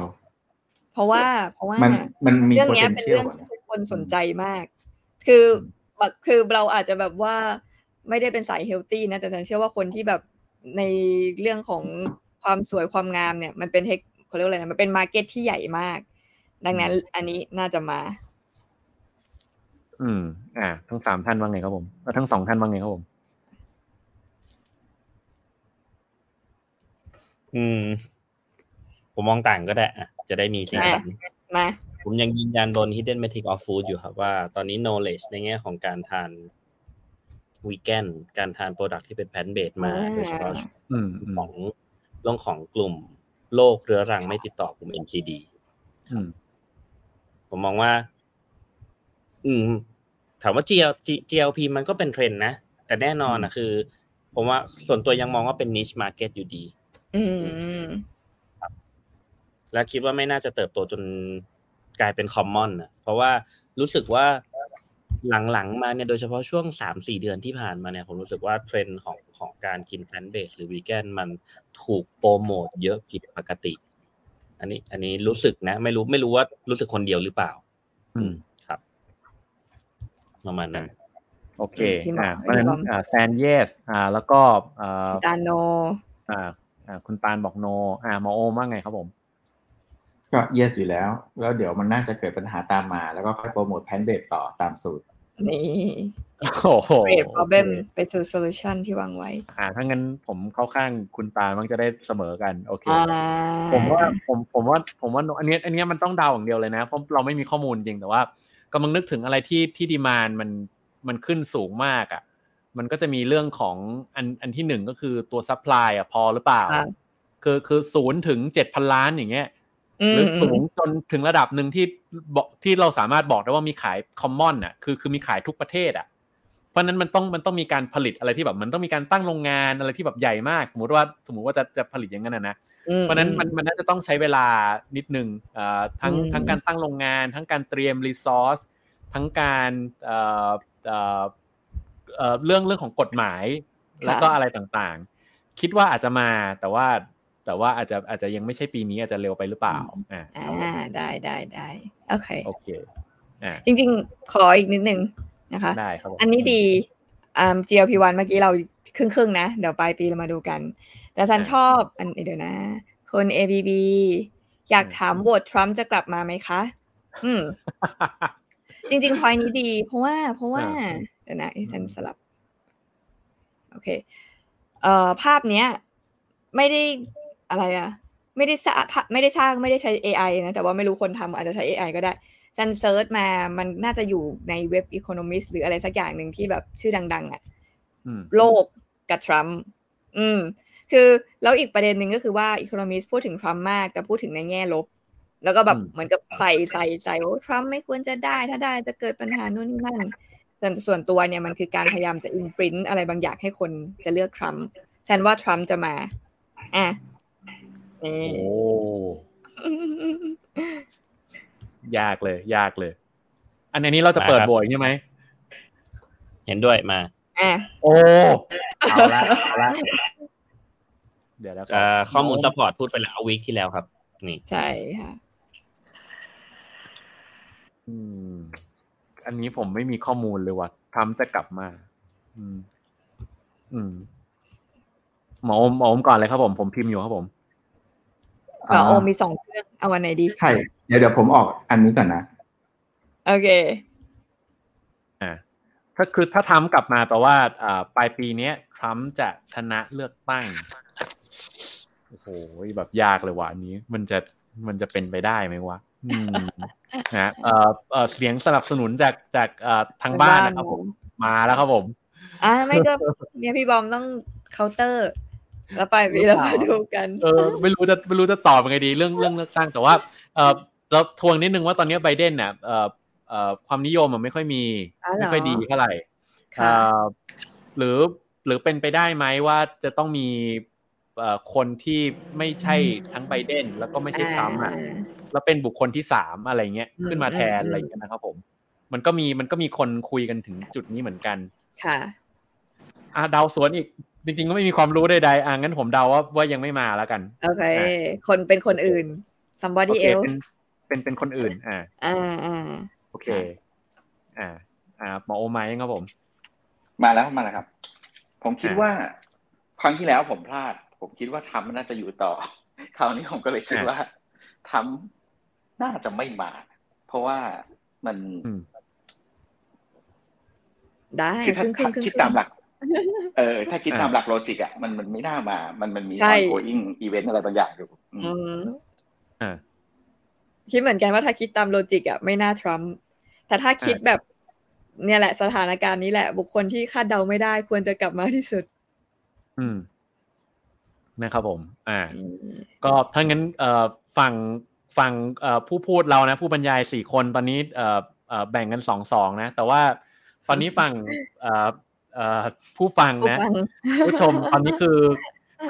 เพราะว่า เพราะว่าเรื่องนี้เป็นเรื่องที่ทุกคนสนใจมาก คือคือเราอาจจะแบบว่าไม่ได้เป็นสายเฮลตี้นะ แต่ฉันเชื่อว่าคนที่แบบในเรื่องของความสวยความงามเนี่ย มันเป็น เทคเขาเรียกอะไรนะมันเป็นมาร์เก็ตที่ใหญ่มาก ดังนั้นอันนี้น่าจะมา อืม อ่า ทั้งสามท่านว่าไงครับผมแล้วทั้งสองท่านว่าไงครับผม อืม ผมมองต่างก็ได้อะจะได้มีสีสันมาผมยังยืนยันบน hidden metric of food อยู่ครับว่าตอนนี้ knowledge ในแง่ของการทานวีแกนการทานโปรดักที่เป็นแพนเบสมาโดยเฉพาะของเรื่องของกลุ่ม โรคเรื้อรังไม่ติดต่อกลุ่ม NCD ผมมองว่า อืม ถามว่า GL GLP มันก็เป็นเทรนด์นะแต่แน่นอนนะคือ ผมว่าส่วนตัวยังมองว่าเป็น niche market อยู่ดีอืมและคิดว่าไม่น่าจะเติบโตจนกลายเป็น common อะเพราะว่ารู้สึกว่า หลังๆมาเนี่ยโดยเฉพาะช่วงสามสี่เดือนที่ผ่านมาเนี่ยผมรู้สึกว่าเทรนด์ของของการกิน plant-based หรือวีแกนมันถูกโปรโมทเยอะผิดปกติ อันนี้ อันนี้รู้สึกนะ ไม่รู้ไม่รู้ว่ารู้สึกคนเดียวหรือเปล่า อืมครับ ประมาณนั้น โอเคพี่หมออ่าเพราะฉะนั้นพี่บอมอ่าแซนเยส อ่า แล้วก็อ่าตาโน อ่า อ่า คุณปานบอกโน อ่าหมอโอมว่าไงครับผมก็ yes อยู่แล้ว แล้วเดี๋ยวมันน่าจะเกิดปัญหาตามมา แล้วก็ค่อยโปรโมทแพนเบสต่อตามสูตร นี่โอ้โห create problem ไปสู่ solution ที่วางไว้ อ่าถ้างั้นผมเข้าข้างคุณปานมันจะได้เสมอกัน โอเคอ่าผมว่าผมผมว่าผมว่าอันเนี้ยอันเนี้ยมันต้องเดาอย่างเดียวเลยนะเพราะเราไม่มีข้อมูลจริงแต่ว่ากำลังนึกถึงอะไรที่ที่ demand มันมันขึ้นสูงมากอะ มันก็จะมีเรื่องของอันอันที่หนึ่งก็คือตัว supply อะพอหรือเปล่าครับคือคือศูนย์ถึงเจ็ดพันล้านอย่างเงี้ยอืมหมรืออืมสูงจนถึงระดับหนึ่งที่ บอกที่เราสามารถบอกได้ว่ามีขาย common อะคือคือมีขายทุกประเทศอะเพราะฉะนั้นมันต้องมันต้องมีการผลิตอะไรที่แบบมันต้องมีการตั้งโรงงานอะไรที่แบบใหญ่มากสมมติว่าสมมติว่าจะจะผลิตอย่างนั้นนะนะอืมเพราะฉะนั้นมันมันน่าจะต้องใช้เวลานิดนึงเอ่อทั้งอืมทั้งการตั้งโรงงาน ทั้งการเตรียมรีซอสทั้งการเอ่อเอ่อเอ่อเรื่องเรื่องของกฎหมายแล้วก็อะไรต่างๆ คิดว่าอาจจะมาแต่ว่า แต่ว่าอาจจะอาจจะยังไม่ใช่ปีนี้อาจจะเร็วไปหรือเปล่าอ่าอ่าได้ได้ได้โอเคโอเคอ่าจริง ๆ ขออีกนิดนึงนะคะได้ครับผมอันนี้ดีอ่า GLP-1 เมื่อกี้เราครึ่งครึ่งๆนะ เดี๋ยวปลายปีเรามาดูกัน แต่ฉันชอบอันเดี๋ยวนะ คน ABB อยากถามโหวตทรัมป์จะกลับมาไหมคะ อืม จริงๆพอยนี้ดี เพราะว่า เพราะว่าเดี๋ยวนะให้ฉันสลับ โอเค เอ่อภาพเนี้ย ไม่ได้ อะไรอะไม่ได้สร้างไม่ได้สร้างไม่ได้ใช้ AI นะ แต่ว่าไม่รู้คนทำอาจจะใช้ AI ก็ได้ซัน search มามันน่าจะอยู่ในเว็บ Economist หรืออะไรสักอย่างหนึ่งที่แบบชื่อดัง ๆอะอืมโลกกับทรัมป์อืม คือแล้วอีกประเด็นหนึ่งก็คือว่า Economist พูดถึงทรัมป์มาก แต่พูดถึงในแง่ลบ แล้วก็แบบอืมเหมือนกับใส่ใส่ใส่ว่าทรัมป์ไม่ควรจะได้ถ้าได้จะเกิดปัญหานู่นนี่นั่นแต่ส่วนตัวเนี่ยมันคือการพยายามจะอิ p พรินต์อะไรบางอย่างให้คนจะเลือกทรัมป์แทนว่าทรัมป์จะมา อะนี่ โอ้ยากเลย ยากเลย อันนี้เราจะเปิดมาครับโบยใช่ไหม เห็นด้วยมาอะโอ้เอาละเอาละเดี๋ยวแล้วก่นเอ่อข้อมูลซัพพอร์ตพูดไปแล้ววีคที่แล้วครับ นี่ใช่ค่ะอืมอันนี้ผมไม่มีข้อมูลเลยว่าทรัมป์จะกลับมา อืม อืมหมออมหมออมก่อนเลยครับผม ผมพิมพ์อยู่ครับผม ก็โอมีสองเครื่องเอาวันไหนดี ใช่ เดี๋ยวเดี๋ยวผมออกอันนี้ก่อนนะ โอเคอ่าถ้าคือถ้าทรัมป์กลับมาแปลว่าอ่าปลายปีเนี้ยทรัมป์จะชนะเลือกตั้งโอ้โหแบบยากเลยว่ะอันนี้ มันจะมันจะเป็นไปได้ไหมวะอืมนะเอ่อเอ่อเสียงสนับสนุนจากจากเอ่อทางบ้านนะครับผม มาแล้วครับผม อะไม่ก็เนี่ยพี่บอมต้องเคาน์เตอร์ แล้วไปปีเรามาดูกัน เออไม่รู้จะไม่รู้จะตอบยังไงดีเรื่องเรื่องเลือกตั้งแต่ว่าเออเราทวงนิดนึงว่าตอนนี้ไบเดนเนี่ยเอ่อเอ่อความนิยมมันไม่ค่อยมีอ๋อเหรอไม่ค่อยดีเท่าไหร่ค่ะเอ่อหรือหรือเป็นไปได้ไหมว่าจะต้องมีเอ่อคนที่ไม่ใช่ทั้งไบเดนแล้วก็ไม่ใช่ทรัมป์อะอ่าแล้วเป็นบุคคลที่สามอะไรเงี้ยอืมขึ้นมาแทนอืมอะไรเงี้ยนะครับผม มันก็มีมันก็มีคนคุยกันถึงจุดนี้เหมือนกัน ค่ะอะเดาสวนอีก จริงๆก็ไม่มีความรู้ใดๆอะงั้นผมเดาว่าว่ายังไม่มาแล้วกัน โอเค คนเป็นคนอื่นโอ somebody เคเป็น else เป็นเป็นคนอื่น อ่า อ่าอ่าโอเค อ่า อ่าหมอโอไมค์ครับผม มาแล้วมาแล้วครับ ผมคิดอ่าว่า ครั้งที่แล้วผมพลาด ผมคิดว่าทำน่าจะอยู่ต่อ คราวนี้ผมก็เลยคิดว่าทำน่าจะไม่มา เพราะว่ามันอืมได้คือถ้าครึ่งๆครึ่งๆคิดตามหลัก เออ ถ้าคิดตามหลักโลจิกอะมันมันไม่น่ามา มันมันมีใช่ ongoing event อะไรบางอย่างอยู่อืมอืมอ่าคิดเหมือนกันว่าถ้าคิดตามโลจิกอะไม่น่าทรัมป์แต่ถ้าคิดแบบ เนี่ยแหละสถานการณ์นี้แหละ บุคคลที่คาดเดาไม่ได้ควรจะกลับมาที่สุด อืมนะครับผม อ่าอืมก็ถ้างั้นเอ่อฝั่งฝั่งเอ่อผู้พูดเรานะ ผู้บรรยายสี่คนตอนนี้เอ่อเอ่อแบ่งกันสองสองนะ แต่ว่าตอนนี้ฝั่งเอ่อเอ่อ ผู้ฟังผู้นะฟังผู้ชมตอนนี้คือ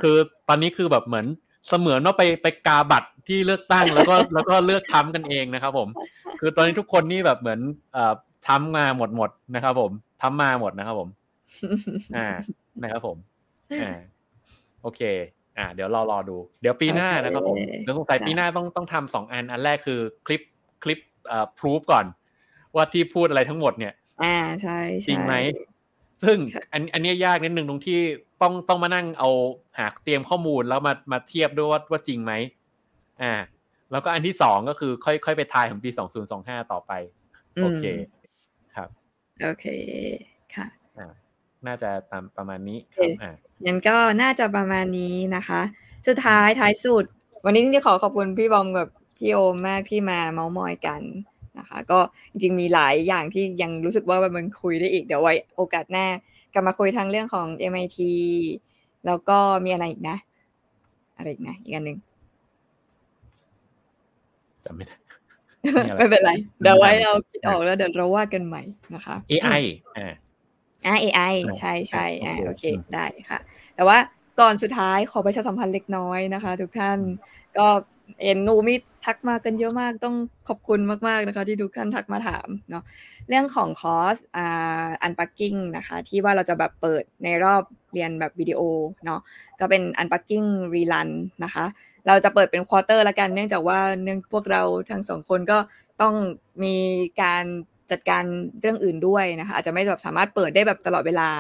คือตอนนี้คือแบบเหมือนเสมือนว่าไปไปกาบัตรที่เลือกตั้งแล้วก็แล้วก็เลือกทำกันเองนะครับ ผม คือตอนนี้ทุกคนนี่แบบเหมือนเอ่อทำมาหมดหมดนะครับ ผมทำมาหมดนะครับ ผม อ่านะครับผมอ่าโอเค อ่า เดี๋ยวรอรอดู เดี๋ยวปีหน้านะครับผมโอเคเดี๋ยวสงสัยปีหน้าต้องต้องทำสองอันอันแรกคือคลิปคลิปเอ่อพรูฟก่อน ว่าที่พูดอะไรทั้งหมดเนี่ย อ่าใช่ใช่จริงไหม ซึ่งค่ะอันอันเนี้ยยากนิดนึงตรงที่ต้องต้องมานั่งเอาหาเตรียมข้อมูลแล้วมามาเทียบด้วยว่าว่าจริงไหมอ่า แล้วก็อันที่สองก็คือค่อยค่อยไปทายของปีสองศูนย์สองห้าต่อไป โอเคครับ โอเคค่ะอ่าน่าจะตามประมาณนี้ครับโอเคอ่างั้นก็น่าจะประมาณนี้นะคะ สุดท้ายท้ายสุด วันนี้จริงๆขอขอบคุณพี่บอมกับพี่โอมมากที่มาเมาส์มอยกัน นะคะ ก็จริงๆมีหลายอย่างที่ยังรู้สึกว่ามันคุยได้อีกเดี๋ยวไว้โอกาสหน้ากลับมาคุยทั้งเรื่องของ MIT แล้วก็มีอะไรอีกนะ อะไรอีกนะ อีกอันหนึ่งจำไม่ได้มีอะไรไม่เป็นไร เดี๋ยวไว้เราคิดออกแล้วเดี๋ยวเราว่ากันใหม่นะคะ AI อ่าอ่า AI อ่าใช่ใช่อ่าโอโอเคเคอืมได้ค่ะ แต่ว่าก่อนสุดท้ายขอประชาสัมพันธ์เล็กน้อยนะคะ ทุกท่านก็ เอ็นนูมิทักมากันเยอะมากต้องขอบคุณมากๆนะคะที่ทุกท่านทักมาถามเนาะเรื่องของคอร์สอ่า Unpacking นะคะที่ว่าเราจะแบบเปิดในรอบเรียนแบบวิดีโอเนาะก็เป็น Unpacking Rerun นะคะเราจะเปิดเป็น quarter ละกันเนื่องจากว่าเนื่องพวกเราทั้งสองคนก็ต้องมีการจัดการเรื่องอื่นด้วยนะคะอาจจะไม่แบบสามารถเปิดได้แบบตลอดเวลา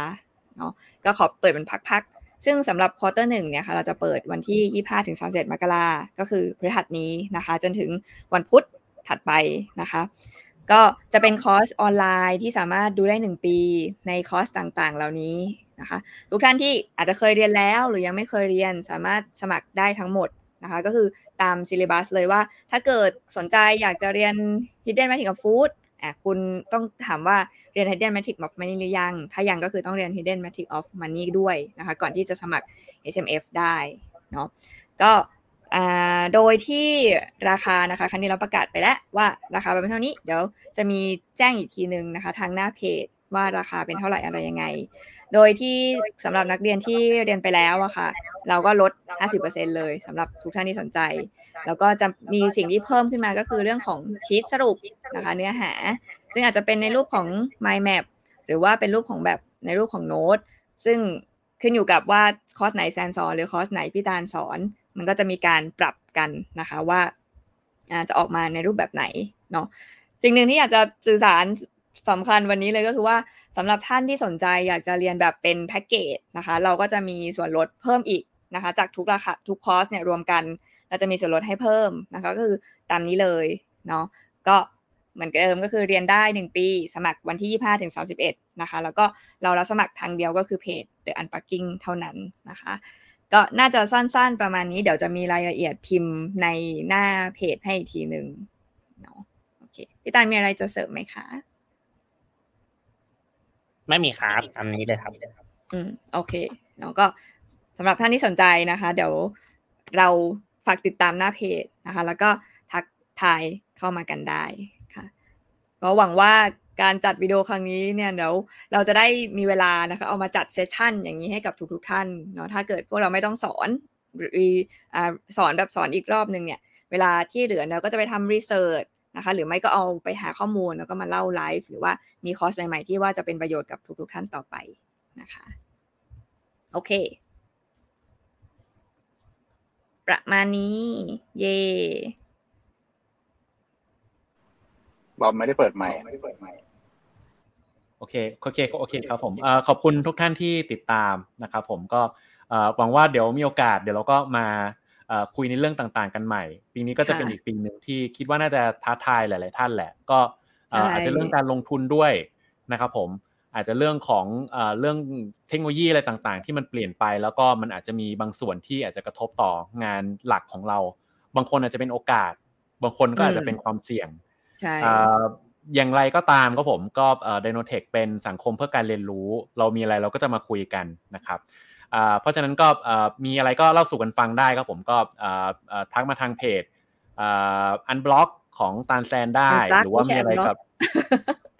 เนาะก็ขอเปิดเป็นพักๆ ซึ่งสำหรับ quarter หนึ่งเนี่ยค่ะเราจะเปิดวันที่ 25ถึง31มกราก็คือพฤหัสนี้นะคะ จนถึงวันพุธถัดไปนะคะ ก็จะเป็นคอร์สออนไลน์ที่สามารถดูได้ 1 ปีในคอร์สต่างๆ เหล่านี้นะคะ ทุกท่านที่อาจจะเคยเรียนแล้ว หรือยังไม่เคยเรียนสามารถสมัครได้ทั้งหมดนะคะ ก็คือตาม syllabus เลยว่าถ้าเกิดสนใจอยากจะเรียน Hidden Magic of Food อะคุณต้องถามว่าเรียน Hidden Magic of Money หรือยัง ถ้ายังก็คือต้องเรียน Hidden Magic of Money ด้วยนะคะ ก่อนที่จะสมัคร HMF ได้เนาะก็โดยที่ราคานะคะ ครั้งนี้เราประกาศไปแล้วว่าราคาเป็นเท่านี้ เดี๋ยวจะมีแจ้งอีกทีหนึ่งนะคะ ทางหน้าเพจ ว่าราคาเป็นเท่าไหร่อะไรยังไง โดยที่สำหรับนักเรียนที่เรียนไปแล้วอะค่ะ เราก็ลด 50%เลยสำหรับทุกท่านที่สนใจ แล้วก็จะมีสิ่งที่เพิ่มขึ้นมาก็คือเรื่องของชีตสรุปนะคะเนื้อหา ซึ่งอาจจะเป็นในรูปของ mind map หรือว่าเป็นรูปของแบบในรูปของโน้ต ซึ่งขึ้นอยู่กับว่าคอร์สไหนแซนสอนหรือคอร์สไหนพี่ตาลสอน มันก็จะมีการปรับกันนะคะว่าจะออกมาในรูปแบบไหนเนาะสิ่งหนึ่งที่อยากจะสื่อสาร สำคัญวันนี้เลยก็คือว่าสำหรับท่านที่สนใจอยากจะเรียนแบบเป็นแพ็กเกจนะคะ เราก็จะมีส่วนลดเพิ่มอีกนะคะ จากทุกราคาทุกคอร์สเนี่ยรวมกัน เราจะมีส่วนลดให้เพิ่มนะคะ ก็คือตามนี้เลยเนาะก็เหมือนเดิมก็คือเรียนได้ 1 ปี สมัครวันที่ 25ถึง31 นะคะ แล้วก็เรารับสมัครทางเดียวก็คือเพจ The Unpacking เท่านั้นนะคะ ก็น่าจะสั้นๆประมาณนี้เดี๋ยวจะมีรายละเอียดพิมพ์ในหน้าเพจให้อีกทีหนึ่งเนาะโอเคพี่ตาลมีอะไรจะเสริมไหมคะ ไม่มีครับตามนี้เลยครับ อืมโอเคแล้วก็สำหรับท่านที่สนใจนะคะ เดี๋ยวเราฝากติดตามหน้าเพจนะคะ แล้วก็ทักทายเข้ามากันได้ค่ะก็หวังว่าการจัดวิดีโอครั้งนี้เนี่ยเดี๋ยวเราจะได้มีเวลานะคะ เอามาจัด session อย่างนี้ให้กับทุกๆท่านเนาะถ้าเกิดพวกเราไม่ต้องสอนหรืออ่าสอนแบบสอนอีกรอบหนึ่งเนี่ย เวลาที่เหลือเราก็จะไปทำ research นะคะ หรือไม่ก็เอาไปหาข้อมูลแล้วก็มาเล่าไลฟ์หรือว่ามีคอร์สใหม่ๆที่ว่าจะเป็นประโยชน์กับทุกๆท่านต่อไปนะคะ โอเค ประมาณนี้ เย่บอมไม่ได้เปิดไมค์ไม่ได้เปิดไมค์โอเค โอเค โอเคครับผมเอ่อขอบคุณทุกท่านที่ติดตามนะครับผมก็เอ่อหวังว่าเดี๋ยวมีโอกาส เดี๋ยวเราก็มาเอ่อ คุยในเรื่องต่างๆ กันใหม่ ปีนี้ก็จะเป็นอีกปีหนึ่งที่คิดว่าน่าจะท้าทายหลาย ๆ ท่านแหละ ก็เอ่ออาจจะเรื่องการลงทุนด้วยนะครับผมอาจจะเรื่องของเอ่อเรื่องเทคโนโลยีอะไรต่างๆ ที่มันเปลี่ยนไป แล้วก็มันอาจจะมีบางส่วนที่อาจจะกระทบต่องานหลักของเรา บางคนอาจจะเป็นโอกาส บางคนก็อาจจะเป็นความเสี่ยงใช่เอ่ออย่างไรก็ตามก็ผมก็ไดโนเทคเป็นสังคมเพื่อการเรียนรู้ เรามีอะไรเราก็จะมาคุยกันนะครับอ่า เพราะฉะนั้นก็เอ่อมีอะไรก็เล่าสู่กันฟังได้ครับผมก็เอ่อเอ่อทักมาทางเพจอันบล็อกของตาลแซนได้ หรือว่ามีอะไรกับ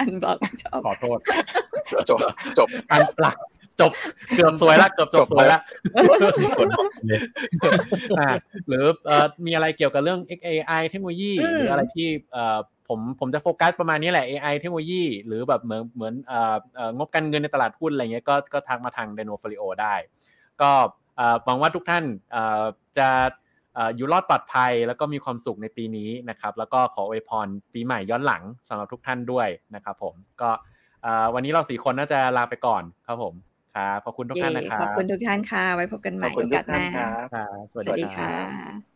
อันบล็อกชอบขอโทษ จบจบอันปลักจบเกือบสวยละเกือบจบสวยละอ่าหรือเอ่อมีอะไรเกี่ยวกับเรื่อง AI เทคโนโลยีอืมหรืออะไรที่เอ่อผมผมจะโฟกัสประมาณนี้แหละ AI เทคโนโลยี หรือแบบเหมือนเหมือนเอ่อเอ่องบการเงินในตลาดหุ้นอะไรเงี้ยก็ก็ทักมาทาง d e n o f o l i o ได้ ก็เอ่อหวังว่าทุกท่านเอ่อจะเอ่ออยู่รอดปลอดภัย แล้วก็มีความสุขในปีนี้นะครับ แล้วก็ขออวยพรปีใหม่ย้อนหลังสำหรับทุกท่านด้วยนะครับ ผมก็เอ่อวันนี้เราสี่คนน่าจะลาไปก่อนครับผมครับขอบคุณทุกท่านนะครับขอบคุณทุกท่านค่ะ ไว้พบกันใหขม่อบคุณโอทุกากสหท่านน้าครับครับสวัสสวัสดีดีครัค่ะบ